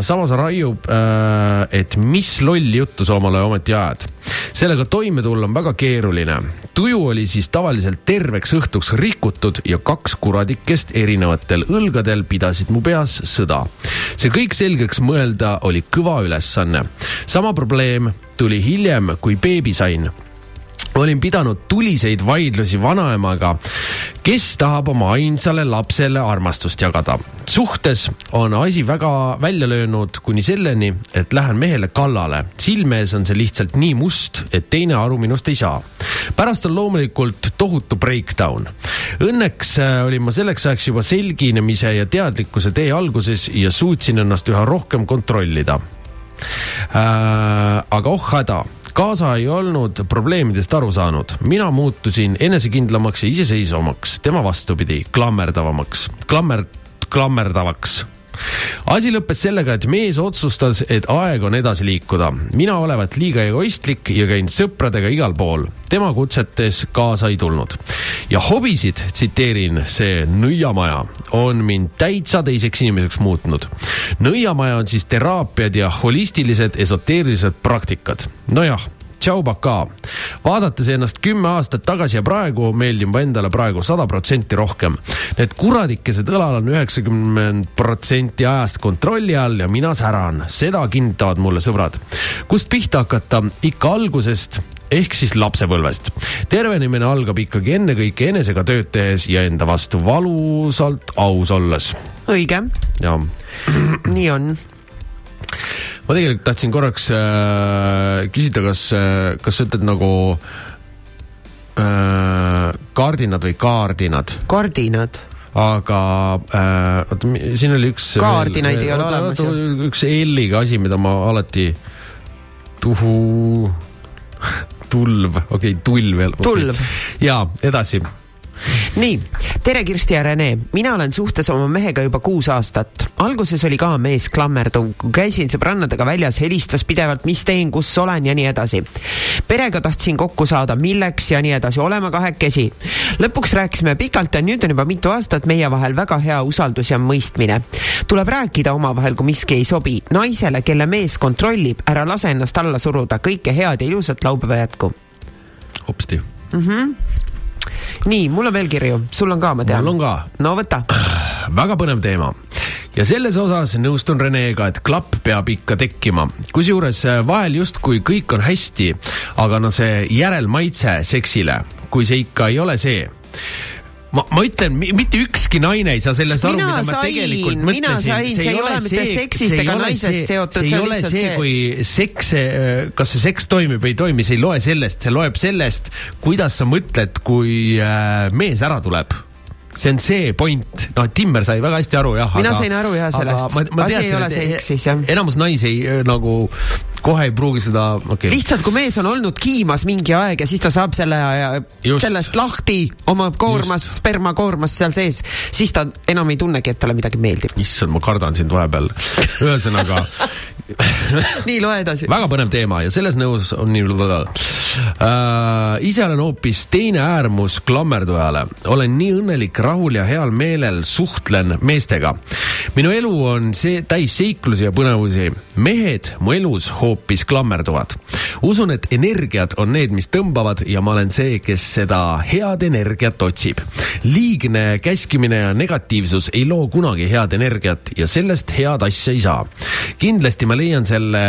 samas raiub äh,, et mis lolli juttu sa omale ometi ajad. sellega toime tulla on väga keeruline. tuju oli siis tavaliselt terveks õhtuks rikutud ja kaks kuradikest erinevatel õlgadel pidasid mu peas sõda. see kõik selgeks mõelda oli kõva ülesanne. sama probleem tuli hiljem, kui beebi sain olin pidanud tuliseid vaidlusi vanaemaga, kes tahab oma ainsale lapsele armastust jagada. suhtes on asi väga välja löönud kuni selleni, et lähen mehele kallale. silme ees on see lihtsalt nii must, et teine aru minust ei saa. pärast on loomulikult tohutu breakdown. Õnneks äh, olin ma selleks ajaks juba selginemise ja teadlikkuse tee alguses ja suutsin ennast üha rohkem kontrollida äh,. aga oh häda kaasa ei olnud probleemidest aru saanud. mina muutusin enesekindlamaks ja iseseisvamaks, tema vastupidi, klammerdavamaks, klammer, klammerdavaks asi lõppes sellega, et mees otsustas, et aeg on edasi liikuda. mina olevat liiga egoistlik ja käin sõpradega igal pool. tema kutsetes kaasa ei tulnud. ja hobisid, tsiteerin, see nõiamaja on mind täitsa teiseks inimeseks muutnud. nõiamaja on siis teraapiad ja holistilised esoteerilised praktikad. nojah tšau, pakaa. vaadates ennast kümme aastat tagasi ja praegu meeldin ma endale praegu sada protsenti rohkem. Need kuradikesed õlal on üheksakümmend protsenti ajast kontrolli all ja mina säran, seda kinnitavad mulle sõbrad. kust pihta hakata? ikka algusest ehk siis lapsepõlvest. tervenemine algab ikkagi ennekõike enesega tööd tehes ja enda vastu valusalt aus olles. õige, ja nii on. Ma tegelikult tahtsin korraks äh, küsida, kas äh,, kas sa ütled nagu äh, kardinad või kaardinad? kardinad. aga äh, oota, siin oli üks. Kaardinaid ei ole olemas, üks L-iga asi, mida ma alati, tuhu, tulv, okei okay,, tulv. Tulv. ja edasi nii, tere Kirsti ja Rene, mina olen suhtes oma mehega juba kuus aastat. alguses oli ka mees klammerduv, kui käisin sõbrannadega väljas, helistas pidevalt, mis teen, kus olen ja nii edasi. perega tahtsin kokku saada, milleks ja nii edasi, oleme kahekesi. lõpuks rääkisime pikalt ja nüüd on juba mitu aastat meie vahel väga hea usaldus ja mõistmine. tuleb rääkida omavahel, kui miski ei sobi. naisele, kelle mees kontrollib, ära lase ennast alla suruda, kõike head ja ilusat laupäeva jätku hopsti. mm. -hmm. nii, mul on veel kirju, sul on ka, ma tean. mul on ka. no võta. väga põnev teema ja selles osas nõustun Renega, et klapp peab ikka tekkima. kusjuures äh, vahel justkui kõik on hästi, aga no see järelmaitse seksile, kui see ikka ei ole see ma, ma ütlen, mitte ükski naine ei saa sellest aru, mida ma sain, tegelikult mina mõtlesin. see ei ole seksist ega naisest seotud, see see ei ole see, see- kui seks, kas see seks toimib või ei toimi, see ei loe sellest, see loeb sellest, kuidas sa mõtled, kui äh, mees ära tuleb see on see point, noh, Timmer sai väga hästi aru jah. Mina sain aru jah sellest. Asi ei ole seksis, jah. enamus naisi äh, nagu kohe ei pruugi seda, okay.. lihtsalt, kui mees on olnud kiimas mingi aeg ja siis ta saab selle, sellest lahti oma koormast, spermakoormast seal sees, siis ta enam ei tunnegi, et talle midagi meeldib. issand, ma kardan sind vahepeal. ühesõnaga nii, loe edasi. väga põnev teema ja selles nõus on nii äh,. ise olen hoopis teine äärmus klammerdujale, olen nii õnnelik, rahul ja heal meelel suhtlen meestega. minu elu on see täis seiklusi ja põnevusi. mehed mu elus hoopis klammerduvad. usun, et energiad on need, mis tõmbavad ja ma olen see, kes seda head energiat otsib. liigne käskimine ja negatiivsus ei loo kunagi head energiat ja sellest head asja ei saa. kindlasti ma leian selle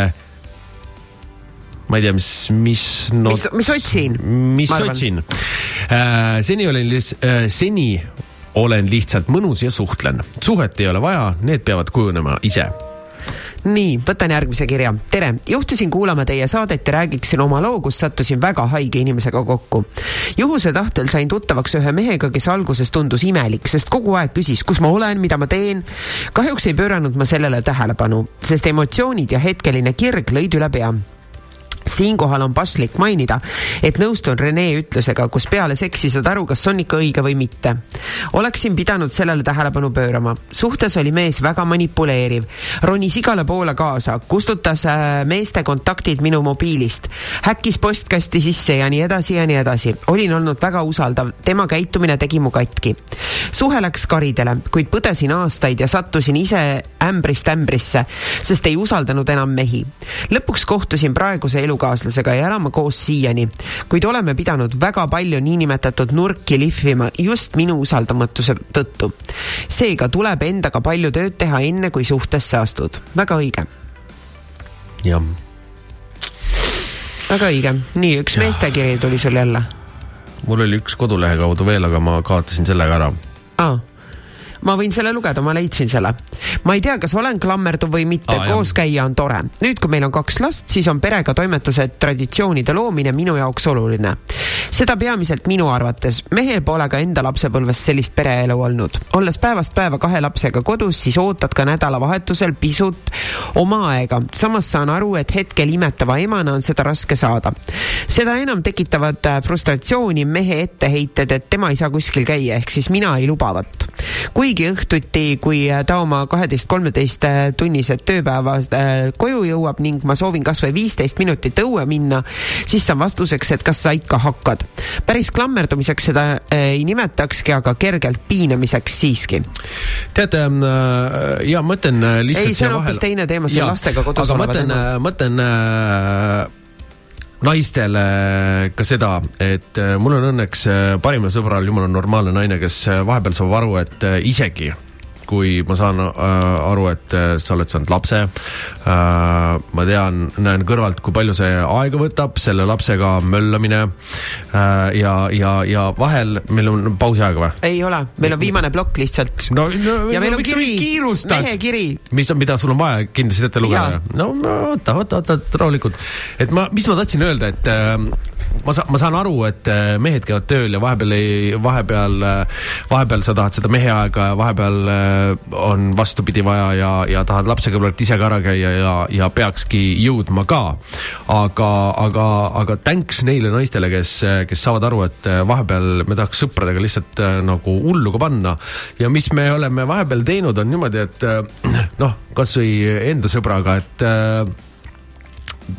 ma ei tea, mis, mis no, mis, mis otsin? mis otsin äh,. seni olen lihtsalt äh,, seni olen lihtsalt mõnus ja suhtlen. suhet ei ole vaja, need peavad kujunema ise. nii, võtan järgmise kirja. tere, juhtusin kuulama teie saadet ja räägiksin oma loo, kus sattusin väga haige inimesega kokku. juhuse tahtel sain tuttavaks ühe mehega, kes alguses tundus imelik, sest kogu aeg küsis, kus ma olen, mida ma teen. kahjuks ei pööranud ma sellele tähelepanu, sest emotsioonid ja hetkeline kirg lõid üle pea siinkohal on paslik mainida, et nõustun Rene ütlusega, kus peale seksi saad aru, kas on ikka õige või mitte. oleksin pidanud sellele tähelepanu pöörama. suhtes oli mees väga manipuleeriv, ronis igale poole kaasa, kustutas äh, meeste kontaktid minu mobiilist, häkkis postkasti sisse ja nii edasi ja nii edasi. olin olnud väga usaldav, tema käitumine tegi mu katki. suhe läks karidele, kuid põdesin aastaid ja sattusin ise ämbrist ämbrisse, sest ei usaldanud enam mehi. lõpuks kohtusin praeguse elukaaslasega ja elame koos siiani, kuid oleme pidanud väga palju niinimetatud nurki lihvima just minu usaldamatuse tõttu. seega tuleb endaga palju tööd teha, enne kui suhtesse astud. väga õige, jah, väga õige. nii, üks meestekiri tuli sul jälle mul oli üks kodulehe kaudu veel, aga ma kaotasin selle ka ära. ah.. Ma võin selle lugeda, ma leidsin selle. ma ei tea, kas olen klammerduv või mitte jah. koos käia on tore. nüüd, kui meil on kaks last, siis on perega toimetused, traditsioonide loomine minu jaoks oluline. seda peamiselt minu arvates. mehel pole ka enda lapsepõlves sellist pereelu olnud. olles päevast päeva kahe lapsega kodus, siis ootad ka nädalavahetusel pisut oma aega. samas saan aru, et hetkel imetava emana on seda raske saada. seda enam tekitavad äh, frustratsiooni mehe etteheited, et tema ei saa kuskil käia, ehk siis mina ei lubavat. Kuigi õhtuti, kui äh, ta oma kaheteist-kolmeteist tunnised tööpäevad äh, koju jõuab ning ma soovin kas või viisteist minutit õue minna, siis saan vastuseks, et kas sa ikka hakkad. päris klammerdumiseks seda äh, ei nimetakski, aga kergelt piinamiseks siiski. teate, ja ma ütlen äh, lihtsalt Ei, see on hoopis teine teema, see on lastega kodus oleva teema., ma ütlen äh, naistele ka seda, et äh, mul on õnneks äh, parimal sõbral jumala normaalne naine, kes äh, vahepeal saab aru, et isegi kui ma saan äh, aru, et äh, sa oled saanud lapse äh,, ma tean, näen kõrvalt, kui palju see aega võtab, selle lapsega möllamine ja, ja, ja vahel meil on pausiaeg või? ei ole, meil on viimane plokk lihtsalt. no, no ja meil no on kiri nii, kiirustad? mehe kiri. mis, mida sul on vaja kindlasti ette lugeda no oota, oota, oota, rahulikult. et ma, mis ma tahtsin öelda, et ma saan, ma saan aru, et mehed käivad tööl ja vahepeal ei, vahepeal, vahepeal sa tahad seda mehe aega ja vahepeal on vastupidi vaja ja, ja tahad võib-olla ise ka ära käia ja, ja peakski jõudma ka. aga, aga, aga thanks neile naistele, kes, kes saavad aru, et äh, vahepeal me tahaks sõpradega lihtsalt äh, nagu hullu ka panna ja mis me oleme vahepeal teinud, on niimoodi, et äh, noh, kasvõi enda sõbraga, et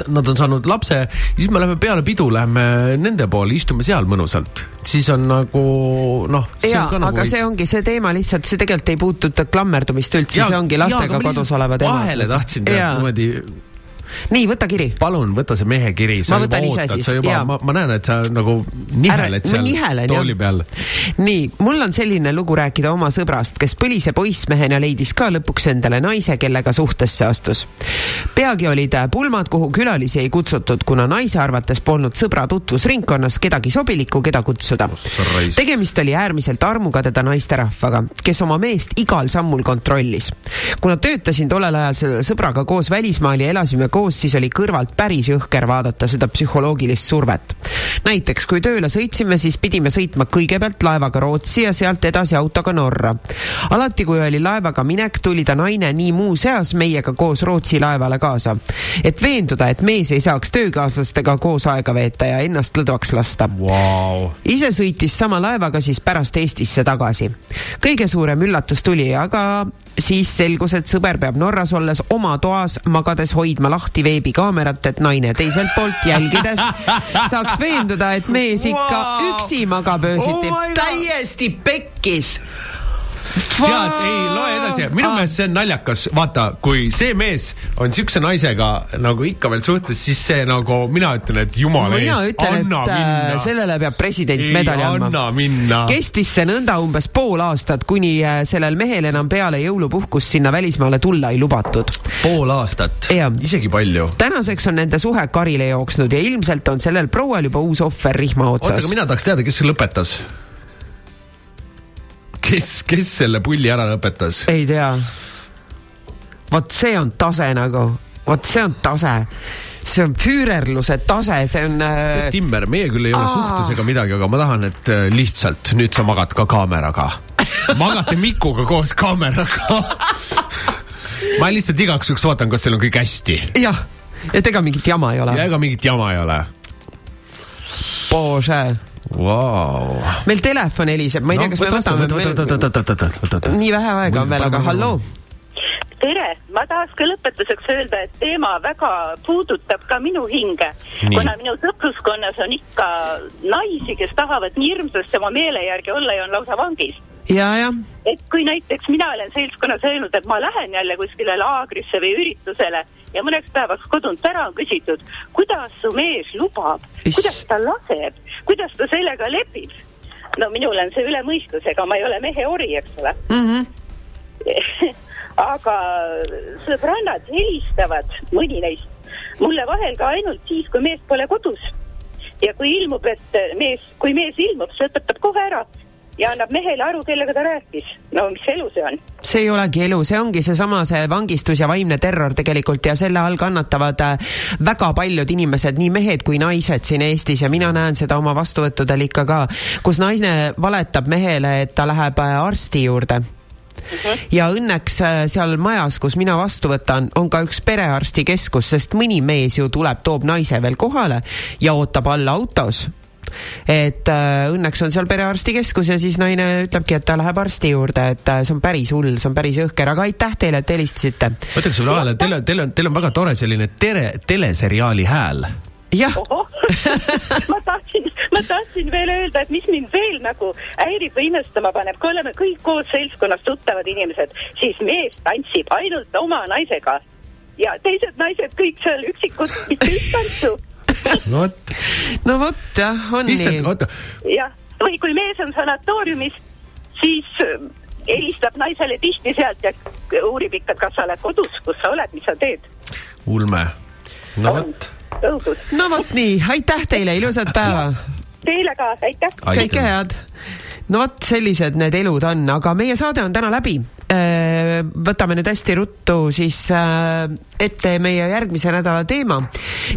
nad on saanud lapse, siis me läheme peale pidu, läheme nende poole, istume seal mõnusalt, siis on nagu noh. jaa, aga see ongi see teema lihtsalt, see tegelikult ei puuduta klammerdumist üldse, see ongi lastega ma kodus oleva teema. vahele tahtsin teha niimoodi. nii, võta kiri. palun võta see mehe kiri, Ma võtan ise siis, sa juba ma, ma näen, et sa nagu niheled seal nihelen, tooli peal. nii, mul on selline lugu rääkida oma sõbrast, kes põlise poissmehena leidis ka lõpuks endale naise, kellega suhtesse astus. peagi olid pulmad, kuhu külalisi ei kutsutud, kuna naise arvates polnud sõbra tutvusringkonnas kedagi sobilikku, keda kutsuda. tegemist oli äärmiselt armukadeda naisterahvaga, kes oma meest igal sammul kontrollis. kuna töötasin tollel ajal selle sõbraga koos välismaal ja elasime koos, siis oli kõrvalt päris jõhker vaadata seda psühholoogilist survet. näiteks kui tööle sõitsime, siis pidime sõitma kõigepealt laevaga Rootsi ja sealt edasi autoga Norra. alati, kui oli laevaga minek, tuli ta naine nii muu seas meiega koos Rootsi laevale kaasa, et veenduda, et mees ei saaks töökaaslastega koos aega veeta ja ennast lõdvaks lasta wow.. ise sõitis sama laevaga siis pärast Eestisse tagasi. kõige suurem üllatus tuli aga siis selgus, et sõber peab Norras olles oma toas magades hoidma lahti veebikaamerat, et naine teiselt poolt jälgides saaks veenduda, et mees ikka Wow! üksi magab öösiti Oh täiesti pekkis. tead, ei loe edasi, minu meelest see on naljakas, vaata, kui see mees on siukse naisega nagu ikka veel suhtes, siis see nagu, mina ütlen, et jumala eest, anna et äh, minna. sellele peab president ei medali andma kestis see nõnda umbes pool aastat, kuni äh, sellel mehel enam peale jõulupuhkust sinna välismaale tulla ei lubatud. pool aastat, isegi palju. tänaseks on nende suhe karile jooksnud ja ilmselt on sellel proual juba uus ohver rihma oota, otsas aga. mina tahaks teada, kes see lõpetas? kes, kes selle pulli ära lõpetas? ei tea. vot see on tase nagu, vot see on tase. see on füürerluse tase, see on äh,. Timmer, meie küll ei ole Aa. suhtes ega midagi, aga ma tahan, et äh, lihtsalt nüüd sa magad ka kaameraga. magate Mikuga koos kaameraga. ma lihtsalt igaks juhuks vaatan, kas teil on kõik hästi. jah, et ega mingit jama ei ole ja. ega mingit jama ei ole. Bože, Vau. meil telefon heliseb, ma ei tea, kas me võtame. nii vähe aega on veel, aga halloo. tere, ma tahaks ka lõpetuseks öelda, et teema väga puudutab ka minu hinge, kuna minu sõpruskonnas on ikka naisi, kes tahavad nii hirmsasti oma meele järgi olla ja on lausa vangis. ja, jah. et kui näiteks mina olen seltskonnas öelnud, et ma lähen jälle kuskile laagrisse või üritusele ja mõneks päevaks kodunt ära on küsitud, kuidas su mees lubab, kuidas ta laseb, kuidas ta sellega lepib. no minul on see üle mõistusega, ma ei ole mehe ori, eks ole. aga sõbrannad helistavad, mõni neist, mulle vahel ka ainult siis, kui mees pole kodus. ja kui ilmub, et mees, kui mees ilmub, see õpetab kohe ära. Ja annab mehele aru, kellega ta rääkis. no mis elu see on? see ei olegi elu, see ongi seesama see vangistus ja vaimne terror tegelikult ja selle all kannatavad äh, väga paljud inimesed, nii mehed kui naised siin Eestis ja mina näen seda oma vastuvõttudel ikka ka, kus naine valetab mehele, et ta läheb äh, arsti juurde ja õnneks äh, seal majas, kus mina vastu võtan, on ka üks perearstikeskus, sest mõni mees ju tuleb, toob naise veel kohale ja ootab all autos et äh, õnneks on seal perearstikeskus ja siis naine ütlebki, et ta läheb arsti juurde, et äh, see on päris hull, see on päris jõhker, aga aitäh teile, et helistasite. ma ütleks sulle vahele, teil on, teil on, teil on väga tore selline tere, teleseriaali hääl. jah, ma tahtsin, ma tahtsin veel öelda, et mis mind veel nagu häirib või imestama paneb, kui oleme kõik koos seltskonnas tuttavad inimesed, siis mees tantsib ainult oma naisega ja teised naised kõik seal üksikud, mitte üht tantsu. No vot. no vot jah, on issand, nii. oota, jah, või kui mees on sanatooriumis, siis äh, helistab naisele tihti sealt ja uurib ikka, et kas sa oled kodus, kus sa oled, mis sa teed. ulme. no vot. no vot nii, aitäh teile, ilusat päeva. Teile ka, aitäh. kõike head. no vot, sellised need elud on, aga meie saade on täna läbi. Võtame nüüd hästi ruttu siis äh, ette meie järgmise nädala teema,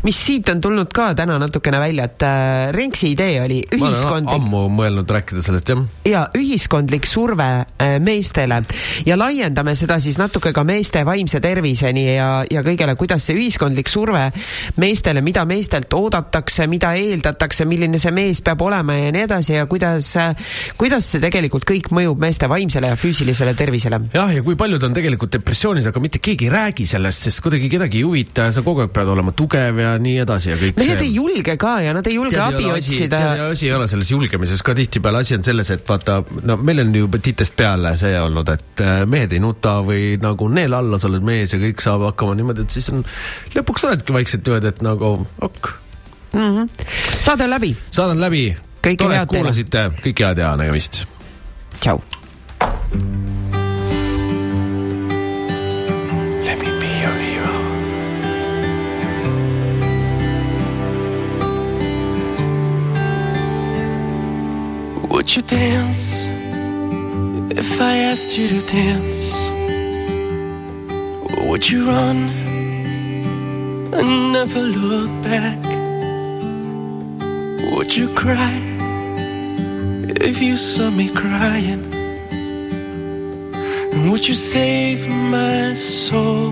mis siit on tulnud ka täna natukene välja, et äh, Renksi idee oli ühiskondlik ammu mõelnud rääkida sellest jah. ja ühiskondlik surve äh, meestele ja laiendame seda siis natuke ka meeste vaimse terviseni ja, ja kõigele, kuidas see ühiskondlik surve meestele, mida meestelt oodatakse, mida eeldatakse, milline see mees peab olema ja nii edasi ja kuidas, kuidas see tegelikult kõik mõjub meeste vaimsele ja füüsilisele tervisele. jah, ja kui paljud on tegelikult depressioonis, aga mitte keegi ei räägi sellest, sest kuidagi kedagi ei huvita ja sa kogu aeg pead olema tugev ja nii edasi ja kõik no nad ei julge ka ja nad ei julge Tead, abi asi- otsida. asi ei ole selles julgemises ka tihtipeale, asi on selles, et vaata, no meil on ju titest peale see olnud, et äh, mehed ei nuta või nagu neela alla, sa oled mees ja kõik saab hakkama niimoodi, et siis on, lõpuks oledki vaikselt niimoodi, et nagu ok, mm. -hmm. saade on läbi. saade on läbi. Tore, et kuulasite, kõike head ja nägemist. tšau. Would you dance if I asked you to dance? Or would you run and never look back? Would you cry if you saw me crying? And would you save my soul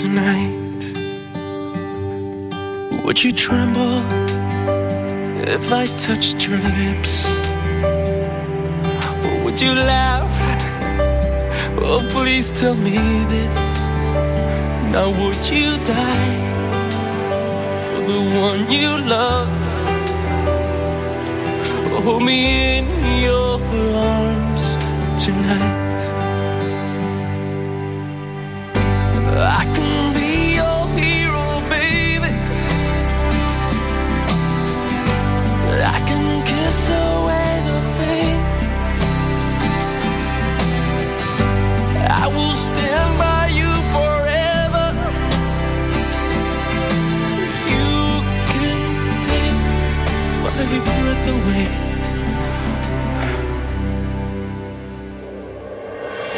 tonight? Would you tremble if I touched your lips? Would you laugh? Oh, please tell me this. Now, would you die for the one you love? Oh, hold me in your arms tonight. I can be your hero, baby. I can kiss away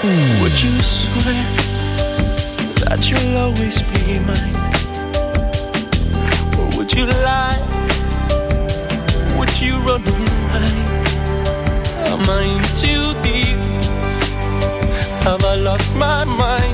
Would you swear? that you'll always be mine? Or would you lie? Would you run and hide? Am I in too deep? Have I lost my mind?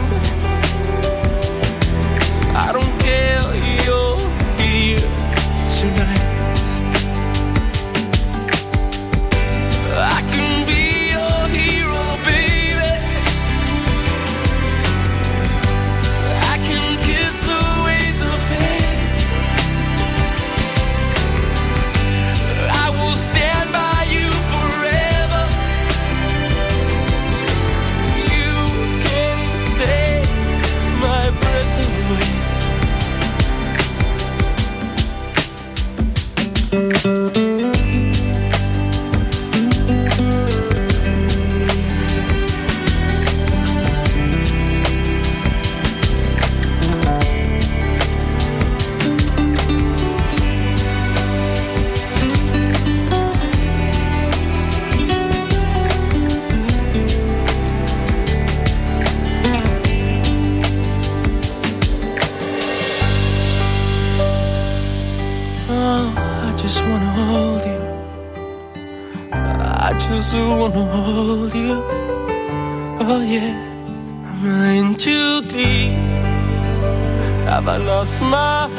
Lost my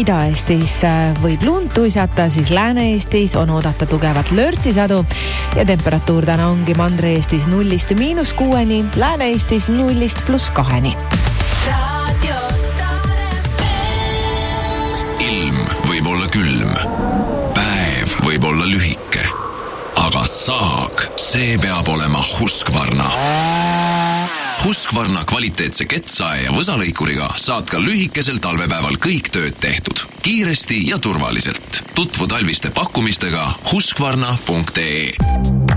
Ida-Eestis äh, võib lund tuisata, siis Lääne-Eestis on oodata tugevat lörtsisadu ja temperatuur täna ongi Mandri-Eestis nullist miinus kuueni, Lääne-Eestis nullist pluss kaheni. ilm võib olla külm, päev võib olla lühike, aga saag, see peab olema Husqvarna. Husqvarna kvaliteetse kettsae ja võsalõikuriga saad ka lühikesel talvepäeval kõik tööd tehtud, kiiresti ja turvaliselt. tutvu talviste pakkumistega Husqvarna.ee